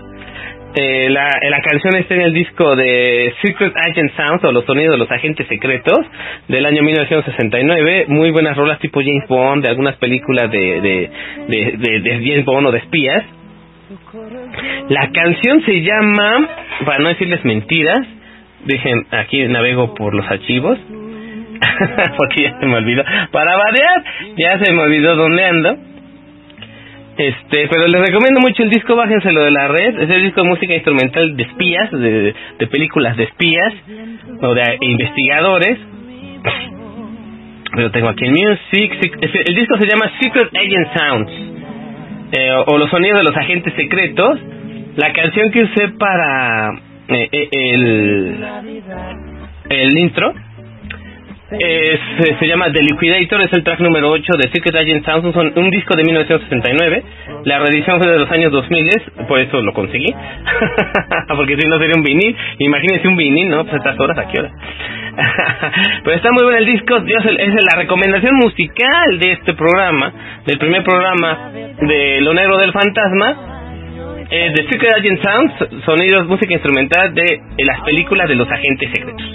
Eh, la, canción está en el disco de Secret Agent Sounds o los sonidos de los agentes secretos del año 1969. Muy buenas rolas tipo James Bond, de algunas películas de, de, de, de, de James Bond o de espías. La canción se llama, para no decirles mentiras, dejen, aquí navego por los archivos, porque ya se me olvidó. Para variar, ya se me olvidó dónde ando. Este, pero les recomiendo mucho el disco, bájenselo de la red. Es el disco de música instrumental de espías, de, películas de espías o de investigadores. Lo tengo aquí en Music. El disco se llama Secret Agent Sounds eh, o, los sonidos de los agentes secretos. La canción que usé para eh, eh, el, el intro eh, se llama The Liquidator, es el track número 8 de Secret Agent Sounds, un, disco de 1969. La reedición fue de los años 2000, por eso lo conseguí. Porque si no sería un vinil, imagínense un vinil, ¿no? Pues a estas horas, ¿a qué hora? Pero está muy bueno el disco, Dios, es la recomendación musical de este programa, del primer programa de Lo Negro del Fantasma. Eh, de Secret Agent Sounds, sonidos, música instrumental de, de las películas de los agentes secretos.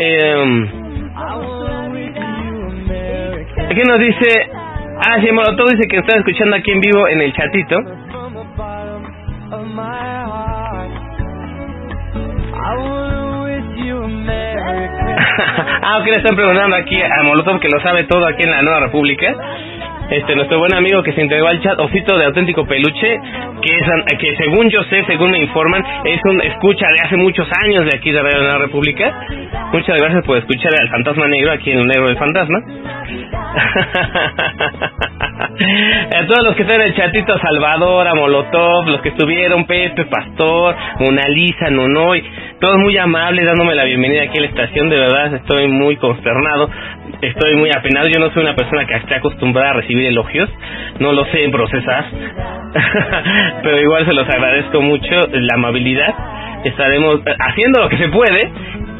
Eh, ¿Qué nos dice? Ah, sí, Molotov dice que está escuchando aquí en vivo en el chatito. ah, ok, le están preguntando aquí a Molotov que lo sabe todo aquí en la Nueva República. Este, nuestro buen amigo que se integró al chat, Osito de Auténtico Peluche, que es, que según yo sé, según me informan, es un escucha de hace muchos años de aquí de Radio Nueva República. Muchas gracias por escuchar al Fantasma Negro aquí en el Negro del Fantasma. a todos los que están en el chatito, Salvador, a Molotov, los que estuvieron, Pepe, Pastor, Mona Lisa, Nonoy, todos muy amables dándome la bienvenida aquí a la estación, de verdad estoy muy consternado, estoy muy apenado, yo no soy una persona que esté acostumbrada a recibir elogios, no lo sé procesar, pero igual se los agradezco mucho la amabilidad, estaremos haciendo lo que se puede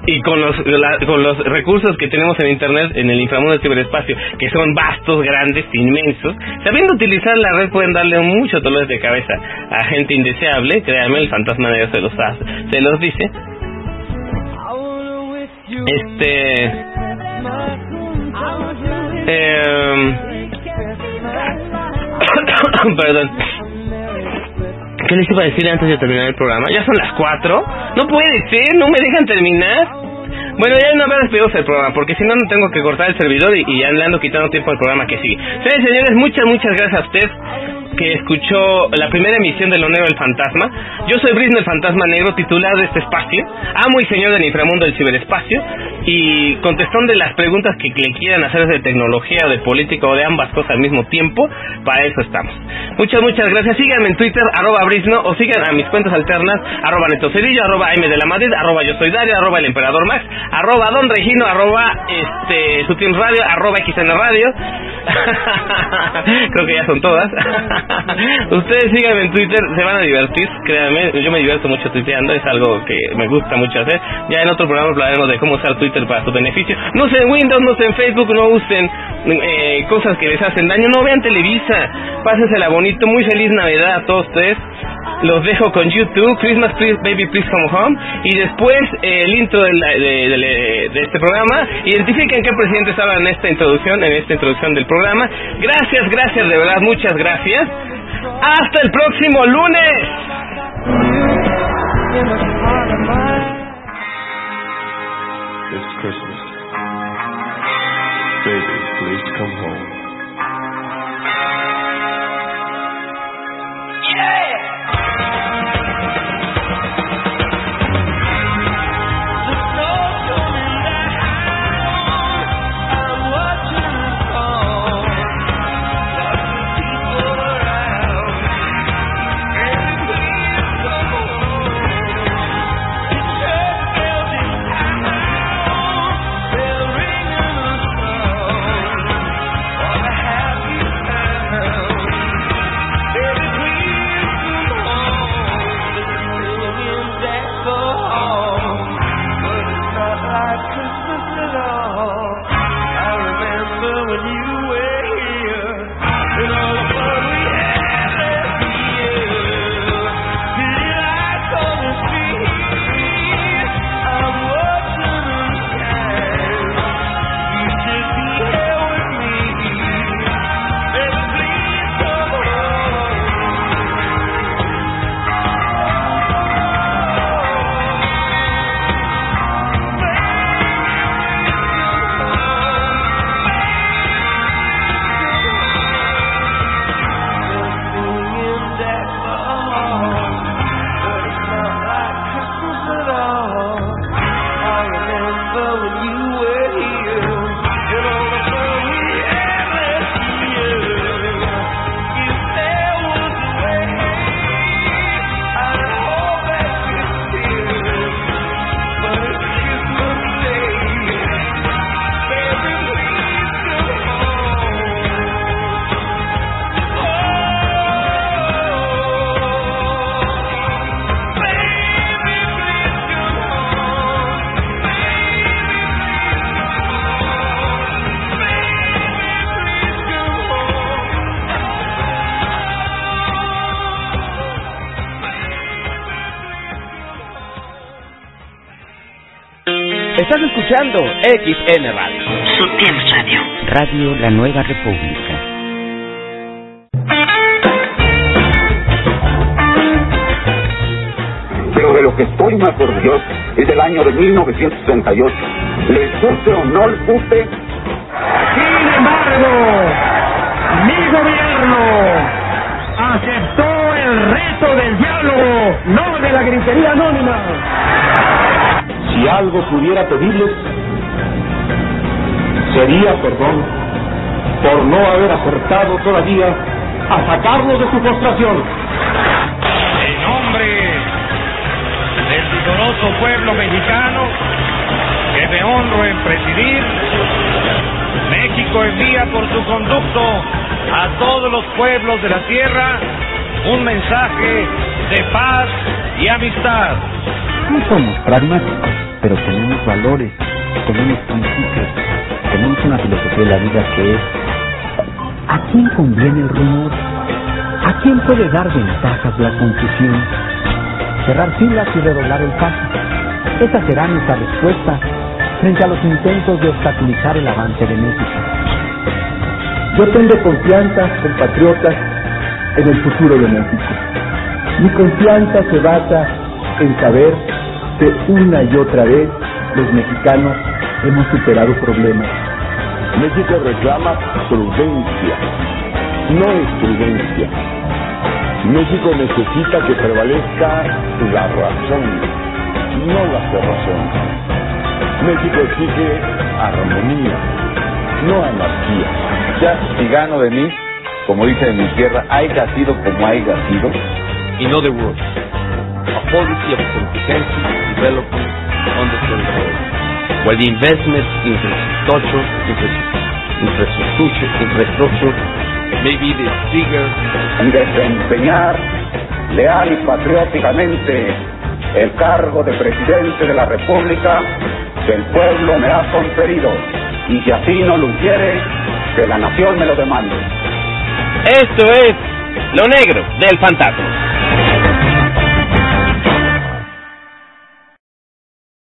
y con los la- con los recursos que tenemos en internet en el inframundo del ciberespacio que son vastos grandes inmensos. Sabiendo utilizar la red pueden darle mucho dolores de cabeza a gente indeseable. Créanme el fantasma negro se los hace, se los dice. Este eh, perdón ¿Qué les iba a decir antes de terminar el programa? Ya son las 4. No puede ser, no me dejan terminar. Bueno, ya no me despedidos el programa, porque si no, no tengo que cortar el servidor y, y ya le ando quitando tiempo al programa que sigue. Señores, señores, muchas, muchas gracias a usted que escuchó la primera emisión de Lo Negro del Fantasma. Yo soy Brisne el Fantasma Negro, titular de este espacio, amo y señor del inframundo del ciberespacio, y contestando de las preguntas que le quieran hacer de tecnología o de política o de ambas cosas al mismo tiempo, para eso estamos. Muchas, muchas gracias. Síganme en Twitter, arroba Brisno, o sigan a mis cuentas alternas, arroba Neto Cedillo, arroba M de la Madrid, arroba Yo Soy Dario, arroba El Emperador Max, arroba Don Regino, arroba este, arroba XN. Creo que ya son todas. Ustedes síganme en Twitter, se van a divertir, créanme, yo me divierto mucho tuiteando, es algo que me gusta mucho hacer. Ya en otro programa hablaremos de cómo usar Twitter para su beneficio. No usen Windows, no usen Facebook, no usen eh, cosas que les hacen daño, no vean Televisa, pásensela bonito, muy feliz Navidad a todos ustedes. Los dejo con YouTube, Christmas Please Baby Please Come Home, y después eh, el intro de, la- de- este programa. Identifiquen qué presidentes hablan en esta introducción, en esta introducción del programa. Gracias, gracias, de verdad, muchas gracias. Hasta el próximo lunes. Christmas. Baby, please. Escuchando XN Radio. Sutil Radio. Radio La Nueva República. Pero de lo que estoy más orgulloso es del año de 1968. Les guste o no les guste, Sin embargo, mi gobierno aceptó el reto del diálogo, no de la gritería anónima. Si algo pudiera pedirles, sería perdón por no haber acertado todavía a sacarlos de su postración. En nombre del vigoroso pueblo mexicano que me honro en presidir, México envía por su conducto a todos los pueblos de la tierra un mensaje de paz y amistad. Sí somos pragmáticos, pero tenemos valores, tenemos principios, tenemos una filosofía de la vida que es ¿a quién conviene el rumor? ¿A quién puede dar ventajas la confusión? Cerrar filas y redoblar el paso. Esa será nuestra respuesta frente a los intentos de obstaculizar el avance de México. Yo tengo confianza, compatriotas, en el futuro de México. Mi confianza se basa en saber que una y otra vez los mexicanos hemos superado problemas. México reclama prudencia, no es prudencia. México necesita que prevalezca la razón, no la cerrazón. México exige armonía, no anarquía. Ya si gano de mí, como dice en mi tierra, haya sido como haya sido. In other words, a policy of comprehensive development on the territory, while the investment in infrastructure, infrastructure, infrastructure may be the trigger y desempeñar leal y patrióticamente el cargo de presidente de la República que el pueblo me ha conferido y si así no lo hiciere, que la nación me lo demande. Esto es Lo Negro del Fantasma.